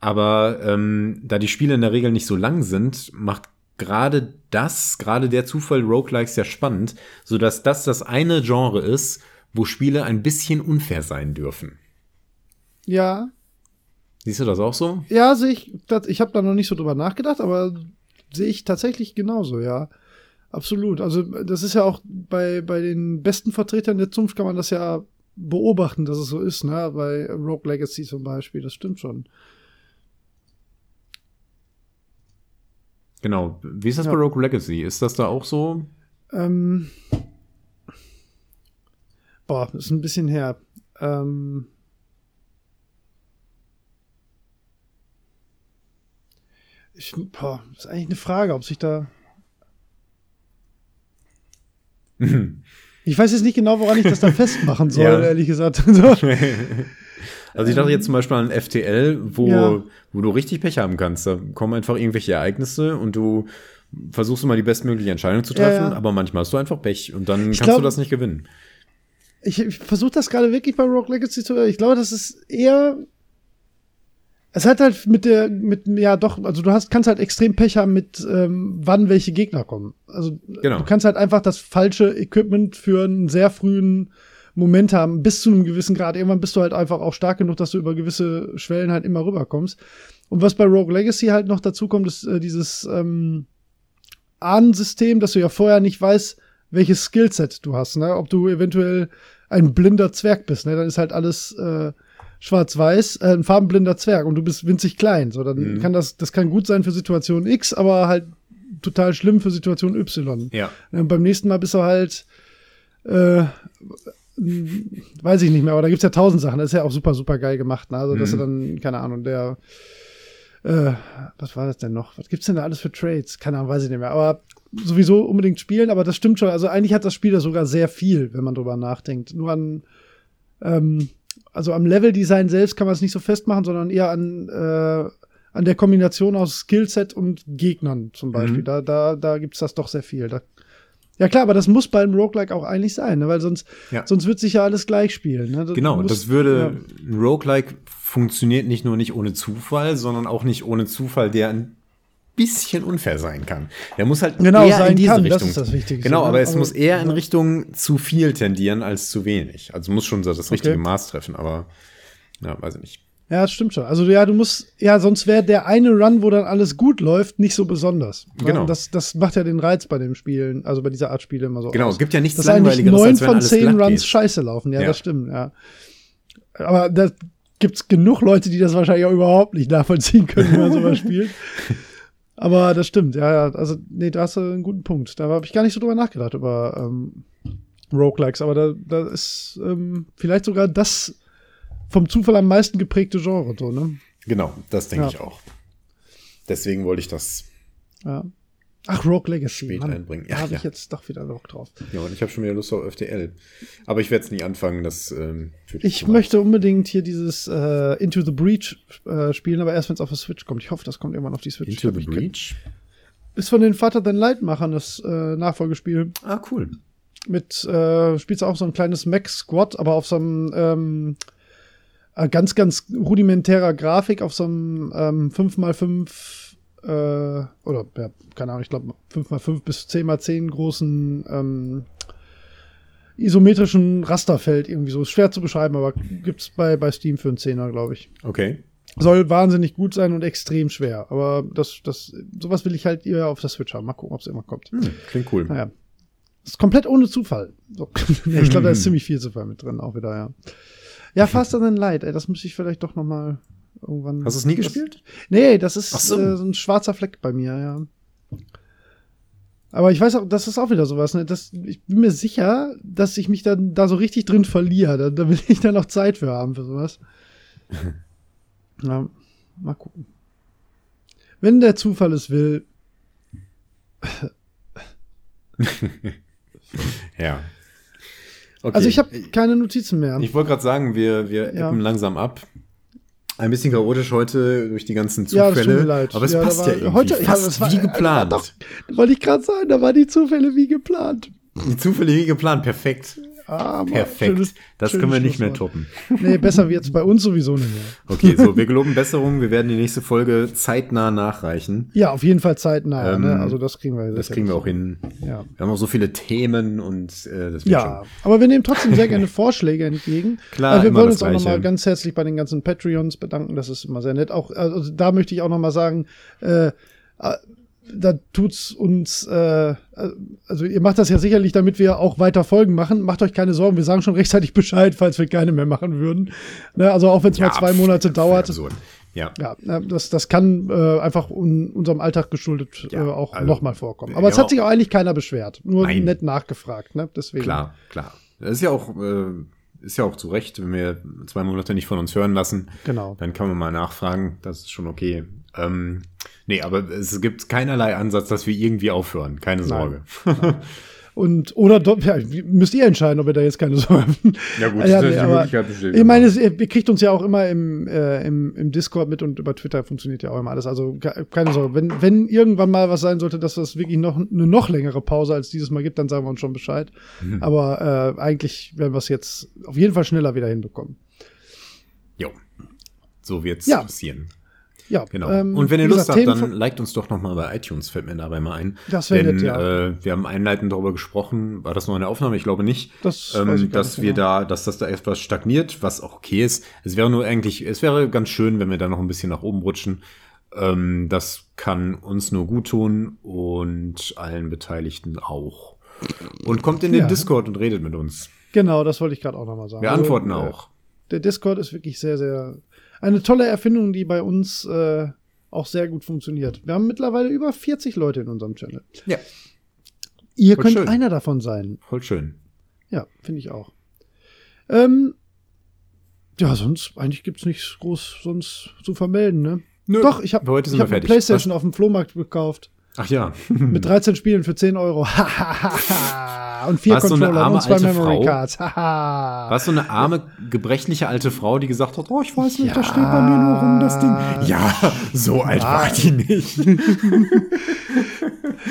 Aber ähm, da die Spiele in der Regel nicht so lang sind, macht gerade das, gerade der Zufall Roguelikes ja spannend, sodass das das eine Genre ist, wo Spiele ein bisschen unfair sein dürfen. Ja, Siehst du das auch so? ja, sehe ich. Ich habe da noch nicht so drüber nachgedacht, aber sehe ich tatsächlich genauso, ja. Absolut. Also das ist ja auch bei, bei den besten Vertretern der Zunft kann man das ja beobachten, dass es so ist, ne? Bei Rogue Legacy zum Beispiel, das stimmt schon. Genau. Wie ist das Ja. bei Rogue Legacy? Ist das da auch so? Ähm, boah, ist ein bisschen her. Ähm, ich, boah, ist eigentlich eine Frage, ob sich da. Ich weiß jetzt nicht genau, woran ich das da festmachen soll, Ja. ehrlich gesagt. So. Also ich dachte jetzt zum Beispiel an FTL, wo, Ja. wo du richtig Pech haben kannst. Da kommen einfach irgendwelche Ereignisse und du versuchst immer die bestmögliche Entscheidung zu Ja, treffen, ja. aber manchmal hast du einfach Pech und dann Ich kannst glaub- du das nicht gewinnen. Ich, ich versuche das gerade wirklich bei Rogue Legacy zu. Ich glaube, das ist eher. Es hat halt mit der, mit, ja doch, also du hast, kannst halt extrem Pech haben mit, ähm, wann welche Gegner kommen. Also Genau. du kannst halt einfach das falsche Equipment für einen sehr frühen Moment haben, bis zu einem gewissen Grad. Irgendwann bist du halt einfach auch stark genug, dass du über gewisse Schwellen halt immer rüberkommst. Und was bei Rogue Legacy halt noch dazu kommt, ist äh, dieses ähm, Ahnensystem, dass du ja vorher nicht weißt, welches Skillset du hast, ne? Ob du eventuell ein blinder Zwerg bist, ne? Dann ist halt alles äh, schwarz-weiß, äh, ein farbenblinder Zwerg und du bist winzig klein. So, dann Mhm. kann das, das kann gut sein für Situation X, aber halt total schlimm für Situation Y. Ja. Und beim nächsten Mal bist du halt, äh, weiß ich nicht mehr, aber da gibt's ja tausend Sachen. Das ist ja auch super, super geil gemacht. Ne? Also, dass Mhm. du dann, keine Ahnung, der, äh, was war das denn noch? Was gibt's denn da alles für Trades? Keine Ahnung, weiß ich nicht mehr. Aber sowieso unbedingt spielen, aber das stimmt schon. Also eigentlich hat das Spiel da sogar sehr viel, wenn man drüber nachdenkt. Nur an, ähm, also am Leveldesign selbst kann man es nicht so festmachen, sondern eher an, äh, an der Kombination aus Skillset und Gegnern zum Beispiel. Mhm. Da, da, da gibt's das doch sehr viel. Da, ja klar, aber das muss beim Roguelike auch eigentlich sein, ne? weil sonst, Ja. sonst wird sich ja alles gleich spielen. Ne? Das Genau, muss- das würde, ein Roguelike funktioniert nicht nur nicht ohne Zufall, sondern auch nicht ohne Zufall, der ein bisschen unfair sein kann. Der muss halt Genau, eher sein in diese kann, das Richtung. ist das Wichtigste, Genau, ne? aber es Aber- muss eher in ja. Richtung zu viel tendieren als zu wenig. Also muss schon so das richtige Okay. Maß treffen, aber ja, weiß ich nicht. Ja, das stimmt schon. Also ja, du musst, ja, sonst wäre der eine Run, wo dann alles gut läuft, nicht so besonders. Genau. Das, das macht ja den Reiz bei den Spielen, also bei dieser Art Spiele immer so. Genau, aus. es gibt ja nichts eigentlich Langweiligeres, neun von zehn Runs geht. scheiße laufen. Ja, Ja. das stimmt, ja. Aber da gibt's genug Leute, die das wahrscheinlich auch überhaupt nicht nachvollziehen können, wenn man sowas spielt. Aber das stimmt, ja, ja. Also, nee, da hast du einen guten Punkt. Da habe ich gar nicht so drüber nachgedacht, über ähm, Roguelikes. Aber da, da ist ähm, vielleicht sogar das vom Zufall am meisten geprägte Genre, so, ne? Genau, das denke Ja. ich auch. Deswegen wollte ich das. Ja. Ach, Rogue Legacy. Spät Mann, einbringen. Da Ja, habe ich jetzt doch wieder Bock drauf. Ja, und ich habe schon wieder Lust auf FTL. Aber ich werde es nie anfangen, das ähm, Ich weit. möchte unbedingt hier dieses äh, Into the Breach äh, spielen, aber erst wenn es auf der Switch kommt. Ich hoffe, das kommt irgendwann auf die Switch. Into the Breach. Ist von den Vater Than Light Machern das äh, Nachfolgespiel. Ah, cool. Mit, äh, spielst du auch so ein kleines Mech-Squad, aber auf so einem ähm, äh, ganz, ganz rudimentärer Grafik, auf so einem ähm, 5x5 äh, oder, ja, keine Ahnung, ich glaube 5x5 bis 10x10 großen ähm, isometrischen Rasterfeld irgendwie so. Ist schwer zu beschreiben, aber gibt's bei, bei Steam für einen Zehner, glaube ich. Okay. Soll wahnsinnig gut sein und extrem schwer. Aber das, das, sowas will ich halt eher auf der Switch haben. Mal gucken, ob es immer kommt. Hm, klingt cool. Naja. Ist komplett ohne Zufall. So. ich glaube, da ist ziemlich viel Zufall mit drin, auch wieder, ja. Ja, Faster Than Light, ey, das muss ich vielleicht doch noch mal irgendwann. Hast du es nie das, gespielt? Nee, das ist so. äh, so ein schwarzer Fleck bei mir, ja. Aber ich weiß auch, das ist auch wieder sowas, ne? Das, ich bin mir sicher, dass ich mich dann da so richtig drin verliere. Da, da will ich dann noch Zeit für haben für sowas. ja, mal gucken. Wenn der Zufall es will, Ja. Okay. Also ich habe keine Notizen mehr. Ich wollte gerade sagen, wir, wir Ja. appen langsam ab. Ein bisschen chaotisch heute durch die ganzen Ja, Zufälle. leid. Aber es Ja, passt war- ja irgendwie. heute- ja, fast war- wie äh, geplant. doch. Wollte ich gerade sagen, da waren die Zufälle wie geplant. Die Zufälle wie geplant. Perfekt. Ah, Perfekt. schönes- das schönes können wir nicht mehr toppen. Nee, besser wird's bei uns sowieso nicht mehr. Okay, so, wir geloben Besserung. Wir werden die nächste Folge zeitnah nachreichen. Ja, auf jeden Fall zeitnah. Ähm, ne? Also das kriegen wir. Das sicher kriegen wir auch hin. Ja. Wir haben auch so viele Themen und äh, das wird Ja, schon. aber wir nehmen trotzdem sehr gerne Vorschläge entgegen. Klar, also wir das uns auch nochmal ganz herzlich bei den ganzen Patreons bedanken. Das ist immer sehr nett. Auch also da möchte ich auch nochmal sagen, äh, da tut's uns, äh, also ihr macht das ja sicherlich, damit wir auch weiter Folgen machen. Macht euch keine Sorgen, wir sagen schon rechtzeitig Bescheid, falls wir keine mehr machen würden. Ne, also auch wenn es mal zwei Monate pf, dauert. absurd. Ja. Ja, äh, das, das kann äh, einfach un, unserem Alltag geschuldet Ja, äh, auch also, nochmal vorkommen. ja, Aber es hat sich auch eigentlich keiner beschwert. Nur Nein. nett nachgefragt. Ne? Deswegen. Klar, klar. Das ist ja auch, äh, ist ja auch zu Recht, wenn wir zwei Monate nicht von uns hören lassen. Genau. Dann kann man mal nachfragen. Das ist schon okay. Ähm, nee, aber es gibt keinerlei Ansatz, dass wir irgendwie aufhören. Keine Sorge. Und, oder ja, müsst ihr entscheiden, ob ihr da jetzt keine Sorge habt. Ja, gut, Ja, das ist nee, die Möglichkeit besteht Ich meine, es, ihr kriegt uns ja auch immer im, äh, im, im Discord mit und über Twitter funktioniert ja auch immer alles. Also ke- keine Sorge. Wenn, wenn irgendwann mal was sein sollte, dass das wirklich noch eine noch längere Pause als dieses Mal gibt, dann sagen wir uns schon Bescheid. Mhm. Aber äh, eigentlich werden wir es jetzt auf jeden Fall schneller wieder hinbekommen. Jo. So wird's Ja. passieren. Ja, Genau. ähm, und wenn ihr Lust habt, dann liked uns doch noch mal bei iTunes, fällt mir dabei mal ein. Das wär Denn nett, ja. äh, wir haben einleitend darüber gesprochen, war das noch eine Aufnahme? Ich glaube nicht. Das ähm, dass wir genau. da, dass das da etwas stagniert, was auch okay ist. Es wäre nur eigentlich, es wäre ganz schön, wenn wir da noch ein bisschen nach oben rutschen. Ähm, das kann uns nur gut tun und allen Beteiligten auch. Und kommt in den Ja. Discord und redet mit uns. Genau, das wollte ich gerade auch nochmal sagen. Wir Also, antworten äh, auch. Der Discord ist wirklich sehr, sehr eine tolle Erfindung, die bei uns äh, auch sehr gut funktioniert. Wir haben mittlerweile über 40 Leute in unserem Channel. Ja, Ihr Voll könnt schön. einer davon sein. voll schön. Ja, finde ich auch. Ähm, ja, sonst, eigentlich gibt's nichts groß sonst zu vermelden, ne? Nö, Doch, ich habe hab eine. Playstation auf dem Flohmarkt gekauft. Ach ja. Mit 13 Spielen für 10 Euro. und vier Warst du eine Controller arme und zwei alte Memory Frau? Cards. Warst du eine arme, gebrechliche alte Frau, die gesagt hat, oh, ich weiß nicht, Ja. das steht bei mir nur rum, das Ding. Ja, so alt war die nicht.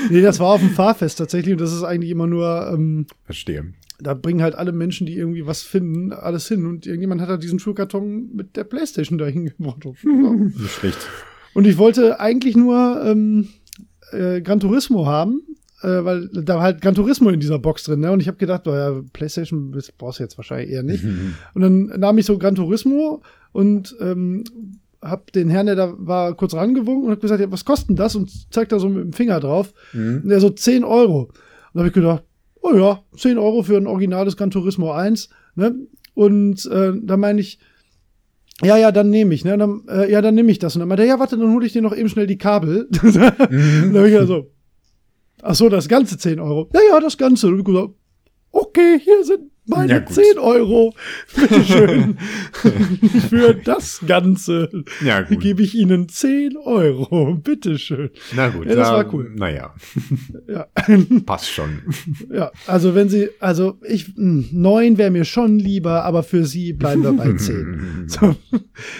Nee, das war auf dem Fahrfest tatsächlich und das ist eigentlich immer nur, ähm, Verstehe. da bringen halt alle Menschen, die irgendwie was finden, alles hin und irgendjemand hat halt diesen Schulkarton mit der Playstation da hingebracht. Nicht schlecht. und ich wollte eigentlich nur ähm, äh, Gran Turismo haben, äh, weil da war halt Gran Turismo in dieser Box drin, ne? Und ich habe gedacht, naja, Playstation das brauchst du jetzt wahrscheinlich eher nicht. Und dann nahm ich so Gran Turismo und ähm, hab den Herrn, der da war, kurz rangewunken und hab gesagt, ja, was kostet denn das? Und zeigt da so mit dem Finger drauf. Und der so 10 Euro. Und da habe ich gedacht, oh ja, 10 Euro für ein originales Gran Turismo 1. Ne? Und äh, da meine ich, ja, ja, dann nehme ich, ne? Dann, äh, ja, dann nehme ich das. Und dann meinte er, ja, warte, dann hole ich dir noch eben schnell die Kabel. Und dann habe ich ja so, ach so, das ganze 10 Euro. Ja, ja, das Ganze. Und gesagt, okay, hier sind meine Ja, gut. 10 Euro. Bitteschön. Für das Ganze Ja, gut. gebe ich Ihnen 10 Euro. Bitteschön. Na gut. Ja, das da- war cool. Naja, Ja. passt schon. Ja, also wenn sie, also ich, mh, neun wäre mir schon lieber, aber für sie bleiben wir bei zehn. so,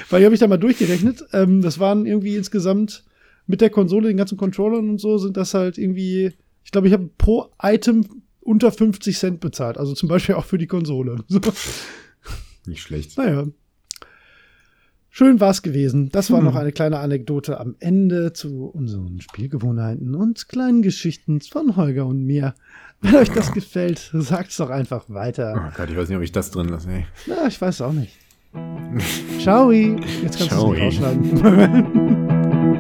weil hier habe ich da mal durchgerechnet. Ähm, das waren irgendwie insgesamt mit der Konsole, den ganzen Controllern und so, sind das halt irgendwie, ich glaube, ich habe pro Item unter 50 Cent bezahlt. Also zum Beispiel auch für die Konsole. So, Nicht schlecht. naja. Schön war's gewesen. Das war noch eine kleine Anekdote am Ende zu unseren Spielgewohnheiten und kleinen Geschichten von Holger und mir. Wenn euch das gefällt, sagt's doch einfach weiter. Oh Gott, ich weiß nicht, ob ich das drin lasse. Ey. Na, ich weiß auch nicht. Ciao. Jetzt kannst du es nicht rausschneiden.